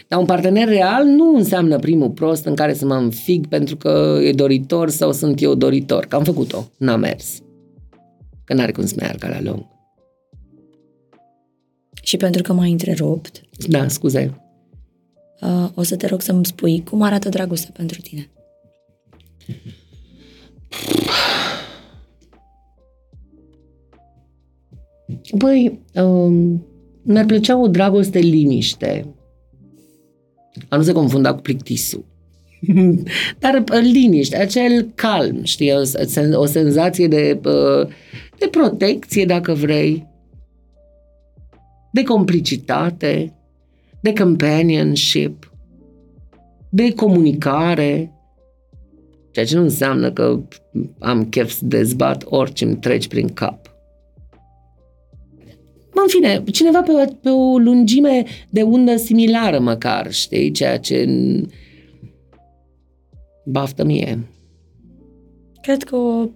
Dar un partener real nu înseamnă primul prost în care să mă înfig pentru că e doritor sau sunt eu doritor. Că am făcut-o. N-a mers. Că n-are cum să meargă la lung. Și pentru că m-ai întrerupt, Da, scuze. uh, o să te rog să-mi spui cum arată dragostea pentru tine. Băi, um, mi-ar plăcea o dragoste liniște. A nu se confunda cu plictisul. [LAUGHS] Dar uh, liniște, acel calm, știi, o, sen- o senzație de, uh, de protecție, dacă vrei, de complicitate, de companionship, de comunicare, ceea ce nu înseamnă că am chef să dezbat orice îmi treci prin cap. Mă, în fine, cineva pe o, pe o lungime de undă similară măcar, știi, ceea ce n- baftă mie. Cred că o...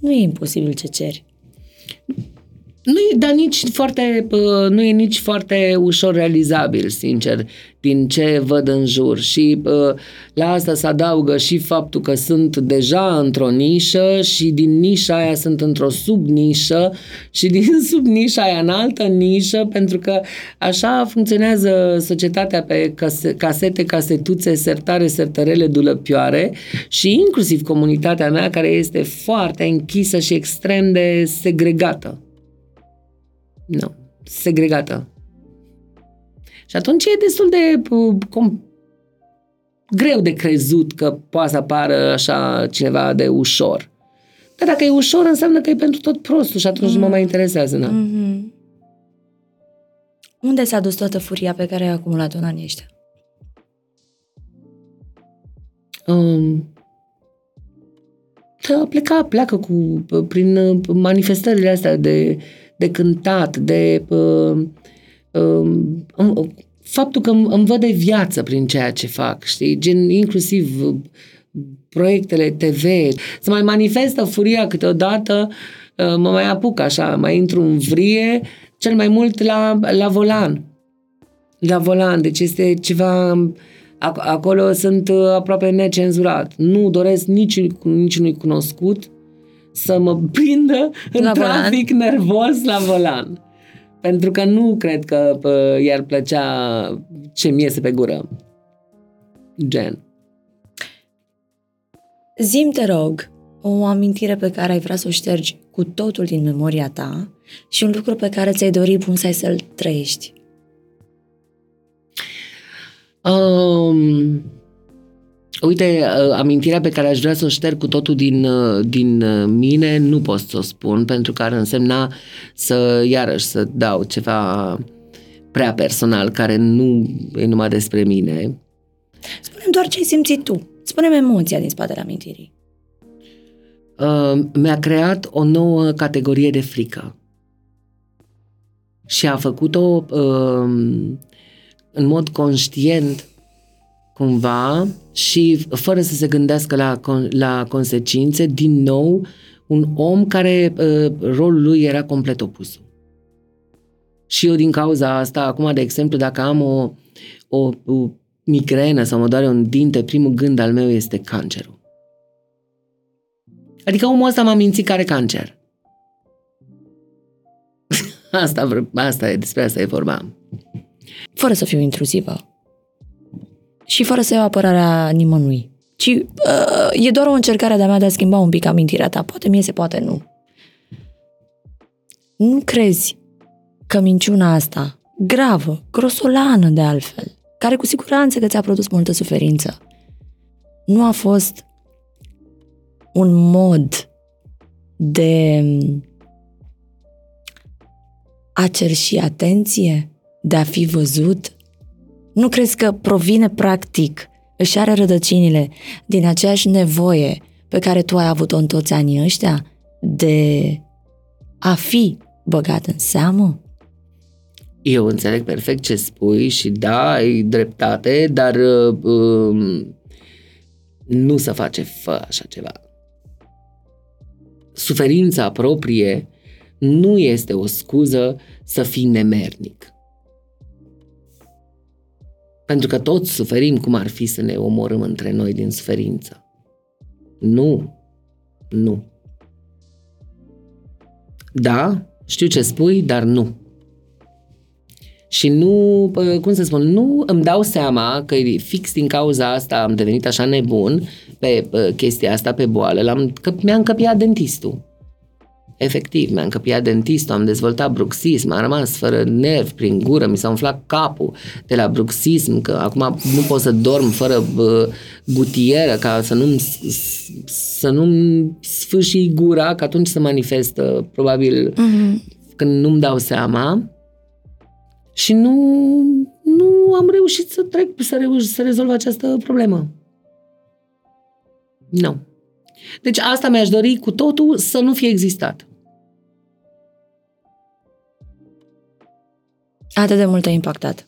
nu e imposibil ce ceri. Nu e, dar nici foarte, uh, nu e nici foarte ușor realizabil, sincer, din ce văd în jur. Și uh, la asta se adaugă și faptul că sunt deja într-o nișă și din nișa aia sunt într-o subnișă și din [LAUGHS] subnișa aia în altă nișă, pentru că așa funcționează societatea pe case- casete, casetuțe, sertare, sertărele, dulăpioare și inclusiv comunitatea mea care este foarte închisă și extrem de segregată. Nu. Segregată. Și atunci e destul de uh, com- greu de crezut că poate să apară așa cineva de ușor. Dar dacă e ușor, înseamnă că e pentru tot prostul și atunci nu mă mai interesează. Na. Mm-hmm. Unde s-a dus toată furia pe care ai acumulat-o în anii ăștia? Um, că pleca, pleacă cu, prin uh, manifestările astea de, de cântat, de uh, uh, faptul că îmi, îmi văd de viață prin ceea ce fac, știi? Gen, inclusiv uh, proiectele TV. Se mai manifestă furia câteodată, uh, mă mai apuc așa, mai intru în vrie, cel mai mult la, la volan. La volan, deci este ceva... Ac- acolo sunt uh, aproape necenzurat. Nu doresc nici, niciunui cunoscut să mă prindă în La trafic nervos la volan. Pentru că nu cred că uh, i-ar plăcea ce mi iese pe gură. Gen. Zim, te rog, o amintire pe care ai vrea să o ștergi cu totul din memoria ta și un lucru pe care ți-ai dori bun să să-l trăiești. Um, uite, uh, amintirea pe care aș vrea să o șterg cu totul din, uh, din uh, mine, nu pot să o spun, pentru că ar însemna să, iarăși, să dau ceva prea personal, care nu e numai despre mine. spune doar ce ai simțit tu. spune emoția din spatele amintirii. Uh, mi-a creat o nouă categorie de frică. Și a făcut-o uh, în mod conștient cumva și fără să se gândească la, la consecințe, din nou, un om care uh, rolul lui era complet opus. Și eu din cauza asta, acum, de exemplu, dacă am o, o, o migrenă sau mă doare un dinte, primul gând al meu este cancerul. Adică omul ăsta m-a mințit că are cancer. [LAUGHS] asta, asta e, despre asta e vorba. Fără să fiu intruzivă. Și fără să iau apărarea nimănui. Ci uh, e doar o încercare de-a mea de a schimba un pic amintirea ta. Poate mie se poate nu. Nu crezi că minciuna asta, gravă, grosolană de altfel, care cu siguranță că ți-a produs multă suferință, nu a fost un mod de a cerși atenție, de a fi văzut? Nu crezi că provine practic, își are rădăcinile din aceeași nevoie pe care tu ai avut-o în toți anii ăștia de a fi băgat în seamă? Eu înțeleg perfect ce spui și da, ai dreptate, dar uh, um, nu se face fă așa ceva. Suferința proprie nu este o scuză să fii nemernic. Pentru că toți suferim cum ar fi să ne omorâm între noi din suferință. Nu. Nu. Da, știu ce spui, dar nu. Și nu, cum să spun, nu îmi dau seama că fix din cauza asta am devenit așa nebun pe chestia asta, pe boală, l-am, că mi-a încăpiat dentistul. Efectiv, mi-a încăpiat dentistul, am dezvoltat bruxism, am rămas fără nervi prin gură, mi s-a umflat capul de la bruxism, că acum nu pot să dorm fără uh, gutieră ca să nu-mi, să nu-mi sfârși gura, că atunci se manifestă probabil uh-huh. când nu-mi dau seama și nu, nu am reușit să trec, să, reuș- să rezolv această problemă. Nu. Deci asta mi-aș dori cu totul să nu fie existat. Atât de mult a impactat.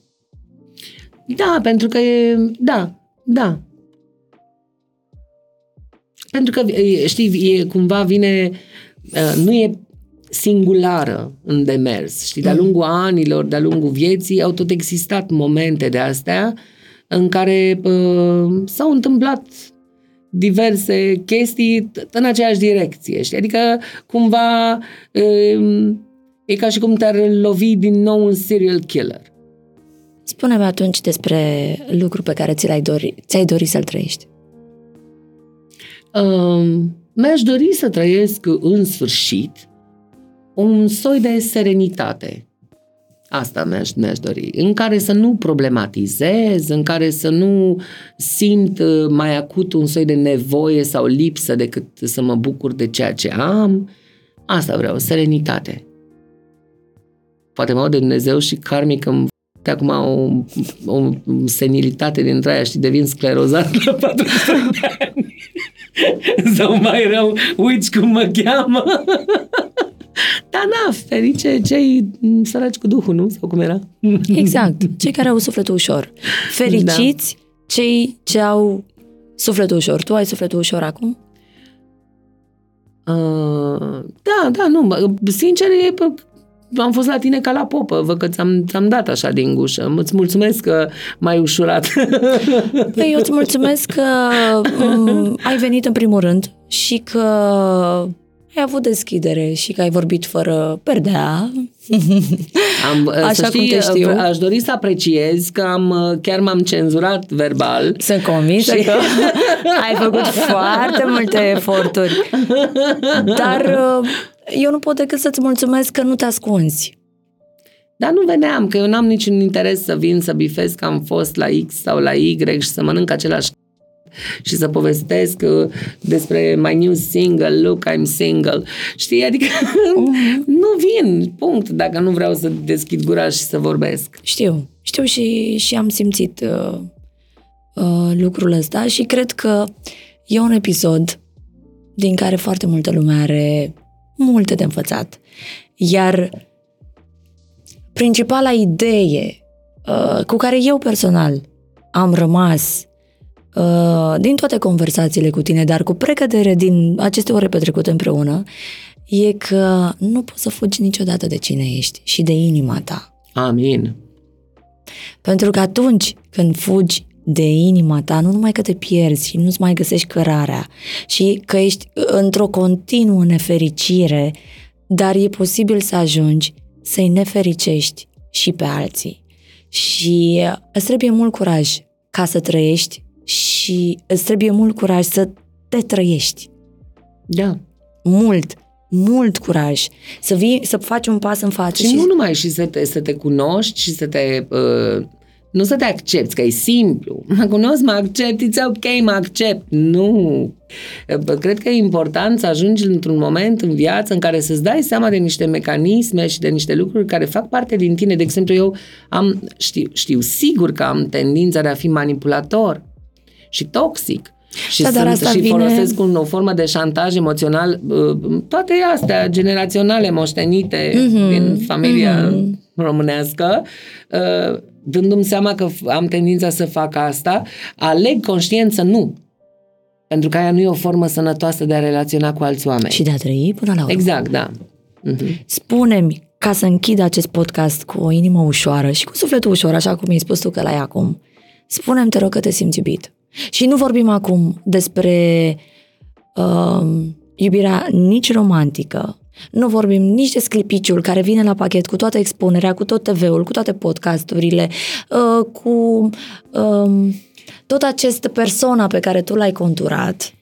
Da, pentru că e... Da, da. Pentru că, știi, e, cumva vine... Nu e singulară în demers. Știi, de-a mm. lungul anilor, de-a lungul vieții, au tot existat momente de astea în care uh, s-au întâmplat diverse chestii în aceeași direcție. Știi? Adică, cumva, uh, E ca și cum te-ar lovi din nou un serial killer. Spune-mi atunci despre lucru pe care ți-l-ai dori, ți-ai dori să-l trăiești. Uh, mi-aș dori să trăiesc în sfârșit un soi de serenitate. Asta mi-aș, mi-aș dori. În care să nu problematizez, în care să nu simt uh, mai acut un soi de nevoie sau lipsă decât să mă bucur de ceea ce am. Asta vreau, serenitate poate mă de Dumnezeu și karmic îmi de acum o, o senilitate dintre aia și devin sclerozat [LAUGHS] la 40 de ani. Sau mai rău, uiți cum mă cheamă. Dar na, ferice cei săraci cu Duhul, nu? Sau cum era? Exact, cei care au sufletul ușor. Fericiți da. cei ce au sufletul ușor. Tu ai sufletul ușor acum? Uh, da, da, nu, sincer, e am fost la tine ca la popă, văd că ți-am, ți-am dat așa din gușă. Îți mulțumesc că m-ai ușurat. [LAUGHS] Păi eu îți mulțumesc că um, ai venit în primul rând și că ai avut deschidere și că ai vorbit fără perdea. [LAUGHS] Am, Așa să cum te știu. Aș dori să apreciez că am, chiar m-am cenzurat verbal. Sunt convinsă Și- că ai făcut [LAUGHS] foarte multe eforturi. Dar uh, eu nu pot decât să-ți mulțumesc că nu te ascunzi. Dar nu veneam, că eu n-am niciun interes să vin să bifez că am fost la X sau la Y și să mănânc același și să povestesc uh, despre my new single, look, I'm single. Știi? Adică [LAUGHS] nu vin, punct, dacă nu vreau să deschid gura și să vorbesc. Știu, știu și, și am simțit uh, uh, lucrul ăsta și cred că e un episod din care foarte multă lume are multe de învățat. Iar principala idee uh, cu care eu personal am rămas uh, din toate conversațiile cu tine, dar cu precădere din aceste ore petrecute împreună, e că nu poți să fugi niciodată de cine ești și de inima ta. Amin. Pentru că atunci când fugi de inima ta, nu numai că te pierzi și nu-ți mai găsești cărarea și că ești într-o continuă nefericire, dar e posibil să ajungi să-i nefericești și pe alții. Și îți trebuie mult curaj ca să trăiești și îți trebuie mult curaj să te trăiești. Da. Mult, mult curaj. Să vii, să faci un pas în față. Și, nu numai și să te, să te cunoști și să te... Uh, nu să te accepti, că e simplu. Mă cunosc, mă accept, it's ok, mă accept. Nu. Uh, Cred că e important să ajungi într-un moment în viață în care să-ți dai seama de niște mecanisme și de niște lucruri care fac parte din tine. De exemplu, eu am, știu, știu sigur că am tendința de a fi manipulator și toxic. Și, Da, dar sunt, asta și vine- folosesc un, o formă de șantaj emoțional, uh, toate astea generaționale moștenite Mhm, din familia mhm. românească, uh, dându-mi seama că f- am tendința să fac asta, aleg conștient să nu. Pentru că aia nu e o formă sănătoasă de a relaționa cu alți oameni. Și de a trăi până la urmă. Exact, da. Mhm. Spune-mi, ca să închid acest podcast cu o inimă ușoară și cu sufletul ușor, așa cum ai spus tu că l-ai acum, spune-mi, te rog, că te simți iubit. Și nu vorbim acum despre um, iubirea nici romantică, nu vorbim nici de sclipiciul care vine la pachet cu toată expunerea, cu tot TV-ul, cu toate podcasturile, uh, cu um, tot acest persona pe care tu l-ai conturat.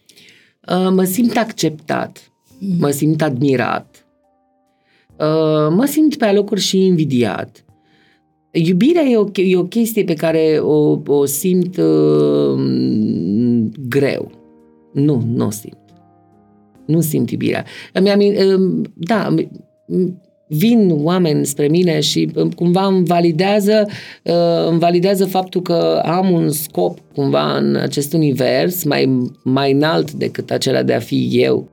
Uh, mă simt acceptat, mă simt admirat, uh, mă simt pe alocuri și invidiat. Iubirea e o, e o chestie pe care o, o simt uh, greu. Nu, nu o simt. Nu simt iubirea. Îmi amin, uh, da, m- vin oameni spre mine și uh, cumva îmi validează, uh, îmi validează faptul că am un scop cumva în acest univers mai, mai înalt decât acela de a fi eu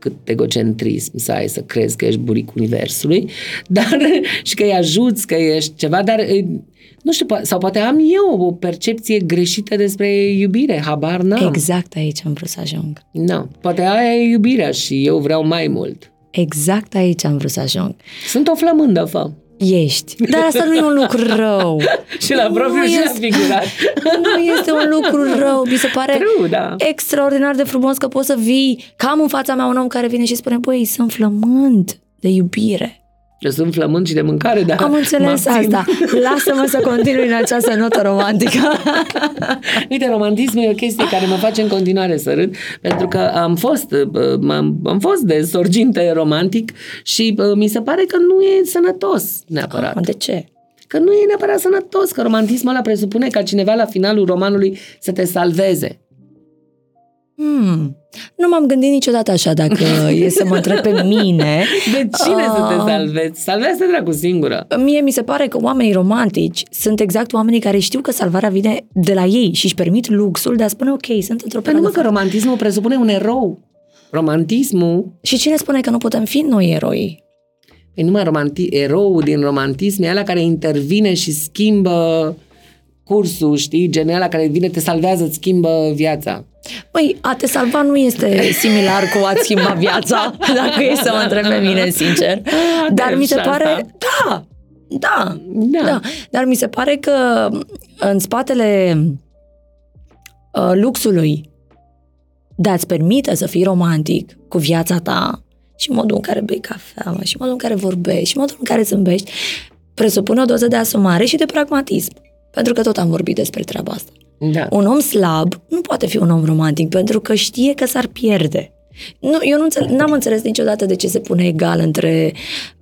cât egocentrism să ai să crezi că ești buricul universului, [LAUGHS] dar și că îi ajuți, că ești ceva, dar e, nu știu, po- sau poate am eu o percepție greșită despre iubire, habar n-am. Exact aici am vrut să ajung. Nu, poate aia e iubirea și eu vreau mai mult. Exact aici am vrut să ajung. Sunt o flămândă, fă. Ești. Dar asta nu e un lucru rău. [LAUGHS] Și la Nu propriu și la este- figurat. [LAUGHS] Nu este un lucru rău. Mi se pare True, da. extraordinar de frumos că poți să vii, cam în fața mea un om care vine și spune, băi, sunt flământ de iubire. Eu sunt flământ și de mâncare, dar Am înțeles mă abțin. asta. Lasă-mă să continui în această notă romantică. [LAUGHS] Uite, romantismul e o chestie care mă face în continuare să râd, pentru că am fost, uh, am, am fost de sorginte romantic și uh, mi se pare că nu e sănătos neapărat. De ce? Că nu e neapărat sănătos, că romantismul ăla presupune ca cineva la finalul romanului să te salveze. Hmm. Nu m-am gândit niciodată așa dacă e să mă întreb pe mine. [LAUGHS] De cine să te Ah. salvezi? Salvează dracu singură. Mie mi se pare că oamenii romantici sunt exact oamenii care știu că salvarea vine de la ei și își permit luxul de a spune ok, sunt într-o Pentru perioadă că romantismul presupune un erou. Romantismul Și cine spune că nu putem fi noi eroi? E numai romanti- eroul din romantism, e ăla care intervine și schimbă cursul, știi? Gen ăla care vine, te salvează, îți schimbă viața. Păi, a te salva nu este similar cu a-ți schimba viața, [LAUGHS] dacă e să mă întreb pe mine, sincer. Dar mi se și pare... asta. Da, da, Da. da. Dar mi se pare că în spatele uh, luxului dar îți permite să fii romantic cu viața ta și modul în care bei cafea, și modul în care vorbești, și modul în care zâmbești, presupune o doză de asumare și de pragmatism. Pentru că tot am vorbit despre treaba asta. Da. Un om slab nu poate fi un om romantic pentru că știe că s-ar pierde. Nu, eu nu înțeleg, n-am înțeles niciodată de ce se pune egal între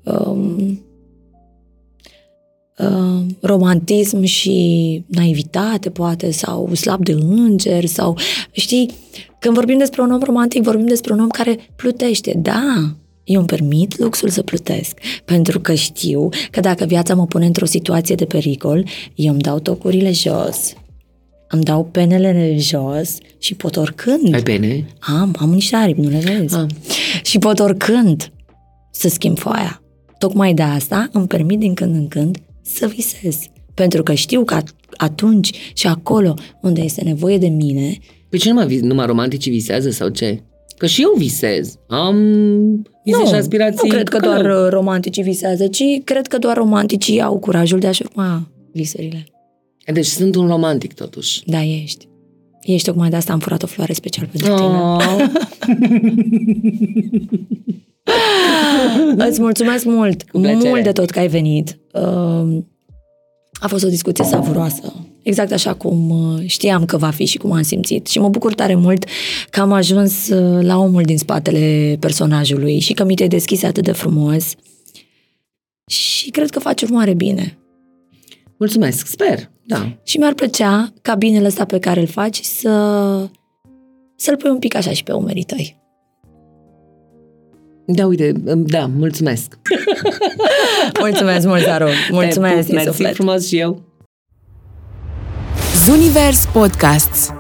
um, uh, romantism și naivitate, poate, sau slab de înger, sau, știi, când vorbim despre un om romantic, vorbim despre un om care plutește. Da, eu îmi permit luxul să plutesc, pentru că știu că dacă viața mă pune într-o situație de pericol, eu îmi dau tocurile jos, îmi dau penele jos și pot oricând. Ai pene? Am, am niște aripi, nu le vezi. Ah. Și pot oricând să schimb foaia. Tocmai de asta îmi permit din când în când să visez. Pentru că știu că at- atunci și acolo unde este nevoie de mine, Păi ce numai, vis- numai romanticii visează sau ce? Că și eu visez. Am vise nu, și aspirații. nu cred că clar. doar uh, romanticii visează, ci cred că doar romanticii au curajul de a-și urma visurile. Deci sunt un romantic totuși. Da, ești. Ești, tocmai de asta am furat o floare special pentru tine. Oh. [LAUGHS] Îți mulțumesc mult, Cu plăcere. mult de tot că ai venit. Uh, A fost o discuție savuroasă. Exact așa cum uh, știam că va fi și cum am simțit. Și mă bucur tare mult că am ajuns uh, la omul din spatele personajului și că mi te-ai deschis atât de frumos. Și cred că faci urmare bine. Mulțumesc, sper. Da. Și mi-ar plăcea ca binele ăsta pe care îl faci să să-l pui un pic așa și pe umerii tăi. Da, uite, da, mulțumesc. [LAUGHS] Mulțumesc mult, Zaru! Mulțumesc Te pup, din mersi suflet! frumos și eu. Zunivers Podcasts